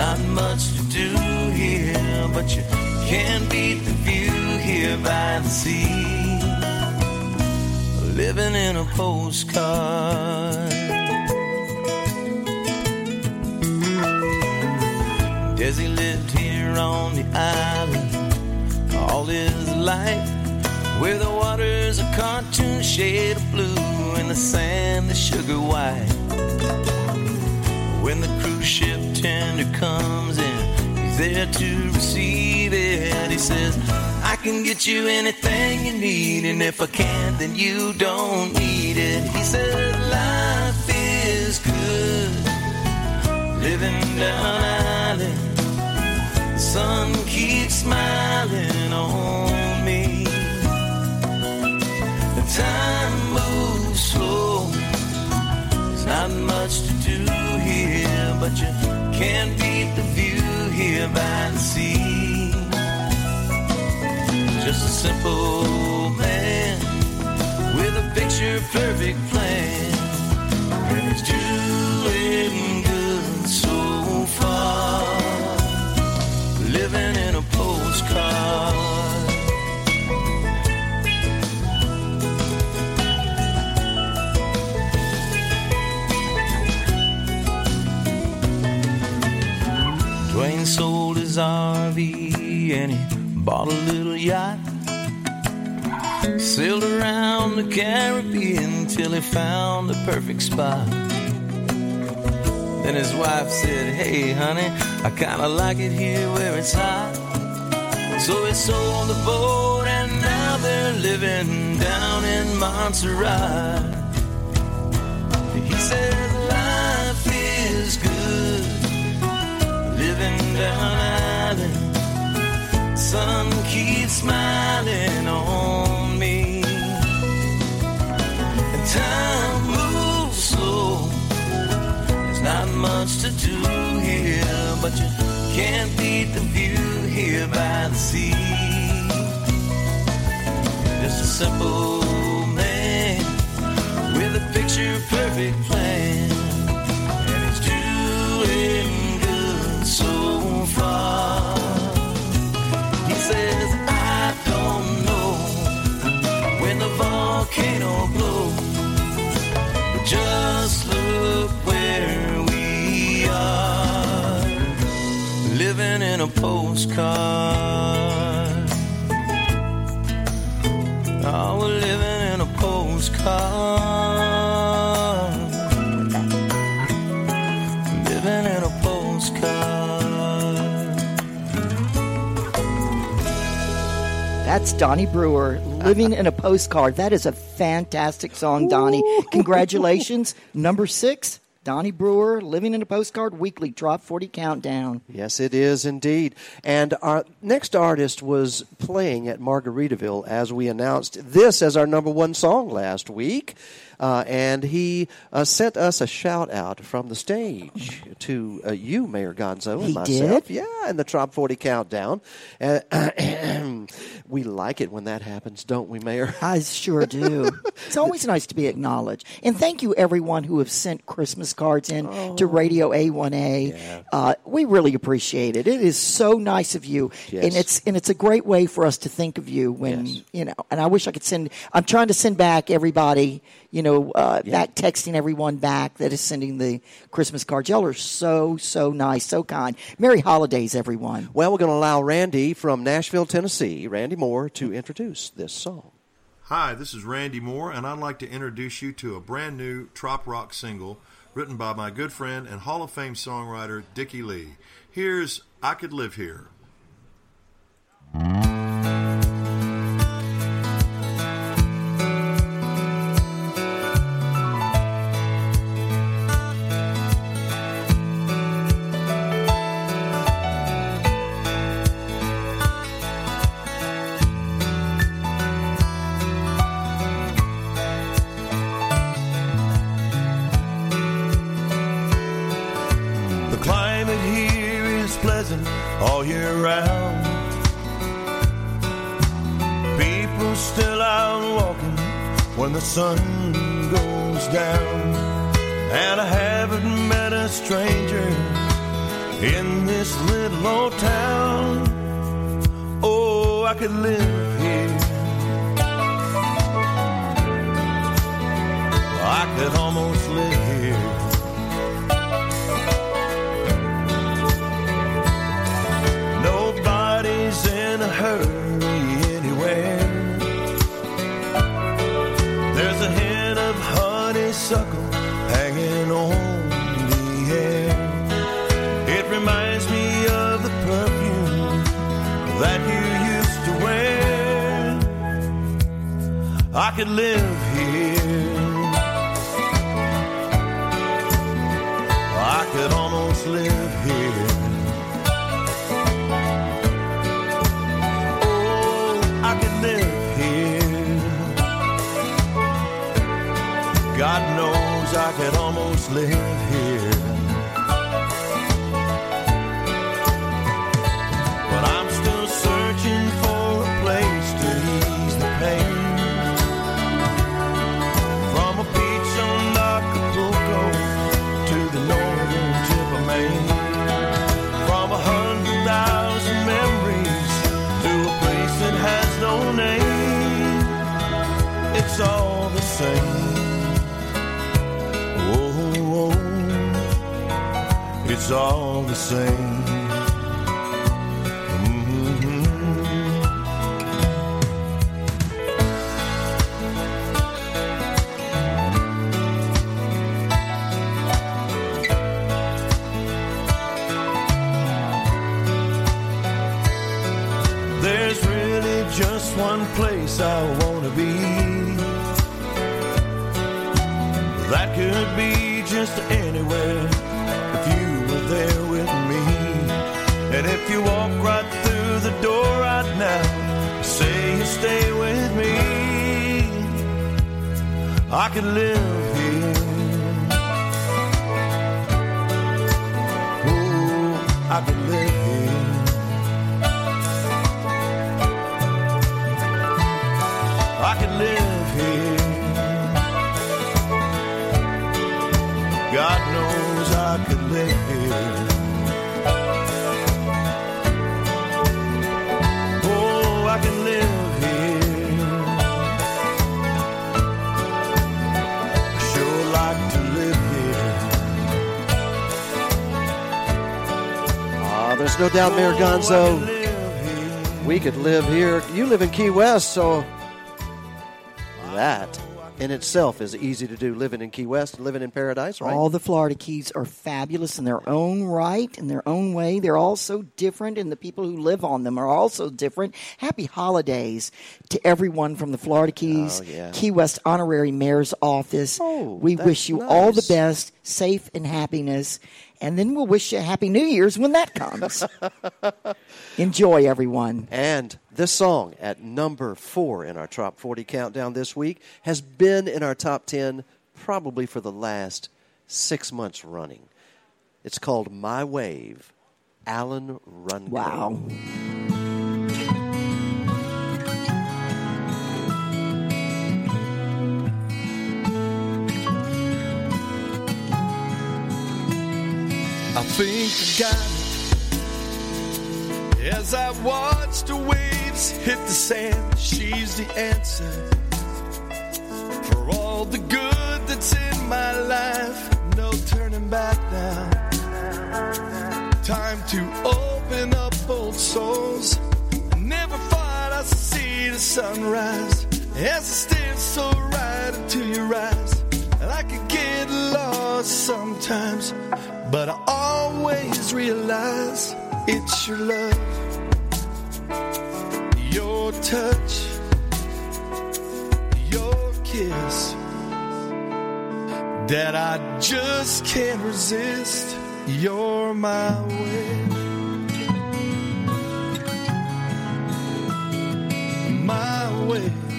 Not much to do here, but you can't beat the view here by the sea. Living in a postcard. Desi lived here on the island all his life, where the water's a cartoon shade of blue and the sand the sugar white. When the cruise ship tender comes in, he's there to receive it. He says, I can get you anything you need, and if I can't, then you don't need it. He says, life is good, living down island. The sun keeps smiling on me. The time moves slow. There's not much to do here, but you can't beat the view here by the sea. Just a simple man with a picture perfect plan. And he's doing And he bought a little yacht. Sailed around the Caribbean till he found the perfect spot. Then his wife said, Hey, honey, I kinda like it here where it's hot. So he sold the boat and now they're living down in Montserrat. He says life is good, living down island. Sun keeps smiling on me, and time moves slow. There's not much to do here, but you can't beat the view here by the sea. Just a simple man with a picture perfect plan, volcano but just look where we are, living in a postcard. Oh, we're living in a postcard. Living in a postcard. That's Donny Brewer, Living in a Postcard. That is a fantastic song, Donny. Congratulations. Number six, Donny Brewer, Living in a Postcard Weekly Trop 40 Countdown. Yes, it is indeed. And our next artist was playing at Margaritaville as we announced this as our number one song last week. Uh, and he uh, sent us a shout out from the stage to uh, you, Mayor Gonzo, and He myself. did? Yeah, and the Trop 40 Countdown. Uh, we like it when that happens, don't we, Mayor? I sure do. it's always nice to be acknowledged. And thank you, everyone who have sent Christmas cards in to Radio A1A. Uh, we really appreciate it. It is so nice of you, Yes. and it's and it's a great way for us to think of you when you know. And I wish I could send. I'm trying to send back everybody. You know, uh, back texting everyone back that is sending the Christmas cards. Y'all are so so nice, so kind. Merry holidays, everyone. Well, we're going to allow Randy from Nashville, Tennessee, Randy Moore, to introduce this song. Hi, this is Randy Moore, and I'd like to introduce you to a brand new trop rock single written by my good friend and Hall of Fame songwriter Dickey Lee. Here's I Could Live Here. All year round. People still out walking when the sun goes down. And I haven't met a stranger in this little old town. Oh, I could live here. I could almost live here. I could live here. I could almost live here. Oh, I could live here. God knows I could almost live it's all the same. Mm-hmm. There's really just one place I want to be. That could be just anywhere there with me. And if you walk right through the door right now, say you stay with me. I could live here. Oh, I could live no doubt, Mayor Gonzo. We could live here. You live in Key West, so that in itself is easy to do. Living in Key West and living in paradise, right? All the Florida Keys are fabulous in their own right, in their own way. They're all so different, and the people who live on them are also different. Happy holidays to everyone from the Florida Keys, Oh, yeah. Key West Honorary Mayor's Office. Oh, we wish you all the best, safe and happiness, and then we'll wish you a Happy New Year's when that comes. Enjoy, everyone. And this song at number four in our top 40 countdown this week has been in our top 10 probably for the last six months running. It's called My Wave, Alan Rundgren. Wow. I think I got it. As I watch the waves hit the sand, she's the answer for all the good that's in my life. No turning back now. Time to open up old souls. Never thought I'd see the sunrise as I stare so right into your eyes. I could get lost sometimes, but I always realize it's your love, your touch, your kiss that I just can't resist. You're my way. My way.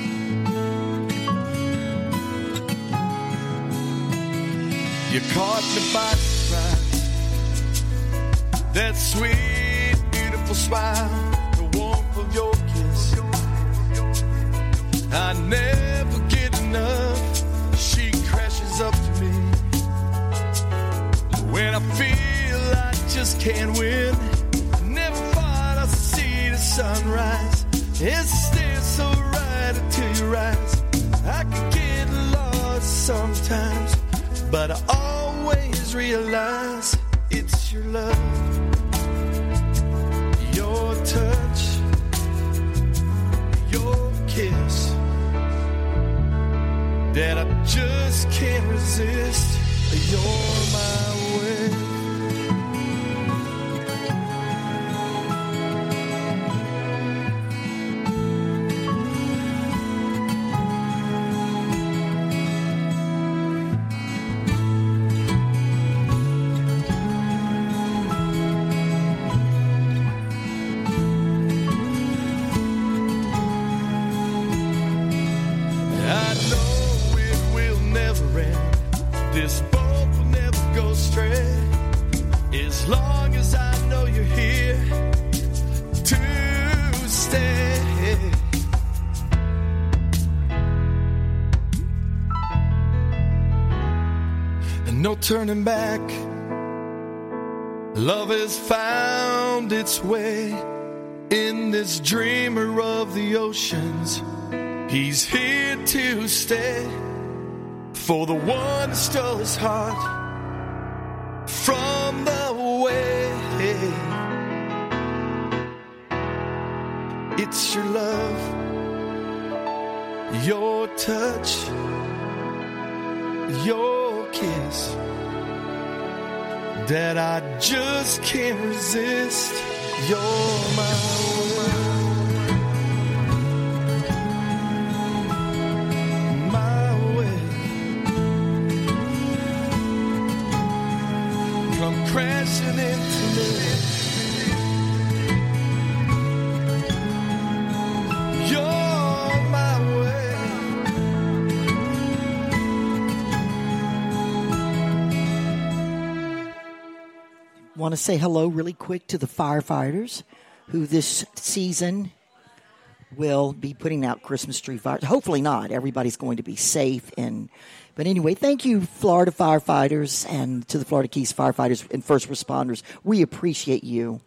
You caught me by surprise. That sweet, beautiful smile, the warmth of your kiss. I never get enough. She crashes up to me. When I feel I just can't win, I never thought I'd see the sunrise. It stares so right into your eyes. I could get lost sometimes, but I always realize it's your love, your touch, your kiss that I just can't resist. Turning back. Love has found its way in this dreamer of the oceans. He's here to stay for the one stole his heart that I just can't resist. You're my way. Want to say hello really quick to the firefighters who this season will be putting out Christmas tree fires. Hopefully not. Everybody's going to be safe and but anyway, thank you Florida firefighters and to the Florida Keys firefighters and first responders. We appreciate you.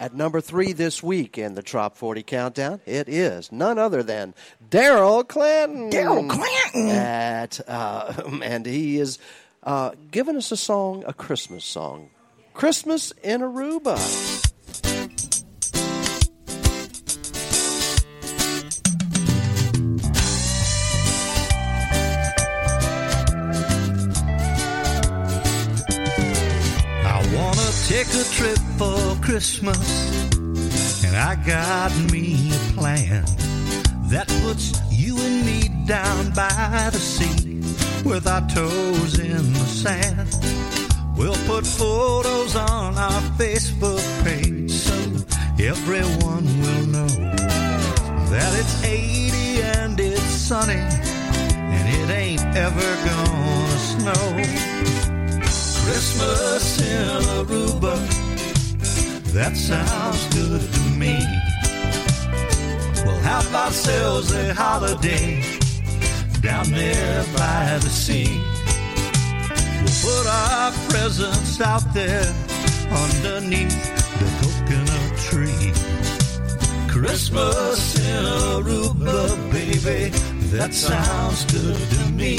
At number three this week in the Trop 40 Countdown, it is none other than Daryl Clanton. Daryl Clanton! At, uh, and he is uh, giving us a song, a Christmas song. Christmas in Aruba. I wanna take a trip for Christmas, and I got me a plan that puts you and me down by the sea with our toes in the sand. We'll put photos on our Facebook page so everyone will know that it's 80 and it's sunny and it ain't ever gonna snow. Christmas in Aruba, that sounds good to me. We'll have ourselves a holiday down there by the sea. Put our presents out there underneath the coconut tree. Christmas in Aruba, baby, that sounds good to me.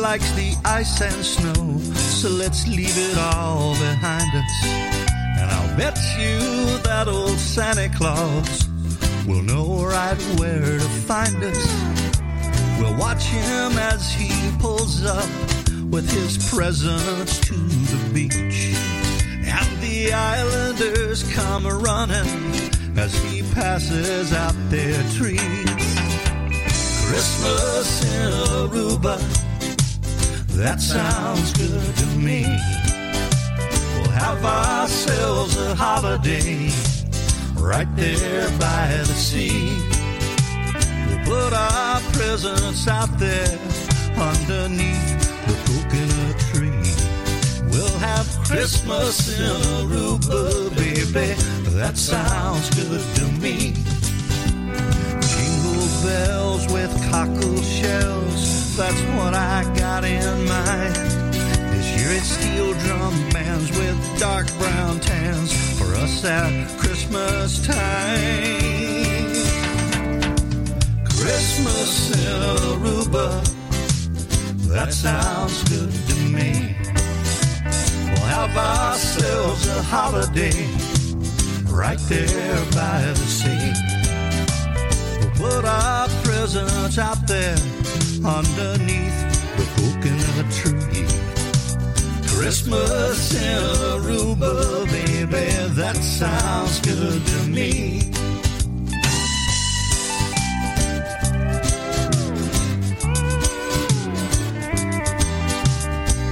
Likes the ice and snow, so let's leave it all behind us. And I'll bet you that old Santa Claus will know right where to find us. We'll watch him as he pulls up with his presents to the beach. And the islanders come running as he passes out their trees. Christmas in Aruba, that sounds good to me. We'll have ourselves a holiday right there by the sea. We'll put our presents out there underneath the coconut tree. We'll have Christmas in Aruba, baby. That sounds good to me. Jingle bells with cockle shells, that's what I got in mind. This year it's steel drum bands with dark brown tans for us at Christmas time. Christmas in Aruba, that sounds good to me. We'll have ourselves a holiday right there by the sea. Put our presents out there underneath the coconut tree. Christmas in Aruba, baby, that sounds good to me.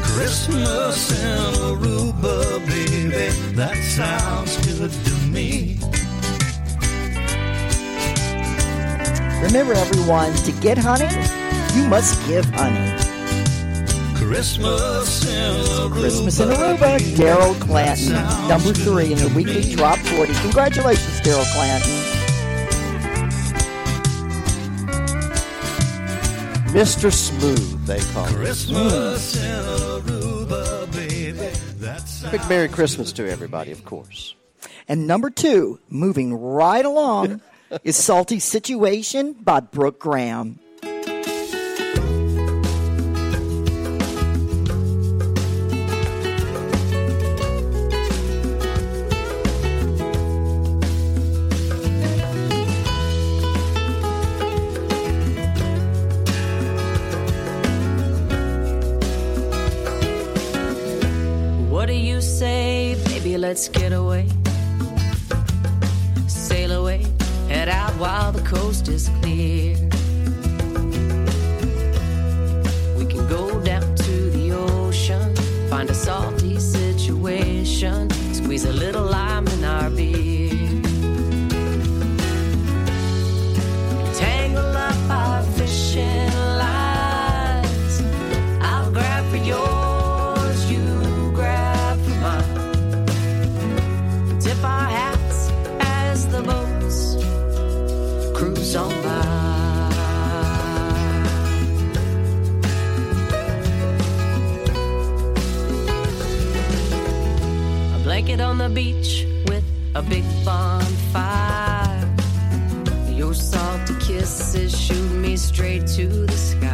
Christmas in Aruba, baby, that sounds good to me. Remember, everyone, to get honey, you must give honey. Christmas in Aruba. Christmas in Aruba, Daryl Clanton, number three in the weekly Trop 40. Congratulations, Daryl Clanton. Mr. Smooth, they call him. Christmas in Aruba, baby, that Big Merry Christmas to everybody, of course. And number two, moving right along, is Salty Situation by Brooke Graham. What do you say, baby? Let's get away. coast is clear. We can go down to the ocean, find a salty situation, squeeze a little life. Beach with a big bonfire. Your salty kisses shoot me straight to the sky.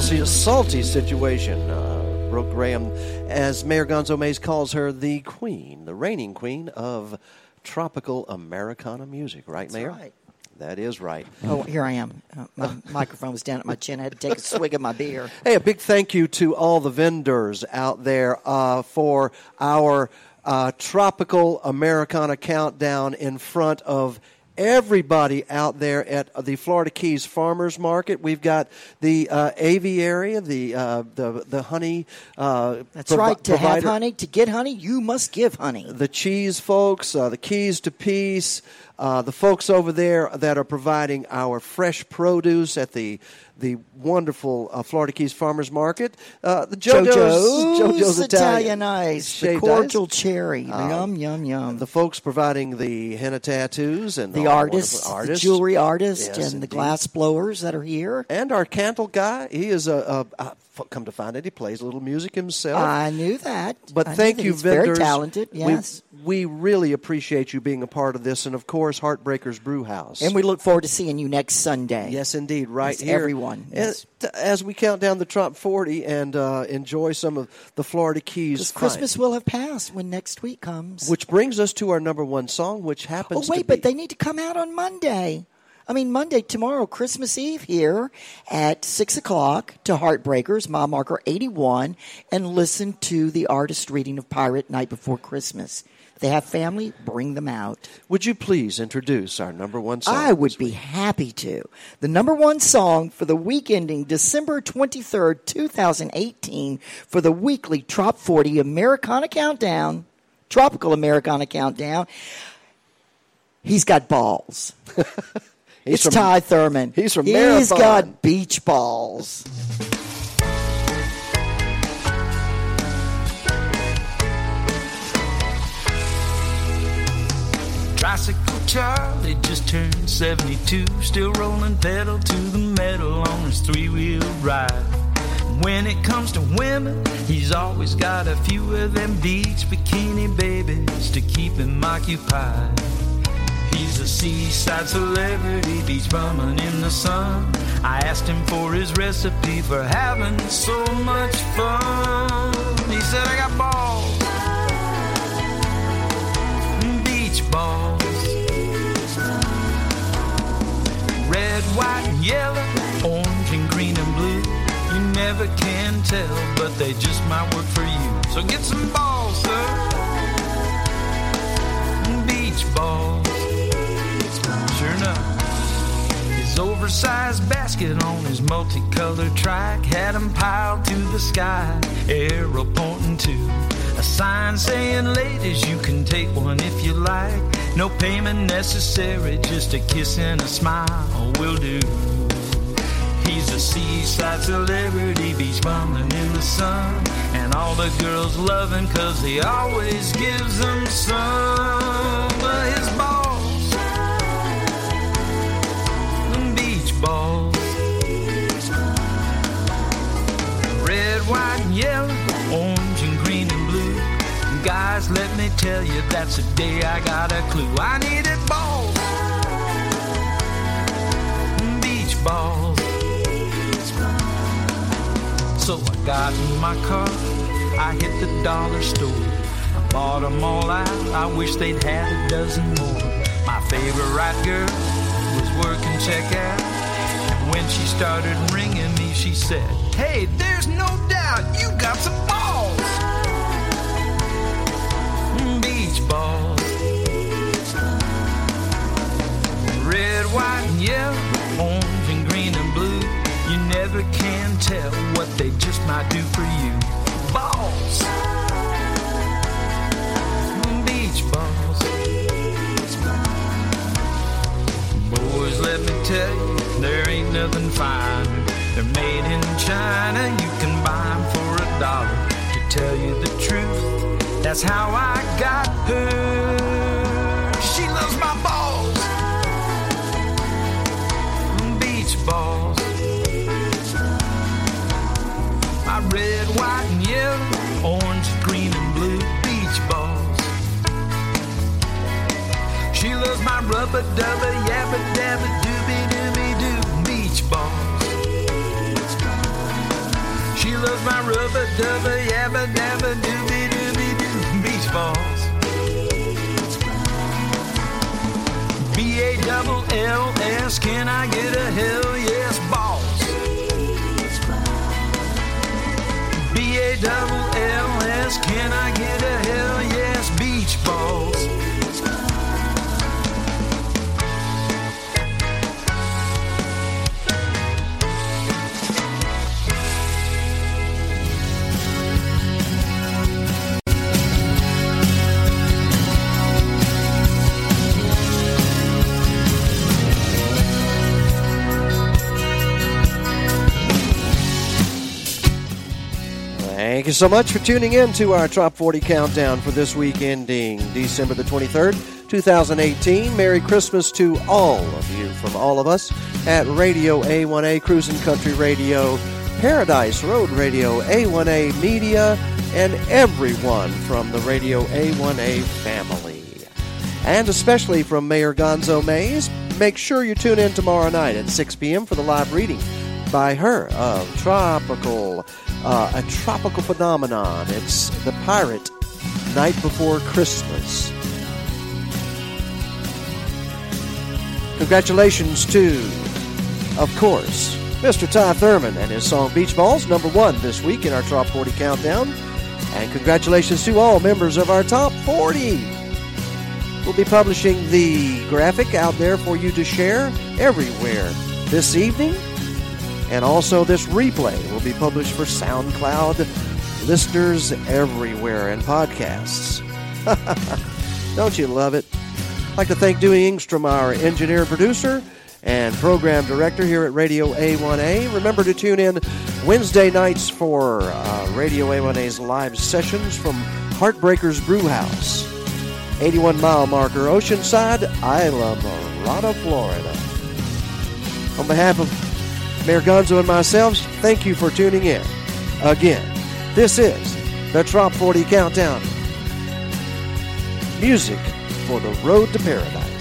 Salty, salty situation. Uh, Brooke Graham, as Mayor Gonzo Mays calls her, the queen, the reigning queen of tropical Americana music. Right, That's Mayor? right. That is right. Oh, here I am. Uh, my microphone was down at my chin. I had to take a swig of my beer. Hey, a big thank you to all the vendors out there uh, for our uh, tropical Americana countdown in front of everybody out there at the Florida Keys Farmers Market. We've got the uh, aviary, the uh, the the honey. Uh, That's provi- right. To have honey, to get honey, you must give honey. the cheese folks, uh, the keys to peace, uh, the folks over there that are providing our fresh produce at the the wonderful uh, Florida Keys Farmers Market, uh, the JoJo's, JoJo's, JoJo's Italian Ice, the cordial Ice. cherry. Uh, yum, yum, yum. The folks providing the henna tattoos and the artists, wonderful the jewelry artists, Yes, and the glass blowers that are here. And our candle guy, he is a, a, a come to find it, he plays a little music himself. I knew that. But I thank you, He's very vendors. talented, yes. We, really appreciate you being a part of this, and of course, Heartbreakers Brew House. And we look forward to seeing you next Sunday. Yes, indeed, right Yes, here. everyone, yes. As we count down the Trop 40 and uh, enjoy some of the Florida Keys. Christmas will have passed when next week comes. Which brings us to our number one song, which happens. oh, wait, but they need to come out on Monday. I mean, Monday, tomorrow, Christmas Eve here at 6 o'clock to Heartbreakers, mile marker 81, and listen to the artist reading of Pirate Night Before Christmas. They have family, bring them out. Would you please introduce our number one song? I would be happy to. The number one song for the week ending December 23rd, 2018, for the weekly Trop 40 Americana Countdown, Tropical Americana Countdown. He's got balls. He's it's from- Ty Thurman. he's from He's Marathon. got beach balls. Tricycle Charlie just turned 72, still rolling pedal to the metal on his three wheel ride. when it comes to women, he's always got a few of them beach bikini babies to keep him occupied. He's a seaside celebrity, beach bumming in the sun. I asked him for his recipe for having so much fun. He said, I got balls, beach balls, red, white, and yellow, orange, and green, and blue. You never can tell, but they just might work for you. So get some balls, sir. Beach balls. Oversized basket on his multicolored trike had him piled to the sky, arrow pointing to a sign saying, Ladies, you can take one if you like. No payment necessary, just a kiss and a smile oh, will do. He's a seaside celebrity, beach bumming in the sun. And all the girls love him cause he always gives them some Balls. Red, white, and yellow, orange, and green, and blue. Guys, let me tell you, that's the day I got a clue. I needed balls. Beach balls. So I got in my car, I hit the dollar store. I bought them all out, I wish they'd had a dozen more. My favorite girl was working checkout. When she started ringing me, she said, Hey, there's no doubt you got some balls. Mm, beach balls. Red, white, and yellow, orange, and green, and blue. You never can tell what they just might do for you. Balls. Mm, beach balls. Boys, let me tell you, there ain't nothing finer. They're made in China, you can buy them for a dollar. To tell you the truth, that's how I got her. She loves my balls. Beach balls. My red, white, and yellow, orange, green, and blue beach balls. She loves my rubber dubber, yabba dabba She loves my rubber dubber, yabba dabba dooby dooby doo beach balls. B A double L S, can I get a hell yes balls? B A double L S, can I get a hell yes beach balls? Thank you so much for tuning in to our Top 40 Countdown for this week ending December the 23rd, 2018. Merry Christmas to all of you from all of us at Radio A1A, Cruising Country Radio, Paradise Road Radio, A1A Media, and everyone from the Radio A1A family. And especially from Mayor Gonzo Mays, make sure you tune in tomorrow night at 6 p.m. for the live reading by her of Tropical, uh, a tropical phenomenon. It's The Pirate, Night Before Christmas. Congratulations to, of course, Mr. Ty Thurman and his song Beach Balls, number one this week in our Trop 40 Countdown. And congratulations to all members of our Trop 40. We'll be publishing the graphic out there for you to share everywhere this evening. And also, this replay will be published for SoundCloud listeners everywhere and podcasts. Don't you love it? I'd like to thank Dewey Ingstrom, our engineer and producer and program director here at Radio A1A. Remember to tune in Wednesday nights for uh, Radio A1A's live sessions from Heartbreakers Brew House, 81 mile marker Oceanside, Isla Morada, Florida. On behalf of Mayor Gonzo and myself, thank you for tuning in. again. This is the Trop 40 Countdown. Music for the road to paradise.